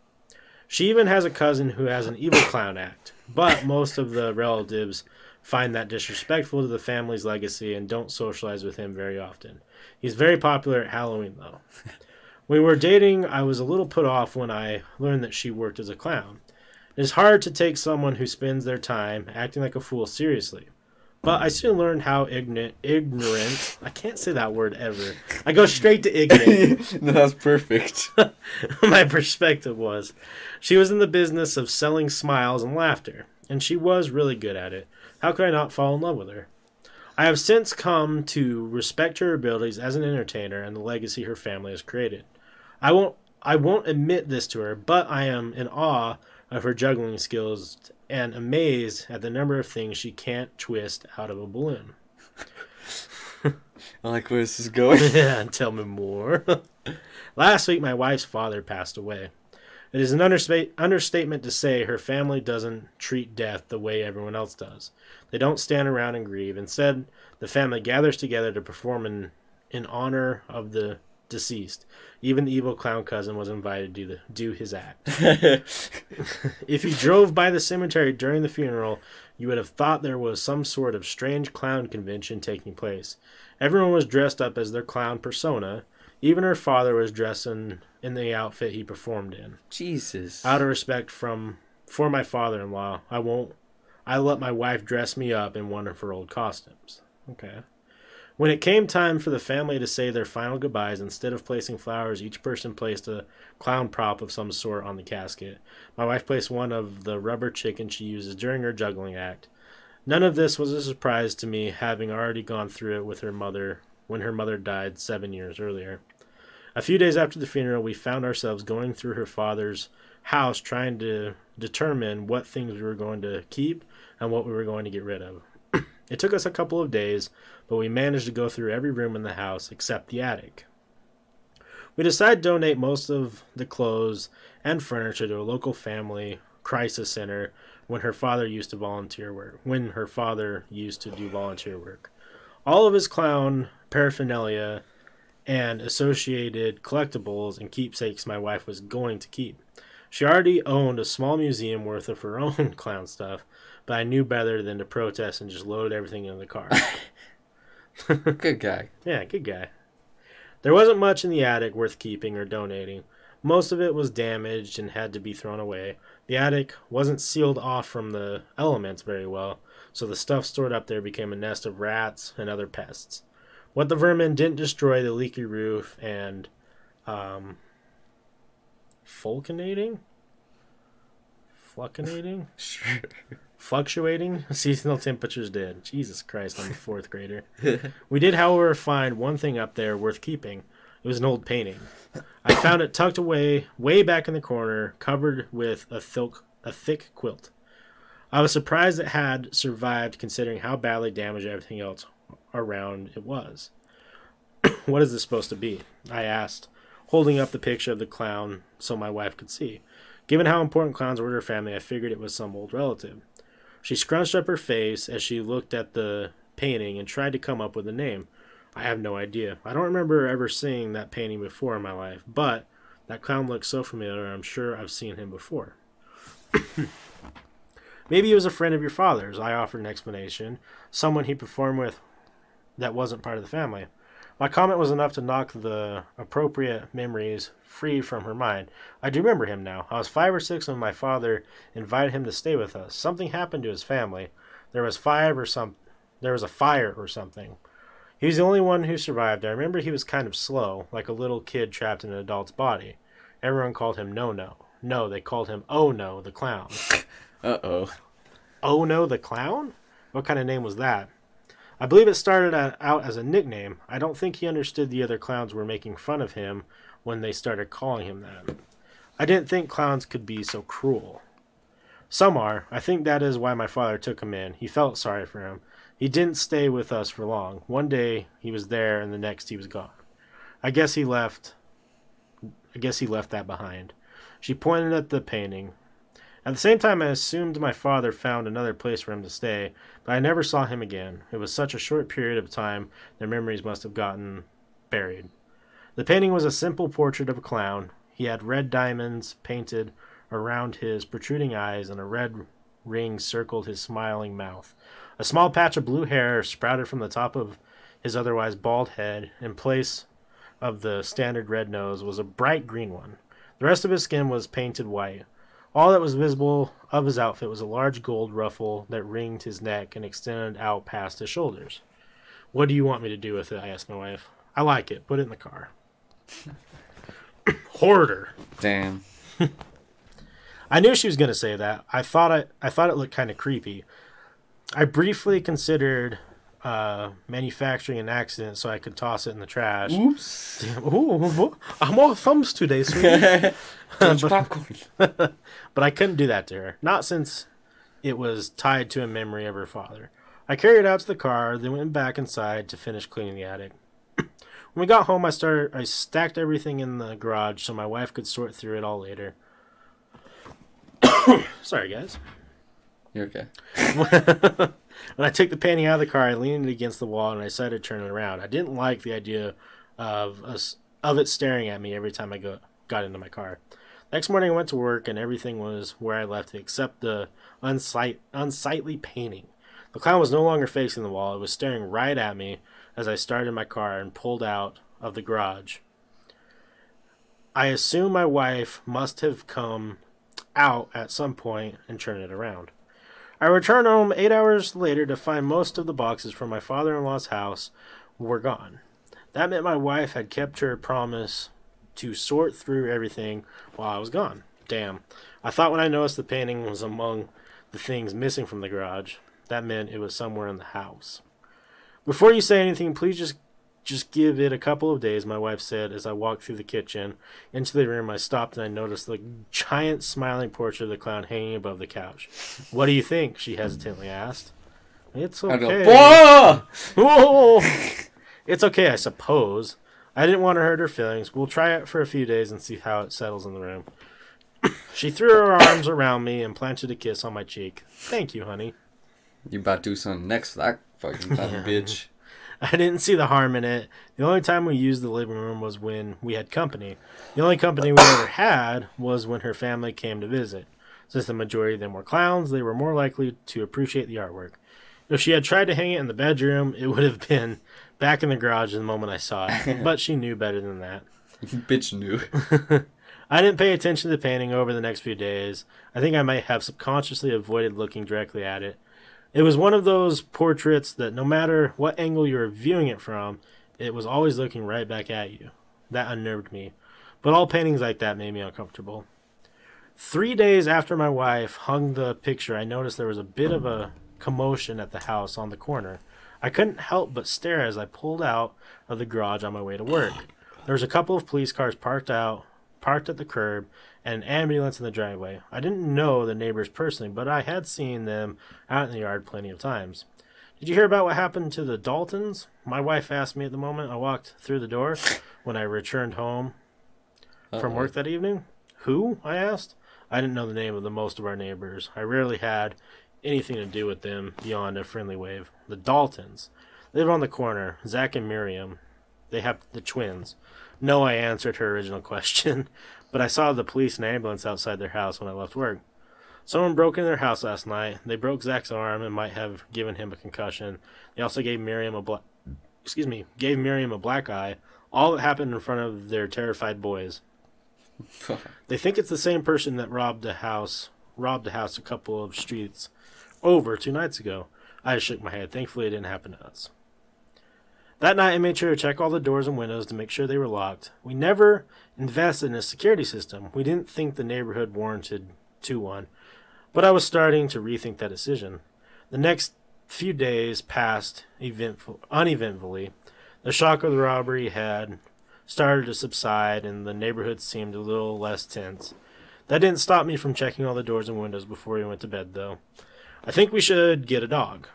She even has a cousin who has an evil clown act, but most of the relatives find that disrespectful to the family's legacy and don't socialize with him very often. He's very popular at Halloween, though. we were dating, I was a little put off when I learned that she worked as a clown. It is hard to take someone who spends their time acting like a fool seriously. But I soon learned how ignorant, ignorant, I can't say that word ever. I go straight to ignorant. no, that's perfect. my perspective was she was in the business of selling smiles and laughter, and she was really good at it. How could I not fall in love with her? I have since come to respect her abilities as an entertainer and the legacy her family has created. I won't I won't admit this to her, but I am in awe of her juggling skills and amazed at the number of things she can't twist out of a balloon. I like where this is going. yeah, tell me more. Last week, my wife's father passed away. It is an understa- understatement to say her family doesn't treat death the way everyone else does. They don't stand around and grieve. Instead, the family gathers together to perform in, in honor of the deceased. Even the evil clown cousin was invited to do, the, do his act. If you drove by the cemetery during the funeral, you would have thought there was some sort of strange clown convention taking place. Everyone was dressed up as their clown persona. Even her father was dressed in, in the outfit he performed in. Jesus. Out of respect from for my father-in-law, I won't. I let my wife dress me up in one of her old costumes. Okay. When it came time for the family to say their final goodbyes, instead of placing flowers, each person placed a clown prop of some sort on the casket. My wife placed one of the rubber chickens she uses during her juggling act. None of this was a surprise to me, having already gone through it with her mother when her mother died seven years earlier. A few days after the funeral, we found ourselves going through her father's house trying to determine what things we were going to keep and what we were going to get rid of. it took us a couple of days, but we managed to go through every room in the house except the attic. We decided to donate most of the clothes and furniture to a local family crisis center when her father used to volunteer work. When her father used to do volunteer work. All of his clown paraphernalia and associated collectibles and keepsakes my wife was going to keep. She already owned a small museum worth of her own clown stuff, but I knew better than to protest and just load everything in the car. Good guy. yeah, good guy. There wasn't much in the attic worth keeping or donating. Most of it was damaged and had to be thrown away. The attic wasn't sealed off from the elements very well, so the stuff stored up there became a nest of rats and other pests. What the vermin didn't destroy the leaky roof and um fulcinating? Flucinating? Sure. Fluctuating seasonal temperatures did. Jesus Christ, I'm a fourth grader. We did, however, find one thing up there worth keeping. It was an old painting. I found it tucked away, way back in the corner, covered with a thick, a thick quilt. I was surprised it had survived, considering how badly damaged everything else around it was. what is this supposed to be? I asked, holding up the picture of the clown so my wife could see. Given how important clowns were to her family, I figured it was some old relative. She scrunched up her face as she looked at the painting and tried to come up with a name. I have no idea. I don't remember ever seeing that painting before in my life, but that clown looks so familiar, I'm sure I've seen him before. Maybe he was a friend of your father's, I offered an explanation. Someone he performed with that wasn't part of the family. My comment was enough to knock the appropriate memories free from her mind. I do remember him now. I was five or six when my father invited him to stay with us. Something happened to his family. There was five or some there was a fire or something. He was the only one who survived. I remember he was kind of slow, like a little kid trapped in an adult's body. Everyone called him No No. No, they called him Oh No, the clown. Uh oh. Oh No, the clown? What kind of name was that? I believe it started out as a nickname. I don't think he understood the other clowns were making fun of him when they started calling him that. I didn't think clowns could be so cruel. Some are. I think that is why my father took him in. He felt sorry for him. He didn't stay with us for long. One day he was there and the next he was gone. I guess he left I guess he left that behind. She pointed at the painting. At the same time, I assumed my father found another place for him to stay, but I never saw him again. It was such a short period of time, their memories must have gotten buried. The painting was a simple portrait of a clown. He had red diamonds painted around his protruding eyes, and a red ring circled his smiling mouth. A small patch of blue hair sprouted from the top of his otherwise bald head. In place of the standard red nose was a bright green one. The rest of his skin was painted white. All that was visible of his outfit was a large gold ruffle that ringed his neck and extended out past his shoulders. What do you want me to do with it? I asked my wife. I like it. Put it in the car. Hoarder. Damn. I knew she was going to say that. I thought I, I thought it looked kind of creepy. I briefly considered uh, manufacturing an accident so I could toss it in the trash. Oops. Ooh, I'm all thumbs today, sweetie. Popcorn. but I couldn't do that to her. Not since it was tied to a memory of her father. I carried it out to the car, then went back inside to finish cleaning the attic. when we got home, I started. I stacked everything in the garage so my wife could sort through it all later. Sorry, guys. You're okay. when I took the painting out of the car, I leaned it against the wall and I decided to turn it around. I didn't like the idea of us of it staring at me every time I go, got into my car. Next morning, I went to work and everything was where I left it except the unsight, unsightly painting. The clown was no longer facing the wall; it was staring right at me as I started my car and pulled out of the garage. I assume my wife must have come out at some point and turned it around. I returned home eight hours later to find most of the boxes from my father in law's house were gone. That meant my wife had kept her promise to sort through everything while I was gone. Damn. I thought when I noticed the painting was among the things missing from the garage, that meant it was somewhere in the house. Before you say anything, please just just give it a couple of days, my wife said as I walked through the kitchen. Into the room, I stopped and I noticed the giant smiling portrait of the clown hanging above the couch. What do you think? She hesitantly asked. It's go, okay. Whoa! Whoa! It's okay, I suppose. I didn't want to hurt her feelings. We'll try it for a few days and see how it settles in the room. she threw her arms around me and planted a kiss on my cheek. Thank you, honey. You about to do something next to that fucking a bitch. I didn't see the harm in it. The only time we used the living room was when we had company. The only company we ever had was when her family came to visit. Since the majority of them were clowns, they were more likely to appreciate the artwork. If she had tried to hang it in the bedroom, it would have been back in the garage the moment I saw it. But she knew better than that. bitch knew. I didn't pay attention to the painting over the next few days. I think I might have subconsciously avoided looking directly at it. It was one of those portraits that no matter what angle you were viewing it from, it was always looking right back at you. That unnerved me. But all paintings like that made me uncomfortable. Three days after my wife hung the picture, I noticed there was a bit of a commotion at the house on the corner. I couldn't help but stare as I pulled out of the garage on my way to work. There was a couple of police cars parked out, parked at the curb, an ambulance in the driveway. I didn't know the neighbors personally, but I had seen them out in the yard plenty of times. Did you hear about what happened to the Daltons? My wife asked me at the moment I walked through the door when I returned home from Uh-oh. work that evening. Who? I asked. I didn't know the name of the most of our neighbors. I rarely had anything to do with them beyond a friendly wave. The Daltons. They live on the corner. Zach and Miriam. They have the twins. No, I answered her original question, but I saw the police and ambulance outside their house when I left work. Someone broke in their house last night. They broke Zach's arm and might have given him a concussion. They also gave Miriam a black, excuse me, gave Miriam a black eye. All that happened in front of their terrified boys. They think it's the same person that robbed a house, robbed a house a couple of streets over two nights ago. I just shook my head. Thankfully, it didn't happen to us. That night, I made sure to check all the doors and windows to make sure they were locked. We never invested in a security system. We didn't think the neighborhood warranted to one, but I was starting to rethink that decision. The next few days passed eventful, uneventfully. The shock of the robbery had started to subside, and the neighborhood seemed a little less tense. That didn't stop me from checking all the doors and windows before we went to bed, though. I think we should get a dog.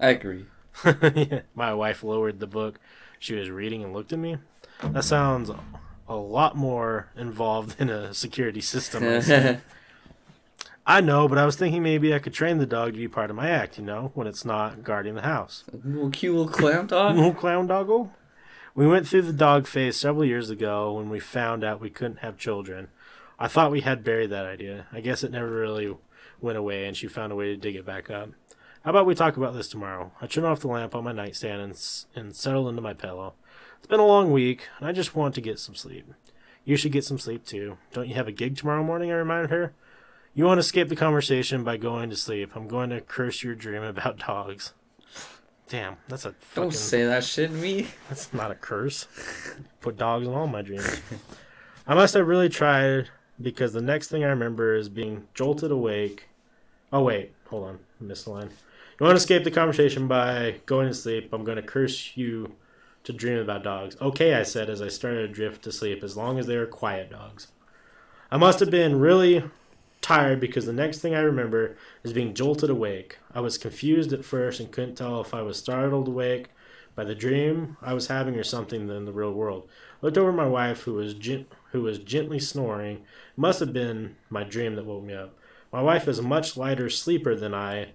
I agree. My wife lowered the book she was reading and looked at me. That sounds a lot more involved than a security system. I. I know, but I was thinking maybe I could train the dog to be part of my act, you know, when it's not guarding the house. little cute little clown dog. Little clown doggo. We went through the dog phase several years ago when we found out we couldn't have children. I thought we had buried that idea. I guess it never really went away, and she found a way to dig it back up. How about we talk about this tomorrow? I turn off the lamp on my nightstand and, and settle into my pillow. It's been a long week, and I just want to get some sleep. You should get some sleep too. Don't you have a gig tomorrow morning? I reminded her. You want to escape the conversation by going to sleep. I'm going to curse your dream about dogs. Damn, that's a fucking. Don't say that shit to me. That's not a curse. Put dogs in all my dreams. I must have really tried because the next thing I remember is being jolted awake. Oh wait, hold on, I missed the line. You want to escape the conversation by going to sleep? I'm going to curse you to dream about dogs. Okay, I said as I started to drift to sleep, as long as they were quiet dogs. I must have been really tired because the next thing I remember is being jolted awake. I was confused at first and couldn't tell if I was startled awake by the dream I was having or something in the real world. I looked over at my wife, who was who was gently snoring. It must have been my dream that woke me up. My wife is a much lighter sleeper than I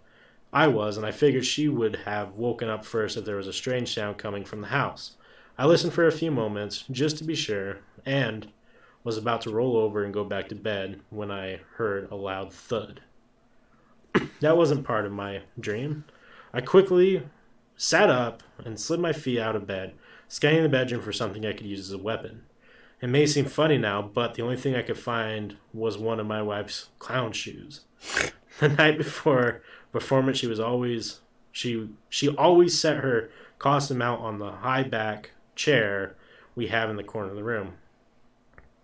I was, and I figured she would have woken up first if there was a strange sound coming from the house. I listened for a few moments just to be sure, and was about to roll over and go back to bed when I heard a loud thud. that wasn't part of my dream. I quickly sat up and slid my feet out of bed, scanning the bedroom for something I could use as a weapon. It may seem funny now, but the only thing I could find was one of my wife's clown shoes. The night before performance, she was always she she always set her costume out on the high back chair we have in the corner of the room.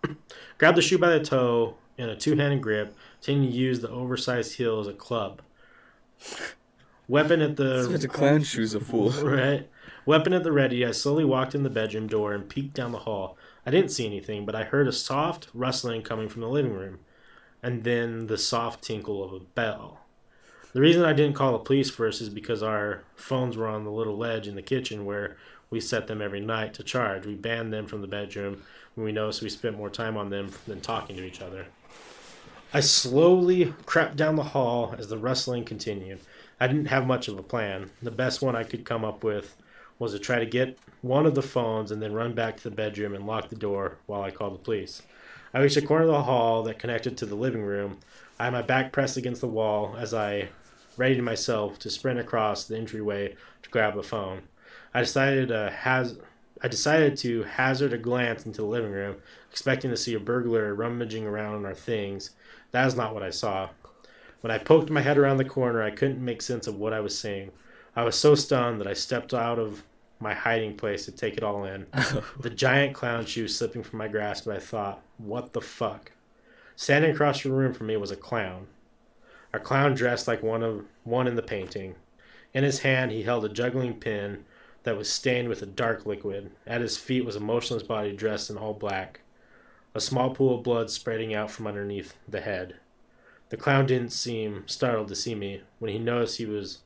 Grabbed the shoe by the toe in a two handed grip, intending to use the oversized heel as a club. Weapon at the Such a clown shoe's a fool. Right. Weapon at the ready, I slowly walked in the bedroom door and peeked down the hall. I didn't see anything, but I heard a soft rustling coming from the living room, and then the soft tinkle of a bell. The reason I didn't call the police first is because our phones were on the little ledge in the kitchen where we set them every night to charge. We banned them from the bedroom when we noticed we spent more time on them than talking to each other. I slowly crept down the hall as the rustling continued. I didn't have much of a plan. The best one I could come up with was to try to get one of the phones and then run back to the bedroom and lock the door while I called the police. I reached a corner of the hall that connected to the living room. I had my back pressed against the wall as I readied myself to sprint across the entryway to grab a phone. I decided to haz- I decided to hazard a glance into the living room, expecting to see a burglar rummaging around in our things. That is not what I saw. When I poked my head around the corner, I couldn't make sense of what I was seeing. I was so stunned that I stepped out of my hiding place to take it all in. the giant clown shoe slipping from my grasp, and I thought, what the fuck? Standing across the room from me was a clown. A clown dressed like one of one in the painting. In his hand he held a juggling pin that was stained with a dark liquid. At his feet was a motionless body dressed in all black. A small pool of blood spreading out from underneath the head. The clown didn't seem startled to see me. When he noticed he was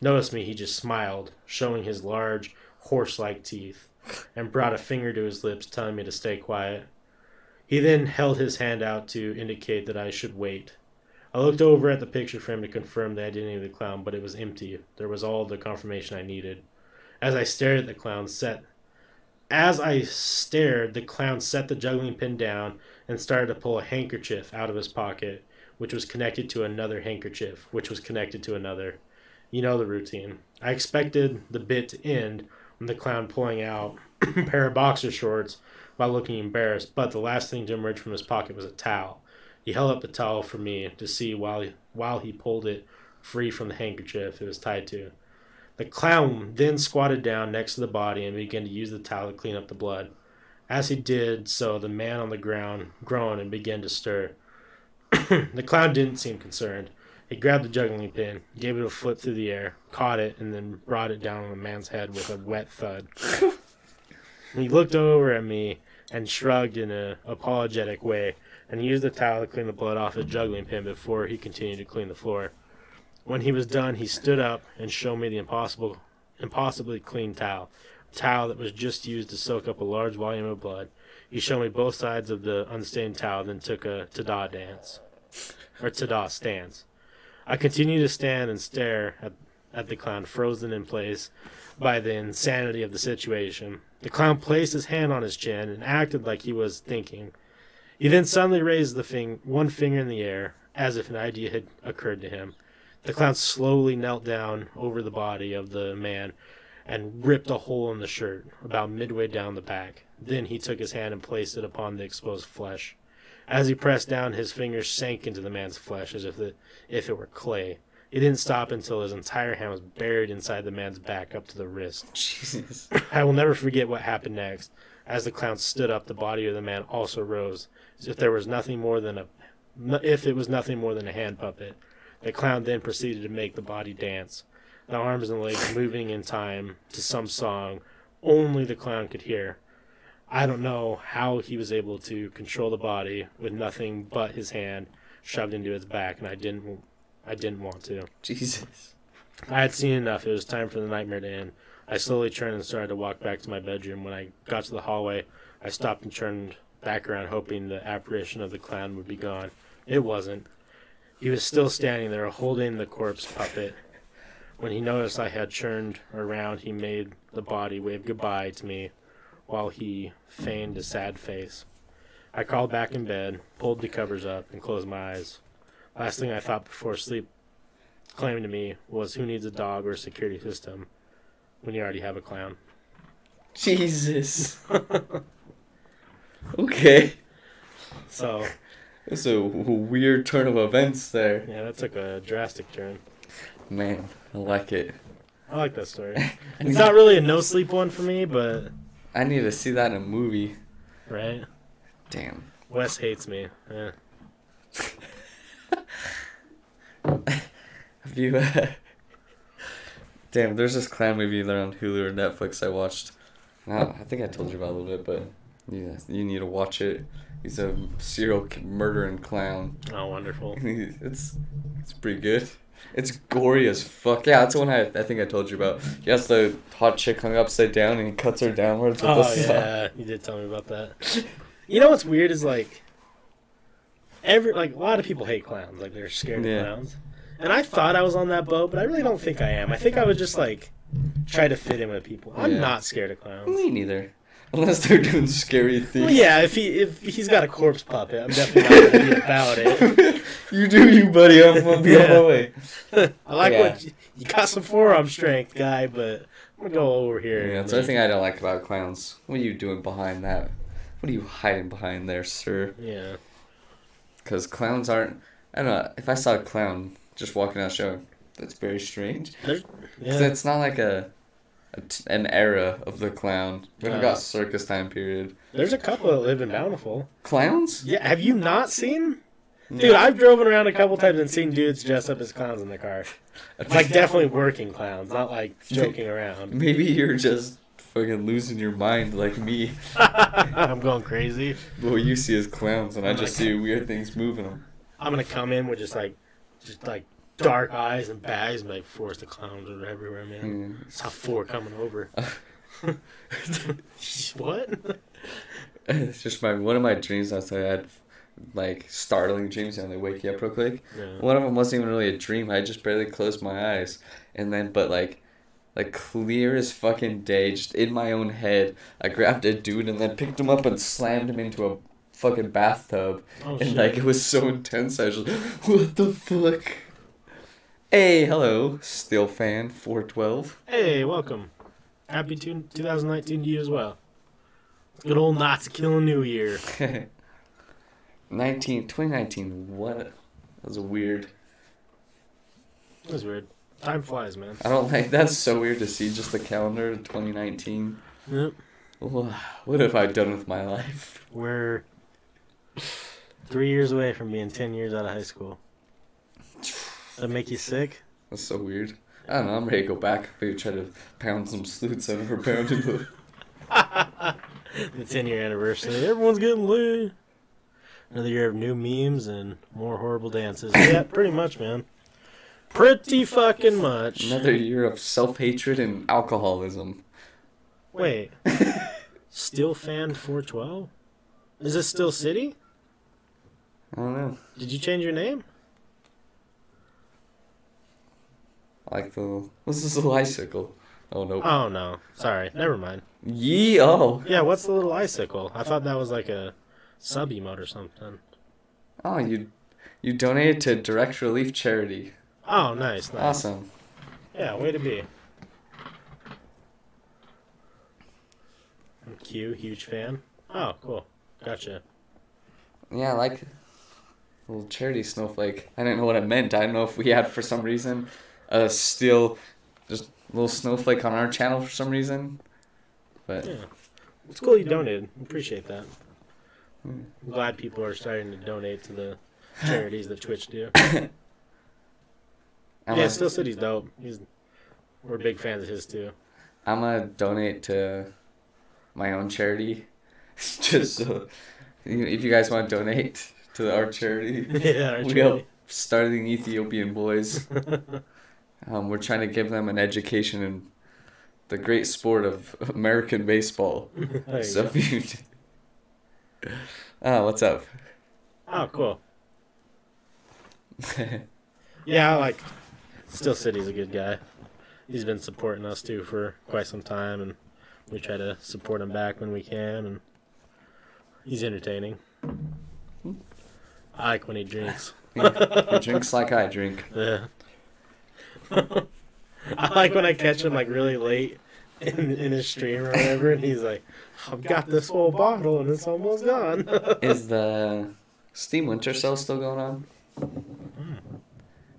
noticed me, he just smiled, showing his large horse-like teeth, and brought a finger to his lips, telling me to stay quiet. He then held his hand out to indicate that I should wait. I looked over at the picture frame to confirm the identity of the clown, but it was empty. There was all the confirmation I needed. As I stared at the clown, set as I stared, the clown set the juggling pin down and started to pull a handkerchief out of his pocket, which was connected to another handkerchief, which was connected to another. You know the routine. I expected the bit to end when the clown pulling out a pair of boxer shorts while looking embarrassed, but the last thing to emerge from his pocket was a towel. He held up the towel for me to see while while he pulled it free from the handkerchief it was tied to. The clown then squatted down next to the body and began to use the towel to clean up the blood. As he did so, the man on the ground groaned and began to stir. the clown didn't seem concerned. He grabbed the juggling pin, gave it a flip through the air, caught it, and then brought it down on the man's head with a wet thud. he looked over at me and shrugged in an apologetic way, and used the towel to clean the blood off the juggling pin before he continued to clean the floor. When he was done, he stood up and showed me the impossible, impossibly clean towel, a towel that was just used to soak up a large volume of blood. He showed me both sides of the unstained towel, then took a tada dance, or tada stance. I continued to stand and stare at, at the clown, frozen in place by the insanity of the situation. The clown placed his hand on his chin and acted like he was thinking. He then suddenly raised the fing- one finger in the air, as if an idea had occurred to him. The clown slowly knelt down over the body of the man and ripped a hole in the shirt about midway down the back. Then he took his hand and placed it upon the exposed flesh. As he pressed down, his fingers sank into the man's flesh as if, the, if it were clay. He didn't stop until his entire hand was buried inside the man's back up to the wrist. Jesus. I will never forget what happened next. As the clown stood up, the body of the man also rose, as if there was nothing more than a, if it was nothing more than a hand puppet. The clown then proceeded to make the body dance, the arms and legs moving in time to some song only the clown could hear. I don't know how he was able to control the body with nothing but his hand shoved into its back, and I didn't. I didn't want to. Jesus. I had seen enough. It was time for the nightmare to end. I slowly turned and started to walk back to my bedroom. When I got to the hallway, I stopped and turned back around, hoping the apparition of the clown would be gone. It wasn't. He was still standing there, holding the corpse puppet. When he noticed I had turned around, he made the body wave goodbye to me while he feigned a sad face. I crawled back in bed, pulled the covers up, and closed my eyes. Last thing I thought before sleep claimed to me was who needs a dog or a security system when you already have a clown? Jesus. okay. So, It's a weird turn of events there. yeah, that took a drastic turn. Man, I like it. I like that story. It's not really a no sleep one for me, but I need to see that in a movie. right? Damn. Wes hates me. Yeah. Have you? Uh... Damn, there's this clown movie there on Hulu or Netflix I watched. Now, I think I told you about it a little bit, but yeah, you need to watch it. He's a serial murdering clown. Oh, wonderful. it's it's pretty good. It's gory as fuck. Yeah, that's the one I, I think I told you about. He has the hot chick hung upside down and he cuts her downwards with Oh the saw. yeah, you did tell me about that. You know what's weird is like every like a lot of people hate clowns, like they're scared Yeah. of clowns. And I thought I was on that boat, but I really don't think I am. I think I would just like try to fit in with people. I'm Yeah. not scared of clowns. Me neither. Unless they're doing scary things. Well, yeah, if he if he's got a corpse puppet, I'm definitely not gonna be about it. you do you, buddy. I'm gonna be on Yeah. my way. I like Yeah. what you, you got some forearm strength, guy, but I'm gonna go over here. Yeah, that's the thing I don't like about clowns. What are you doing behind that? What are you hiding behind there, sir? Yeah. Because clowns aren't. I don't know. If I saw a clown just walking out show, that's very strange. There's, 'Cause yeah. it's not like a t- an era of the clown. We've No. got circus time period. There's a couple that live in Bountiful. Clowns? Yeah, have you not seen? Dude, I've driven around a couple times and seen dudes dressed up as clowns in the car. Like definitely working clowns, not like joking around. Maybe you're just fucking losing your mind like me. I'm going crazy. But what you see is clowns, and I Oh just my see weird things moving them. I'm gonna come in with just like, just like dark eyes and bags, and like force the clowns are everywhere, man. Mm. Saw four coming over. what? It's just my one of my dreams last night. I had like startling dreams, and they wake you up real quick. Yeah. One of them wasn't even really a dream. I just barely closed my eyes, and then but like, like clear as fucking day, just in my own head. I grabbed a dude and then picked him up and slammed him into a fucking bathtub. Oh, and shit. like it was so intense, I was just what the fuck? Hey, hello, still fan 412. Hey, welcome. Happy two- 2019 to you as well. Good old Nazi killing New Year. 19, 2019, what? That was weird. Was weird. Time flies, man. I don't like that's so weird to see just the calendar of 2019. Yep. What have I done with my life? We're three years away from being 10 years out of high school. That make you sick? That's so weird. I don't know, I'm ready to go back. Maybe try to pound some sleuths I've never pounded. But the 10 year anniversary. Everyone's getting lit. Another year of new memes and more horrible dances. Yeah, pretty much, man. Pretty fucking much. another year of self hatred and alcoholism. Wait. Still fan 412? Is this still City? I don't know. Did you change your name? I like the. What's this little icicle? Oh, no. Oh no. Sorry. Never mind. Yee, oh. Yeah, what's the little icicle? I thought that was like a sub emote or something. Oh, you you donated to Direct Relief Charity. Oh, nice, nice. Awesome. Yeah, way to be. Q, huge fan. Oh, cool. Gotcha. Yeah, I like little charity snowflake. I didn't know what it meant. I don't know if we had for some reason Uh, a still just a little snowflake on our channel for some reason. But Yeah. It's cool you donated. Appreciate that. I'm glad people are starting to donate to the charities that Twitch do. Yeah, a- Still City's dope. He's we're big fans of his too. I'm gonna donate to my own charity. Just so, if you guys want to donate to our charity, yeah, our we charity. help starting Ethiopian boys. Um, we're trying to give them an education in the great sport of American baseball. So go. if you, oh, what's up? Oh, cool. Yeah, I like Still City's a good guy. He's been supporting us too for quite some time, and we try to support him back when we can. And he's entertaining. Hmm. I like when he drinks. he drinks like I drink. Yeah. I like when I catch him like really late in, in his stream or whatever, and he's like, "I've got this whole bottle and it's almost gone." Is the Steam Winter Sale still going on?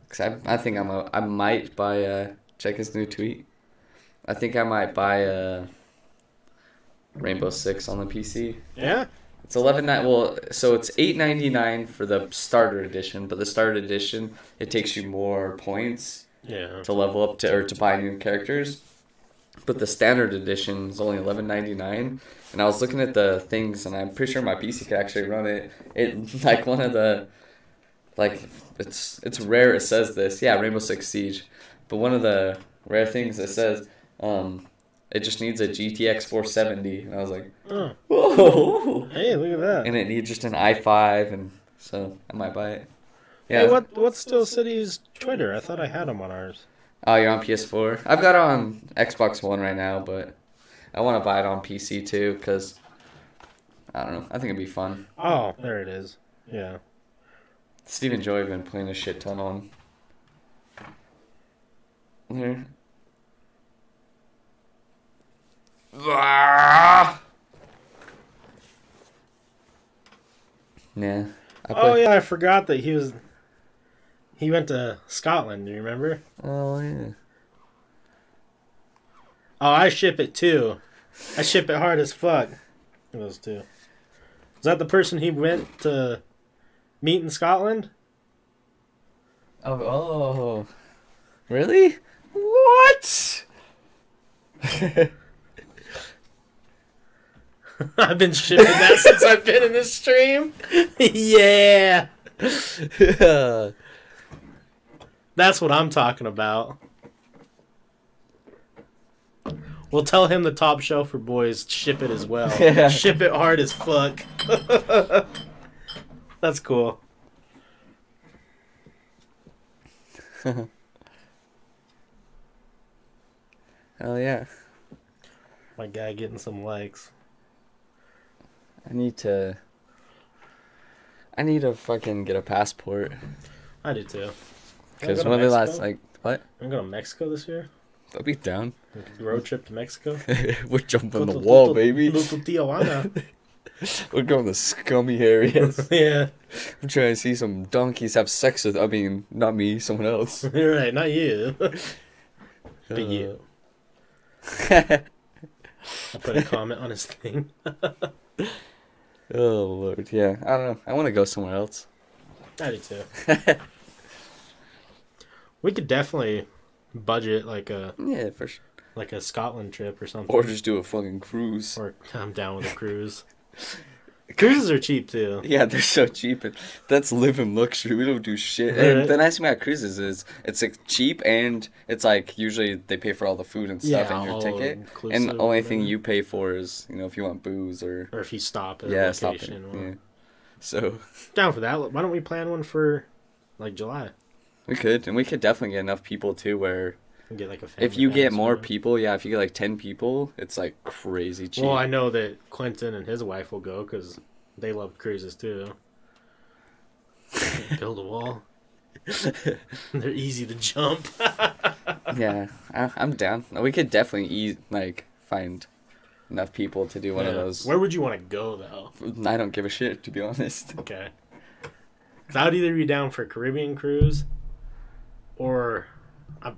Cause I, I think I'm a, I might buy uh check his new tweet. I think I might buy uh Rainbow Six on the PC. yeah. It's eleven nine. Well, so it's eight ninety nine for the starter edition, but the starter edition it takes you more points Yeah. to level up to or to buy new characters. But the standard edition is only eleven ninety nine, and I was looking at the things, and I'm pretty sure my PC could actually run it. It like one of the, like it's it's rare. It says this, yeah, Rainbow Six Siege, but one of the rare things it says, um, it just needs a GTX four seventy, and I was like, Oh. whoa, Hey, look at that. and it needs just an i five, and so I might buy it. Yeah. Hey, what what's Still City's Twitter? I thought I had him on ours. Oh, you're on PS4. I've got it on Xbox One right now, but I want to buy it on PC too because I don't know. I think it'd be fun. Oh, there it is. Yeah. Stephen Joy been playing a shit ton on. There. Ah! Nah. Oh yeah, I forgot that he was. He went to Scotland. Do you remember? Oh yeah. Oh, I ship it too. I ship it hard as fuck. Those two. Is that the person he went to meet in Scotland? Oh, oh. Really? What? I've been shipping that since I've been in this stream. yeah, that's what I'm talking about. We'll tell him the top shelf for boys ship it as well. Yeah. Ship it hard as fuck. that's cool. Hell yeah. My guy getting some likes. I need to. I need to fucking get a passport. I do too. Because to when the last, like, what? I'm going to Mexico this year. I'll be down. Road trip to Mexico. We're jumping the wall, baby. Tijuana. We're going to scummy areas. yeah, I'm trying to see some donkeys have sex with. I mean, not me, someone else. you're right. Not you. but you. Uh, I put a comment on his thing. oh lord, yeah. I don't know. I want to go somewhere else. I do too. We could definitely budget like a Yeah, for sure. like a Scotland trip or something. Or just do a fucking cruise. Or I'm down with a cruise. Cruises are cheap too. Yeah, they're so cheap. And that's living luxury. We don't do shit. Right. And the nice thing about cruises is it's like cheap and it's like usually they pay for all the food and stuff Yeah, in your ticket. And the only thing you pay for is you know if you want booze or Or if you stop at yeah, a stop it. location. Yeah. So Down for that. Why don't we plan one for like July? We could, and we could definitely get enough people too. Where get like a if you get more you people, yeah, if you get like ten people, it's like crazy cheap. Well, I know that Clinton and his wife will go because they love cruises too. Build a wall. They're easy to jump. yeah, I, I'm down. We could definitely eat like find enough people to do one of those. Where would you want to go though? I don't give a shit to be honest. Okay. 'Cause I would either be down for a Caribbean cruise, or I,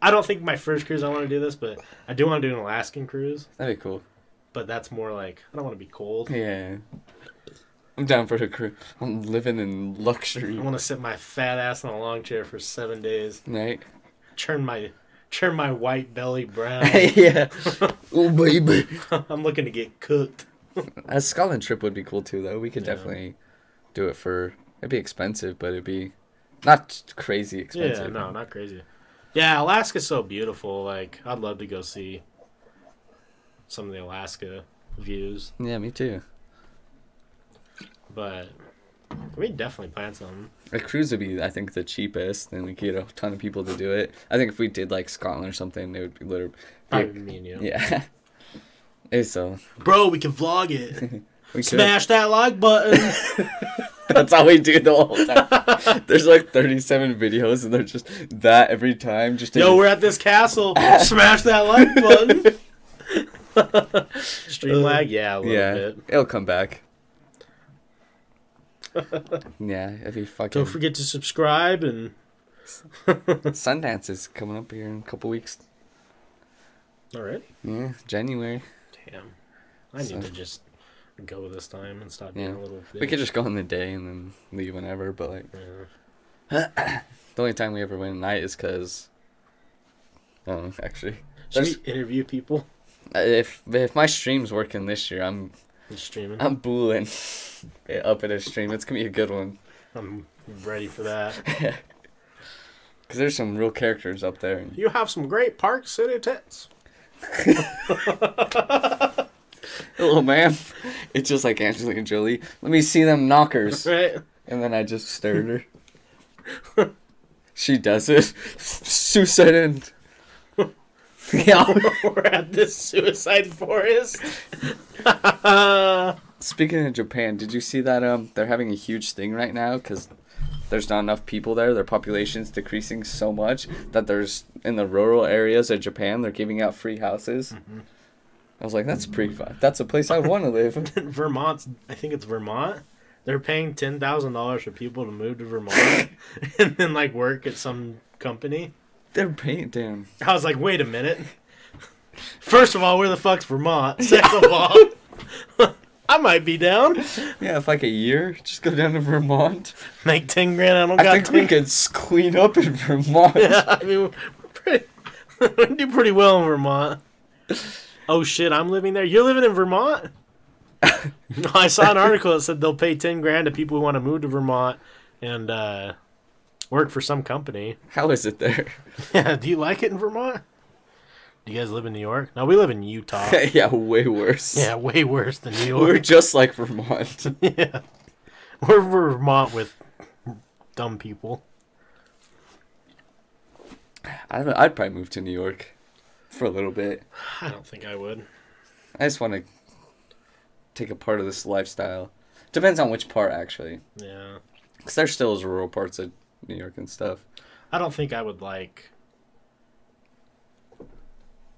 I don't think my first cruise I want to do this, but I do want to do an Alaskan cruise. That'd be cool. But that's more like I don't want to be cold. Yeah. I'm down for the cruise. I'm living in luxury. I want to sit my fat ass in a long chair for seven days, Right? turn my turn my white belly brown. yeah. Oh baby. I'm looking to get cooked. A Scotland trip would be cool too, though. We could Yeah. definitely do it for. It'd be expensive, but it'd be not crazy expensive. Yeah, expensive. no, not crazy. Yeah, Alaska's so beautiful. Like, I'd love to go see some of the Alaska views. Yeah, me too. But we definitely plan something. A cruise would be, I think, the cheapest, and we could get a ton of people to do it. I think if we did like Scotland or something, it would be literally. Probably me and you. Yeah. It's so Bro, we can vlog it. we could. Smash that like button. That's how we do the whole time. There's like 37 videos, and they're just that every time. Just Yo, we're at this castle. Smash that like button. Stream uh, lag? Yeah, a little yeah, bit. it'll come back. yeah, if you be fucking. Don't forget to subscribe and. Sundance is coming up here in a couple weeks. All right. Yeah, January. Damn. I need to just go this time and stop Yeah. a little. We could just go in the day and then leave whenever. But like, Yeah. the only time we ever went at night is because. I actually. Should we interview people? Uh, If if my stream's working this year, I'm Just streaming. I'm booling up at a stream. It's gonna be a good one. I'm ready for that. Cause there's some real characters up there. You have some great Park City tits. Hello, ma'am. It's just like Angelina Jolie. Let me see them knockers. Right? And then I just stared her. she does it. Suicide end. yeah. We're at this suicide forest. Speaking of Japan, did you see that um they're having a huge thing right now because there's not enough people there. Their population's decreasing so much that there's in the rural areas of Japan they're giving out free houses. I was like, that's pretty fun. That's a place I want to live. Vermont's, I think it's Vermont. They're paying ten thousand dollars for people to move to Vermont and then like work at some company. They're paying damn. I was like, wait a minute. First of all, where the fuck's Vermont? Second of all, I might be down. Yeah, if like a year, just go down to Vermont. Make ten grand. I don't I got think 10 we could clean up in Vermont. Yeah, I mean, we're pretty, we do pretty well in Vermont. Oh shit, I'm living there. You're living in Vermont? I saw an article that said they'll pay ten grand to people who want to move to Vermont and uh, work for some company. How is it there? Yeah, do you like it in Vermont? Do you guys live in New York? No, we live in Utah. yeah, way worse. Yeah, way worse than New York. We're just like Vermont. yeah, we're Vermont with dumb people. I don't know, I'd probably move to New York for a little bit. I don't think I would. I just want to take a part of this lifestyle. Depends on which part, actually. Yeah. Because there still is rural parts of New York and stuff. I don't think I would like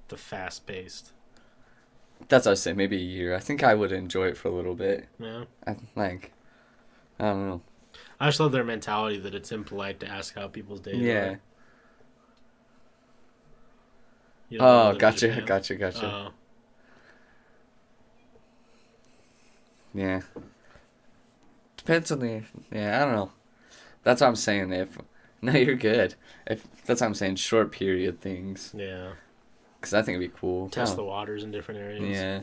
the fast paced. That's what I say. Maybe a year. I think I would enjoy it for a little bit. Yeah. I like. I don't know. I just love their mentality that it's impolite to ask how people's days Yeah. are. You know Oh, gotcha, gotcha, gotcha. Oh. Yeah. Depends on the. Yeah, I don't know. That's what I'm saying. If no, you're good. If that's what I'm saying, short period things. yeah. Because I think it'd be cool. Test Oh, the waters in different areas. Yeah.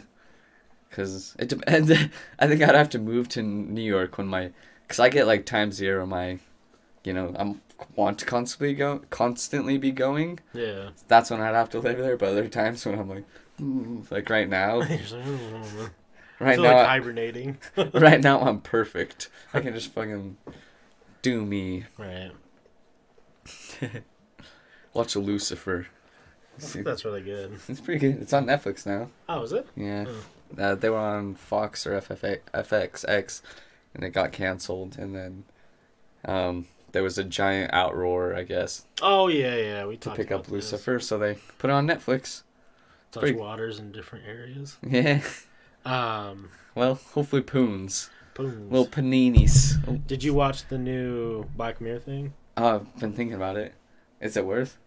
Because it depends. I think I'd have to move to New York when my. Because I get like time zero. My, you know, I'm want to constantly go, constantly be going. Yeah. That's when I'd have to live there. But other times when I'm like, "Ooh," like right now, You're just like, "Mm." I right now, like I- hibernating. right now I'm perfect. I can just fucking do me. right. Watch Lucifer. See- That's really good. It's pretty good. It's on Netflix now. Oh, is it? Yeah. Oh. Uh, they were on Fox or FFA, FXX, and it got canceled. And then um, there was a giant outroar, I guess, Oh yeah, yeah. We to pick up this. Lucifer. So they put it on Netflix. Touch pretty- waters in different areas. Yeah. Um, Well, hopefully poons. boom. Little paninis. Oh, Did you watch the new Black Mirror thing? oh, I've been thinking about it. Is it worth?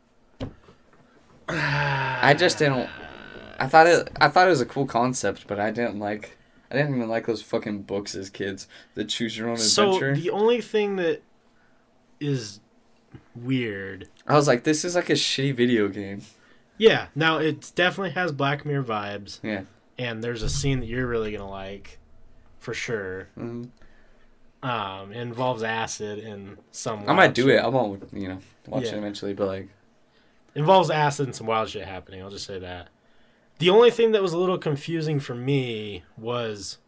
I just didn't. I thought it. I thought it was a cool concept, but I didn't like. I didn't even like those fucking books as kids. The choose your own adventure. So adventure. the only thing that is weird. I was like, this is like a shitty video game. Yeah. Now it definitely has Black Mirror vibes, Yeah. and there's a scene that you're really gonna like, for sure. Mhm. Um, it involves acid and some. I might do shit. it. I won't, you know, watch Yeah. it eventually. But like, involves acid and some wild shit happening. I'll just say that. The only thing that was a little confusing for me was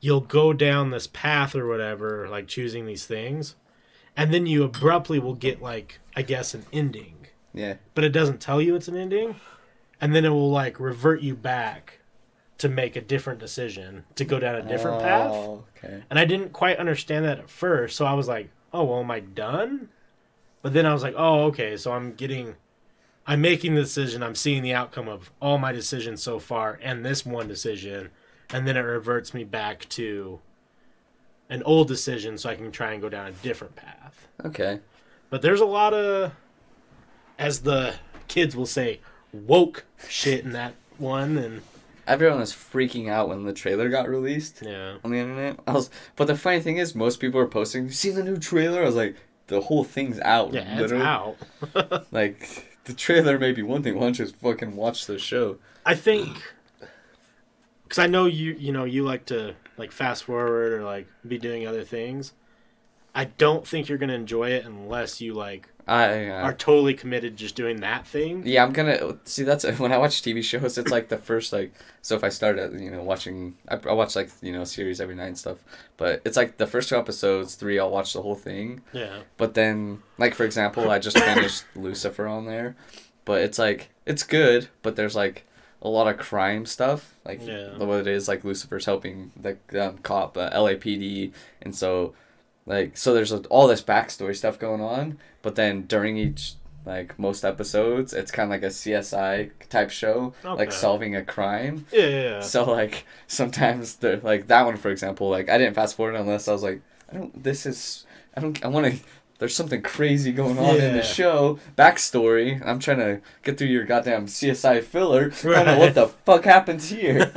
you'll go down this path or whatever, like choosing these things, and then you abruptly will get like I guess an ending, yeah, but it doesn't tell you it's an ending, and then it will like revert you back to make a different decision to go down a different oh, path. Oh, Okay. And I didn't quite understand that at first, so I was like, "Oh, well, am I done?" But then I was like, "Oh, okay, so I'm getting, I'm making the decision. I'm seeing the outcome of all my decisions so far, and this one decision, and then it reverts me back to an old decision, so I can try and go down a different path." Okay. But there's a lot of, as the kids will say, woke shit in that one, and Everyone was freaking out when the trailer got released yeah, on the internet. I was, but the funny thing is, most people were posting. You see the new trailer? I was like, the whole thing's out. yeah, it's out. Like the trailer may be one thing. Why don't you just fucking watch the show? I think because I know you you know you like to like fast forward or like be doing other things. I don't think you're gonna enjoy it unless you like I uh, are totally committed to just doing that thing. Yeah, I'm gonna see. That's when I watch TV shows. It's like the first like. So if I start at you know watching, I, I watch like you know series every night and stuff. But it's like the first two episodes, three, I'll watch the whole thing. Yeah, But then, like for example, I just finished Lucifer on there, but it's like it's good, but there's like a lot of crime stuff. Like Yeah. what it is, like Lucifer's helping the um, cop, uh, LAPD, and so like so there's all this backstory stuff going on. But then during each like most episodes, it's kind of like a CSI type show, like solving a crime. yeah, yeah. yeah. So like sometimes they're like that one for example, like I didn't fast forward unless I was like, I don't this is I don't I wanna there's something crazy going on in the show. Backstory. I'm trying to get through your goddamn CSI filler. I don't know what the fuck happens here.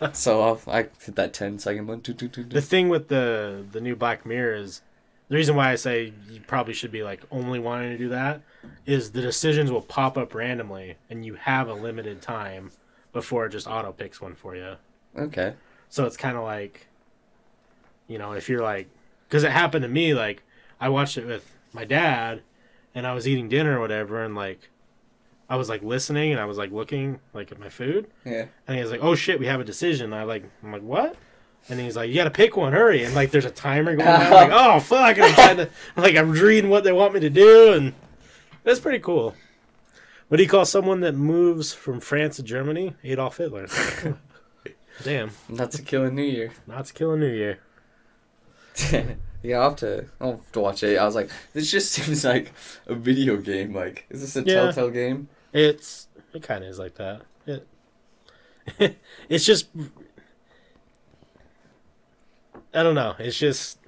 so I'll, I hit that 10 second one. Doo, doo, doo. the thing with the the new Black Mirror is the reason why I say you probably should be like only wanting to do that is the decisions will pop up randomly and you have a limited time before it just auto picks one for you. Okay. So it's kind of like, you know, if you're like, because it happened to me, like, I watched it with my dad and I was eating dinner or whatever, and like, I was like listening and I was like looking like at my food, Yeah. and he was like, "Oh shit, we have a decision." I like, I'm like, "What?" And he's like, "You gotta pick one, hurry!" And like, there's a timer going. on. Like, "Oh fuck!" And I'm trying to, like, I'm reading what they want me to do, and That's pretty cool. What do you call someone that moves from France to Germany? Adolf Hitler. Damn, Not to kill a New Year. not to kill a New Year. yeah, I'll have to. I'll have to watch it. I was like, this just seems like a video game. Like, is this a Yeah. Telltale game? It's it kind of is like that. It it's just I don't know. It's just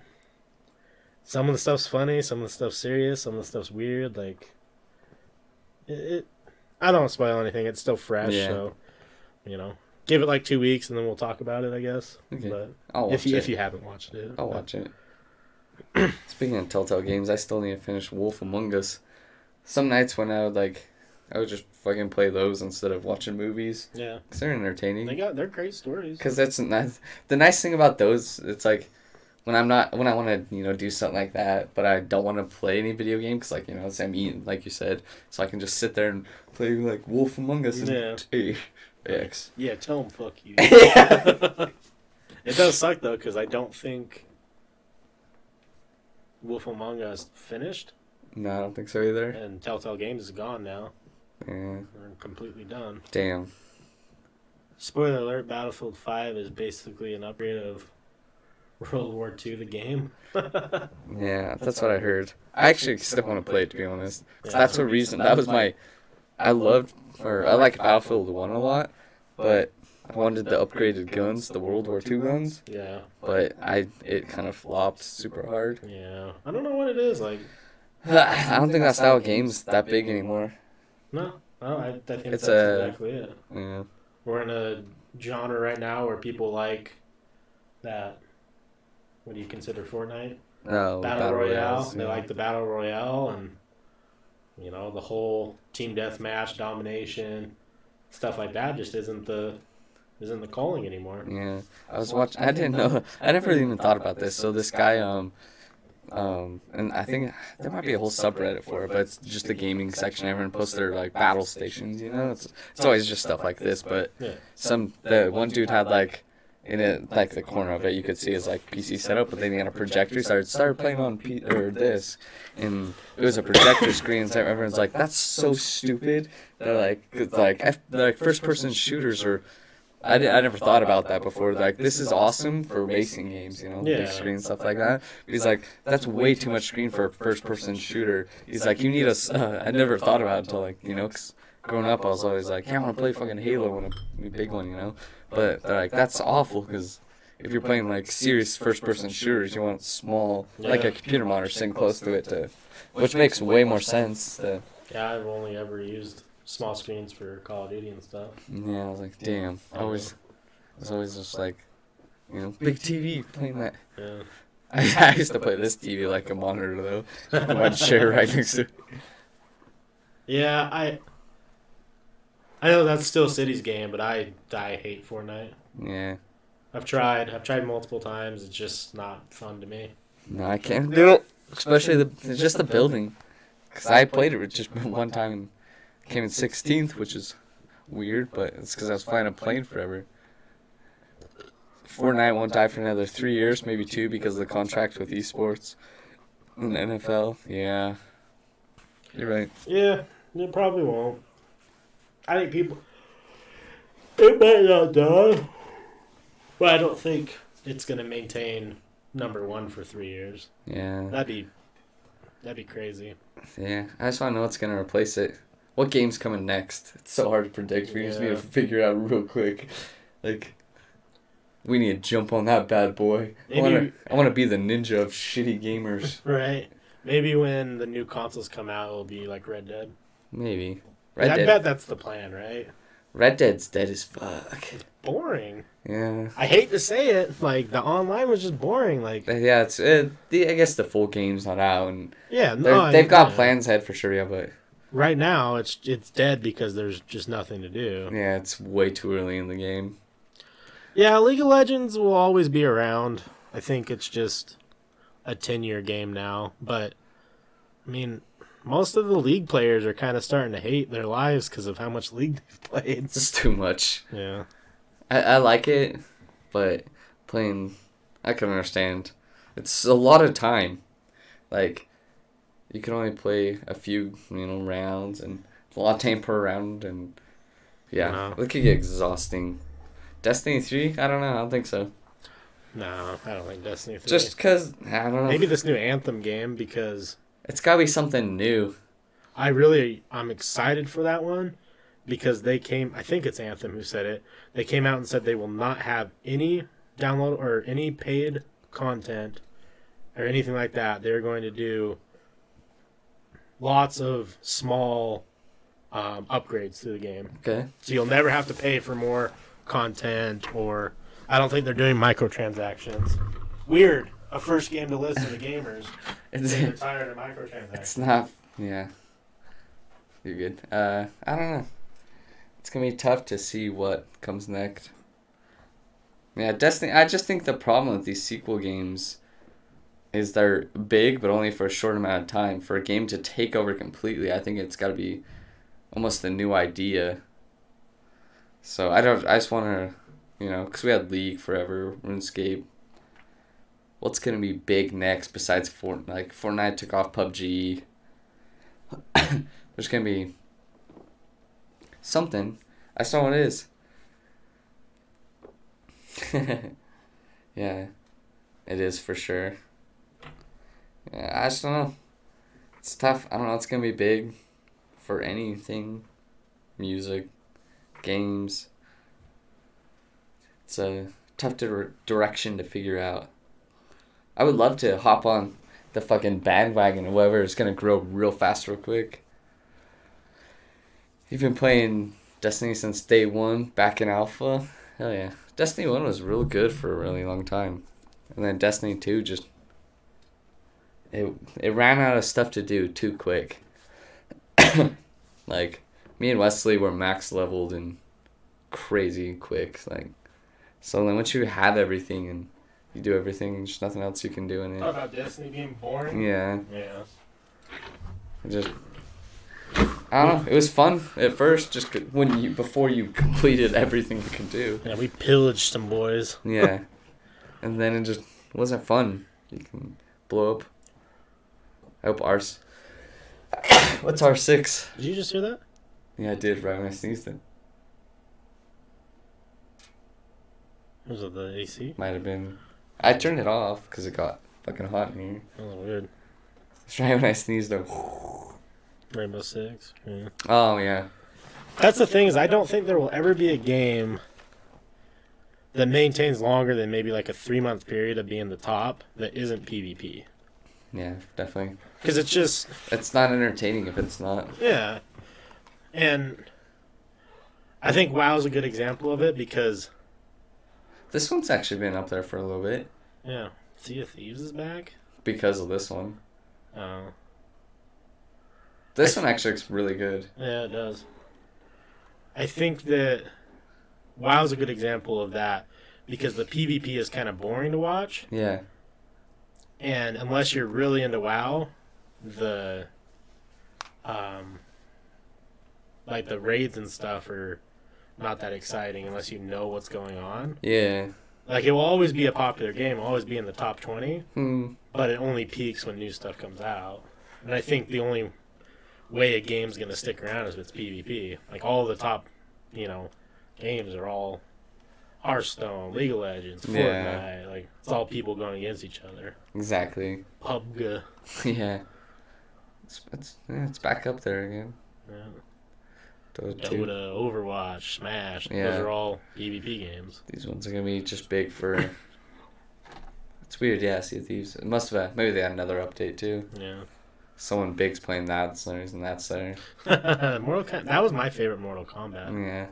some of the stuff's funny, some of the stuff's serious, some of the stuff's weird. Like it, it I don't spoil anything. It's still fresh, Yeah. so you know, give it like two weeks and then we'll talk about it. I guess. Okay. But I'll watch if you it. if you haven't watched it, I'll watch it. Speaking of Telltale games, I still need to finish Wolf Among Us. Some nights when I would like, I would just fucking play those instead of watching movies. Yeah, Cause they're entertaining. they got they're great stories. Cause that's not the nice thing about those. It's like when I'm not when I want to you know do something like that, but I don't want to play any video game because like you know I'm eating like you said, so I can just sit there and play like Wolf Among Us Yeah. and X. Yeah, tell them fuck you. It does suck though, because I don't think Wolf Among Us finished, No, I don't think so either. and Telltale Games is gone now. Yeah. They're completely done. Damn. Spoiler alert: Battlefield Five is basically an upgrade of World War II, the game. Yeah, that's what I heard. I actually still want to play it to be honest. 'Cause that's what reason. That was my. I loved or I like Battlefield One a lot, but I wanted the upgraded guns, the World War II guns. Yeah, But I it kind of flopped super hard. yeah. I don't know what it is. Like, I don't think that style of game's that big anymore. no, no. I, I think It's that's a- exactly it. Yeah. We're in a genre right now where people like that. What do you consider Fortnite? No. battle, royale. royales, They yeah. like the battle royale and you know the whole team deathmatch domination stuff like that. Just isn't the isn't the calling anymore. Yeah, I was watching. I didn't know. I never even thought about this. So this guy, um, um, and I think there might be a whole subreddit for it, but it's just the gaming section. Everyone posts their like battle stations. You know, it's it's always just stuff like this. But some the one dude had like in it like the corner of it you could see his like PC setup, but then he had a projector. Started started playing on P or this, and it was a projector screen. So everyone's like, "That's so stupid." They're like, it's like F, they're like first person shooters are. I, di- I never thought about that before. Like, this is awesome for racing games, you know, Yeah. big screen stuff like that. He's like, that's way too much screen for a first person shooter. He's like, you need a. s- Uh, I never thought about it until like, you know, 'cause growing up, I was always like, yeah, I want to play fucking Halo, I want a big one, you know. But they're like, that's awful because if you're playing like serious first person shooters, you want small, like a computer monitor sitting close to it to, which makes way more sense. To, Yeah, I've only ever used small screens for Call of Duty and stuff. yeah, I was like, damn. I always, I was always just like, you know, big TV playing that. Yeah. I, I used to play this TV like a monitor though. One chair right next to. it. Yeah, I I know that's still City's game, but I I hate Fortnite. Yeah. I've tried. I've tried multiple times. It's just not fun to me. No, I can't do it. Especially the it's just the building. Cause I played it with just one time and came in 16th, which is weird, but it's because I was flying a plane forever. Fortnite won't die for another three years, maybe two, because of the contract with esports and NFL. Yeah, you're right. Yeah, it probably won't. I think people. It might not die, but I don't think it's gonna maintain number one for three years. Yeah, That'd be that'd be crazy. yeah. I just want to know what's gonna replace it. What game's coming next? It's so hard to predict. We just need to figure it out real quick. Like, we need to jump on that bad boy. I Maybe- want to. I want to be the ninja of shitty gamers. Right. Maybe when the new consoles come out, it'll be like Red Dead. Maybe. Red I Dead. bet that's the plan, right? Red Dead's dead as fuck. Boring. Yeah. I hate to say it. Like the online was just boring. Like yeah, it's it, the I guess the full game's not out, and yeah, no, they've got yeah. plans ahead for sure. Yeah, but Right now, it's it's dead because there's just nothing to do. yeah, it's way too early in the game. Yeah, League of Legends will always be around. I think it's just a 10 year game now. But, I mean, most of the League players are kind of starting to hate their lives because of how much League they've played. It's too much. Yeah. I, I like it, but playing, I can understand. It's a lot of time. Like, you can only play a few, you know, rounds and a lot of time per round, and yeah, Wow. it could get exhausting. Destiny three, I don't know, I don't think so. No, I don't think Destiny 3. Just cause I don't know, maybe this new Anthem game because it's gotta be something new. I really I'm excited for that one because they came I think it's Anthem who said it. They came out and said they will not have any download or any paid content or anything like that. They're going to do lots of small um, upgrades to the game. Okay, So you'll never have to pay for more content or I don't think they're doing microtransactions. Weird. A first game to listen to gamers. it's They're tired of microtransactions. it's not. Yeah, you're good. Uh, I don't know. It's gonna be tough to see what comes next. Yeah, Destiny. I just think the problem with these sequel games is they're big, but only for a short amount of time. For a game to take over completely, I think it's got to be almost a new idea. So I don't. I just want to, you know, because we had League forever, RuneScape. What's gonna be big next besides Fort like Fortnite took off PUBG. There's gonna be something. I saw what it is. yeah, it is for sure. I just don't know. It's tough. I don't know. It's gonna be big for anything, music, games. It's a tough dir- direction to figure out. I would love to hop on the fucking bandwagon whoever is gonna grow real fast, real quick. You've been playing Destiny since day one, back in alpha. Hell yeah, Destiny one was real good for a really long time, and then Destiny two just it it ran out of stuff to do too quick. like me and Wesley were max leveled and crazy quick. Like so then once you have everything and you do everything, there's nothing else you can do in Talk it. about Destiny being boring. Yeah, Yeah. it just I don't know. It was fun at first, just when you before you completed everything you could do. Yeah, we pillaged some boys. Yeah, and then it just wasn't fun. You can blow up. I hope ours. What's R six? Did you just hear that? Yeah, I did right when I sneezed it. Was it the AC? Might have been. I turned it off because it got fucking hot in here. That was weird. It's right when I sneezed. It. Rainbow Six. Yeah. Oh yeah. That's the thing is I don't think there will ever be a game that maintains longer than maybe like a three month period of being the top that isn't PvP. Yeah, definitely. Because it's just It's not entertaining if it's not. yeah, and I think WoW's a good example of it because This one's actually been up there for a little bit yeah, Sea of Thieves is back. because of this one. Uh, This one actually looks really good. yeah, it does. I think that WoW's a good example of that because the PvP is kind of boring to watch. Yeah. and unless you're really into WoW, the um like the raids and stuff are not that exciting unless you know what's going on. Yeah. Like it will always be a popular game, it'll always be in the top 20, Hmm. but it only peaks when new stuff comes out. And I think the only way a game's going to stick around is if it's PvP. Like all the top, you know, games are all Hearthstone, League of Legends, Fortnite, Yeah. like it's all people going against each other. Exactly. PUBG. yeah. It's it's yeah, it's back up there again. Yeah. Dota Overwatch, Smash. Yeah. Those are all PvP games. These ones are gonna be just big for. it's weird, yeah. Of Thieves. It must have. Maybe they had another update too. Yeah. Someone big's playing that. There's and that's there. Mortal Com- that was my favorite Mortal Kombat. Yeah.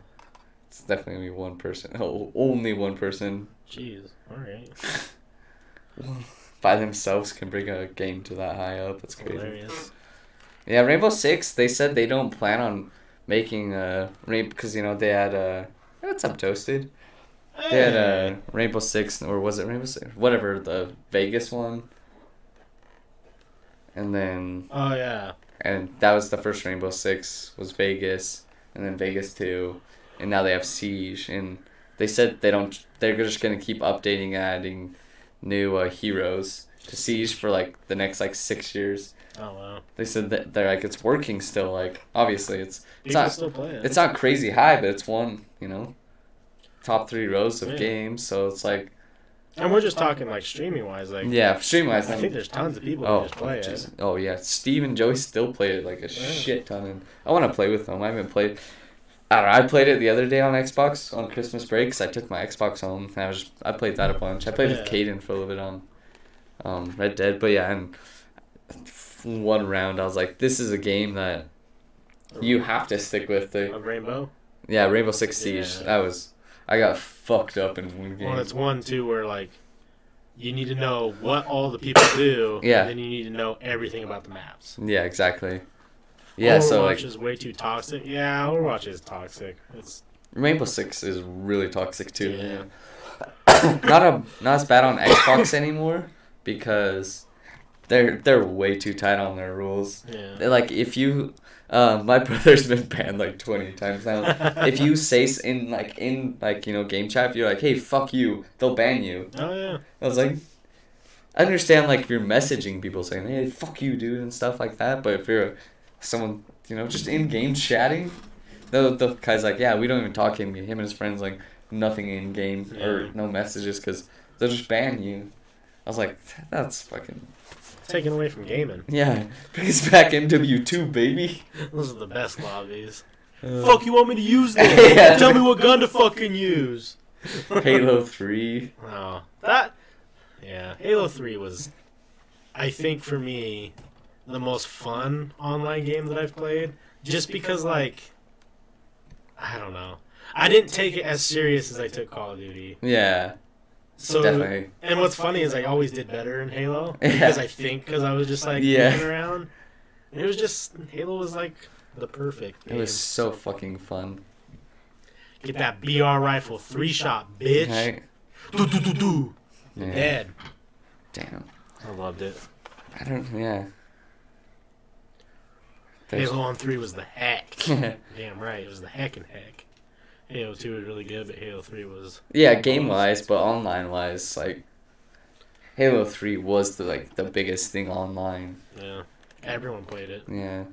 It's definitely gonna be one person. Oh, only one person Jeez. All right. by themselves can bring a game to that high up. That's crazy. Hilarious. Yeah, Rainbow Six. They said they don't plan on making a rain because you know they had uh what's up toasted. They had uh Rainbow Six or was it Rainbow Six? Whatever the Vegas one. And then Oh yeah. and that was the first Rainbow Six was Vegas, and then Vegas two, and now they have Siege, and they said they don't. They're just gonna keep updating, adding new uh, heroes. to Siege for like the next like six years. Oh wow. They said that they're like it's working still. Like obviously it's it's People not still play it. it's not crazy high, but it's one you know top three rows of Yeah. games. So it's like and we're just talking like streaming wise. Like yeah, stream wise. I think there's tons of people Oh, who just play it. oh yeah, Steve and Joey still play it like a Yeah. shit ton, and I want to play with them. I haven't played. I don't know. I played it the other day on Xbox on Christmas break 'cause I took my Xbox home and I was just, I played that a bunch. I played with Yeah. Caden for a little bit on um, Red Dead, but yeah, and one round I was like, this is a game that you have to stick with. The A rainbow. yeah, Rainbow Six Siege. Yeah. That was I got fucked up in one game. Well, it's one too where like you need to know what all the people do. Yeah. And then you need to know everything about the maps. yeah, exactly. Yeah, so Overwatch like is way too toxic. Yeah, Overwatch is toxic. It's Rainbow Six is really toxic too. Yeah. not a not as bad on Xbox anymore because they're they're way too tight on their rules. yeah. They're like if you, uh, my brother's been banned like twenty times now. if you say in like in like you know game chat, if you're like, hey fuck you, they'll ban you. Oh yeah. I was like, I understand like if you're messaging people saying, hey fuck you dude and stuff like that, but if you're someone you know just in game chatting, the the guy's like, yeah, we don't even talk game. Him and his friends like nothing in game or no messages because they'll just ban you. I was like, that's fucking Taken away from gaming. yeah. Bring back MW two baby. Those are the best lobbies. Uh, Fuck you want me to use them? Yeah. Tell me what gun to fucking use. Halo three. Oh, that. Yeah, Halo Three was, I think for me, the most fun online game that I've played. Just because, like, I don't know, I didn't take it as serious as I took Call of Duty. Yeah, So, definitely. and what's funny is I always did better in Halo Yeah. because I think because I was just like Yeah. moving around. And it was just Halo was like the perfect. It was so fucking fun. Get that BR rifle, three shot, bitch. Right? Do do do do. Yeah. Dead. Damn. I loved it. I don't. Yeah. There's- Halo on three was the heck. yeah, Damn right, it was the heck and heck. Halo two was really good, but Halo three was yeah, game wise, but online wise, like Halo Three was the like the biggest thing online. yeah. Everyone played it. Yeah.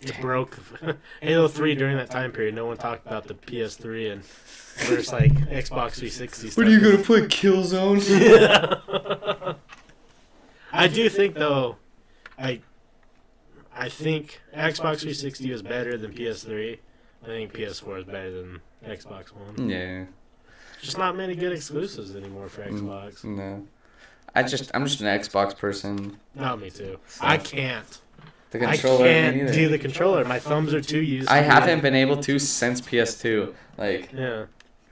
It broke. Halo three during that time period. No one talked about the PS3 and versus like Xbox 360. Stuff. play Killzone? Yeah. I do think though, I I think Xbox 360 is better than PS3. I think PS4 is better than Xbox One. yeah. Just not many good exclusives anymore for Mm. Xbox. No. I just I'm just an Xbox person. Not me too. I can't. The controller. me can't do the controller. My thumbs are too used. I to haven't been able to since PS2. Like Yeah.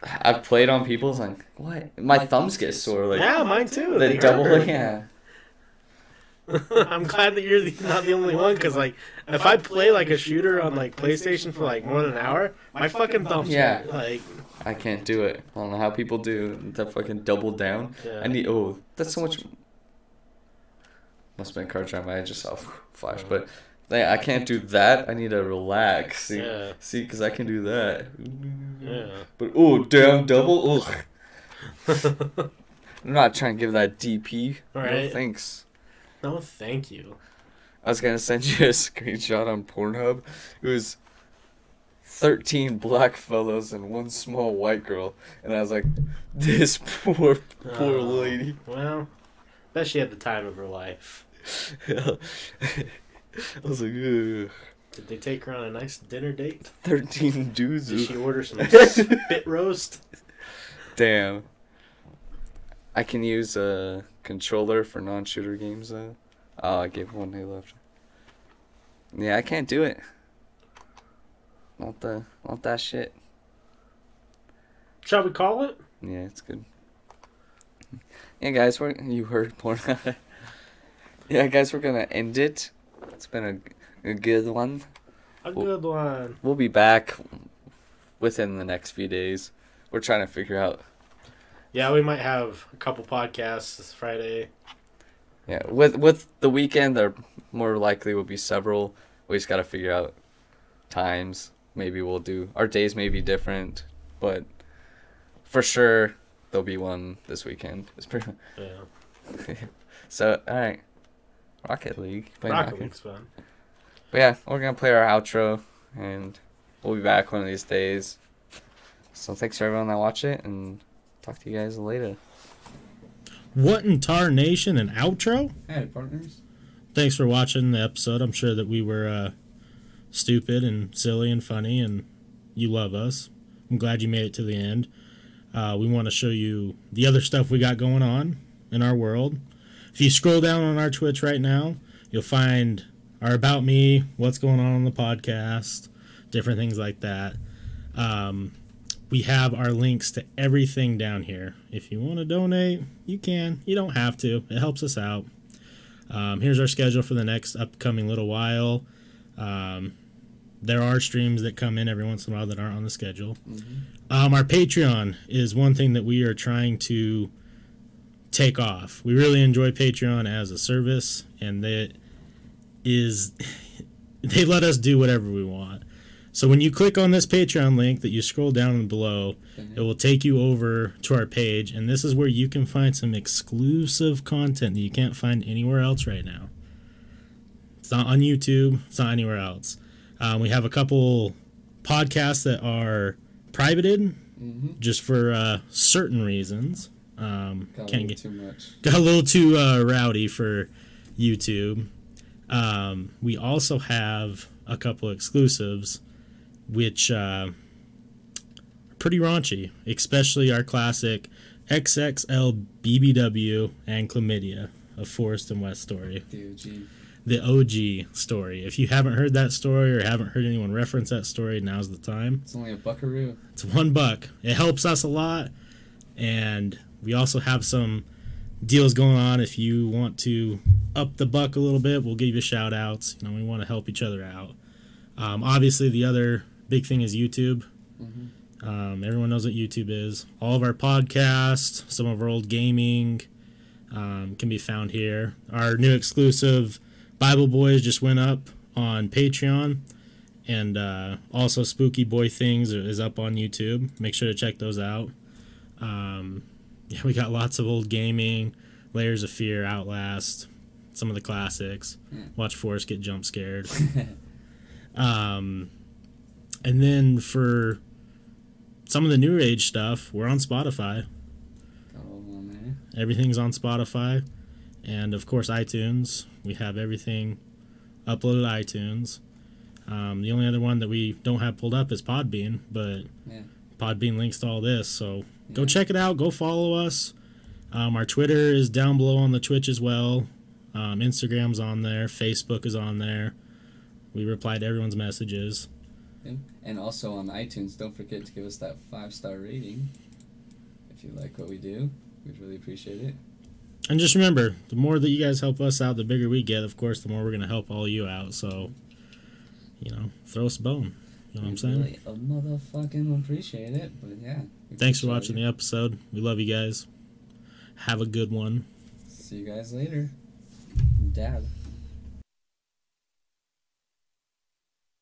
I've played on people's like what? My thumbs get sore. Like yeah, mine too. the They double. hurt. Yeah. I'm glad that you're not the only one because like if I play like a shooter on like PlayStation for like more than an hour, my fucking thumbs Yeah. hurt. Like I can't do it. I don't know how people do the fucking double down. yeah. I need. Oh, that's so much. Must have been card time. I just saw flash, but like, I can't do that. I need to relax. See, Yeah. see, because I can do that. Yeah. But oh, damn double. Ugh. I'm not trying to give that DP. No Right. thanks. No, thank you. I was gonna send you a screenshot on Pornhub. It was thirteen black fellows and one small white girl, and I was like, "This poor, poor Oh. lady." Well, bet she had the time of her life. I was like, Ugh. Did they take her on a nice dinner date? thirteen dudes. Did she order some spit roast? Damn. I can use a controller for non-shooter games though. Oh, I gave one day left. Yeah, I can't do it. Not the, not that shit. Shall we call it? Yeah, it's good. Yeah, guys, we're you heard porn. yeah, guys, we're gonna end it. It's been a, a good one. A Well- good one. We'll be back within the next few days. We're trying to figure out. Yeah, we might have a couple podcasts this Friday. Yeah, with with the weekend, there more likely will be several. We just gotta figure out times. Maybe we'll do our days may be different, but for sure there'll be one this weekend. It's pretty. Yeah. So all right, Rocket League. Playing Rocket League's fun. But yeah, we're gonna play our outro, and we'll be back one of these days. So thanks for everyone that watched it, and talk to you guys later. What in Tar Nation and outro? Hey, partners. Thanks for watching the episode. I'm sure that we were uh, stupid and silly and funny, and you love us. I'm glad you made it to the end. Uh, we want to show you the other stuff we got going on in our world. If you scroll down on our Twitch right now, you'll find our About Me, what's going on on the podcast, different things like that. Um, we have our links to everything down here. If you want to donate, you can. You don't have to, it helps us out. Um, here's our schedule for the next upcoming little while. Um, there are streams that come in every once in a while that aren't on the schedule. Um, our Patreon is one thing that we are trying to take off. We really enjoy Patreon as a service, and that is they let us do whatever we want. So when you click on this Patreon link that you scroll down below, it will take you over to our page, and this is where you can find some exclusive content that you can't find anywhere else right now. It's not on YouTube. It's not anywhere else. Um, we have a couple podcasts that are privated Mm-hmm. just for uh, certain reasons. Um, Got a can't little get too much. got a little too uh, rowdy for YouTube. Um, we also have a couple exclusives, which uh, are pretty raunchy, especially our classic XXL BBW and Chlamydia, a Forrest and West story DOG. the OG story. If you haven't heard that story or haven't heard anyone reference that story, now's the time. It's only a buckaroo. It's one buck. It helps us a lot, and we also have some deals going on. If you want to up the buck a little bit, we'll give you shout outs. You know, we want to help each other out. Um, obviously, the other big thing is YouTube. Mhm. Um, everyone knows what YouTube is. All of our podcasts, some of our old gaming, um, can be found here. Our new exclusive Bible Boys just went up on Patreon, and uh, also Spooky Boy Things is up on YouTube. Make sure to check those out. Um, yeah, we got lots of old gaming, Layers of Fear, Outlast, some of the classics. Yeah. Watch Forrest get jump scared. Um, and then for some of the new age stuff, we're on Spotify. On. Everything's on Spotify, and of course iTunes. We have everything uploaded to iTunes. Um, the only other one that we don't have pulled up is Podbean, but Yeah. Podbean links to all this. So go check it out. Go follow us. Um, our Twitter is down below on the Twitch as well. Um, Instagram's on there. Facebook is on there. We reply to everyone's messages. And also on iTunes, don't forget to give us that five star rating. If you like what we do, we'd really appreciate it. And just remember, the more that you guys help us out, the bigger we get. Of course, the more we're going to help all you out. So, you know, throw us a bone. You know what I'm saying? Really, a motherfucking appreciate it. But yeah. Thanks for watching it. the episode. We love you guys. Have a good one. See you guys later. Dab.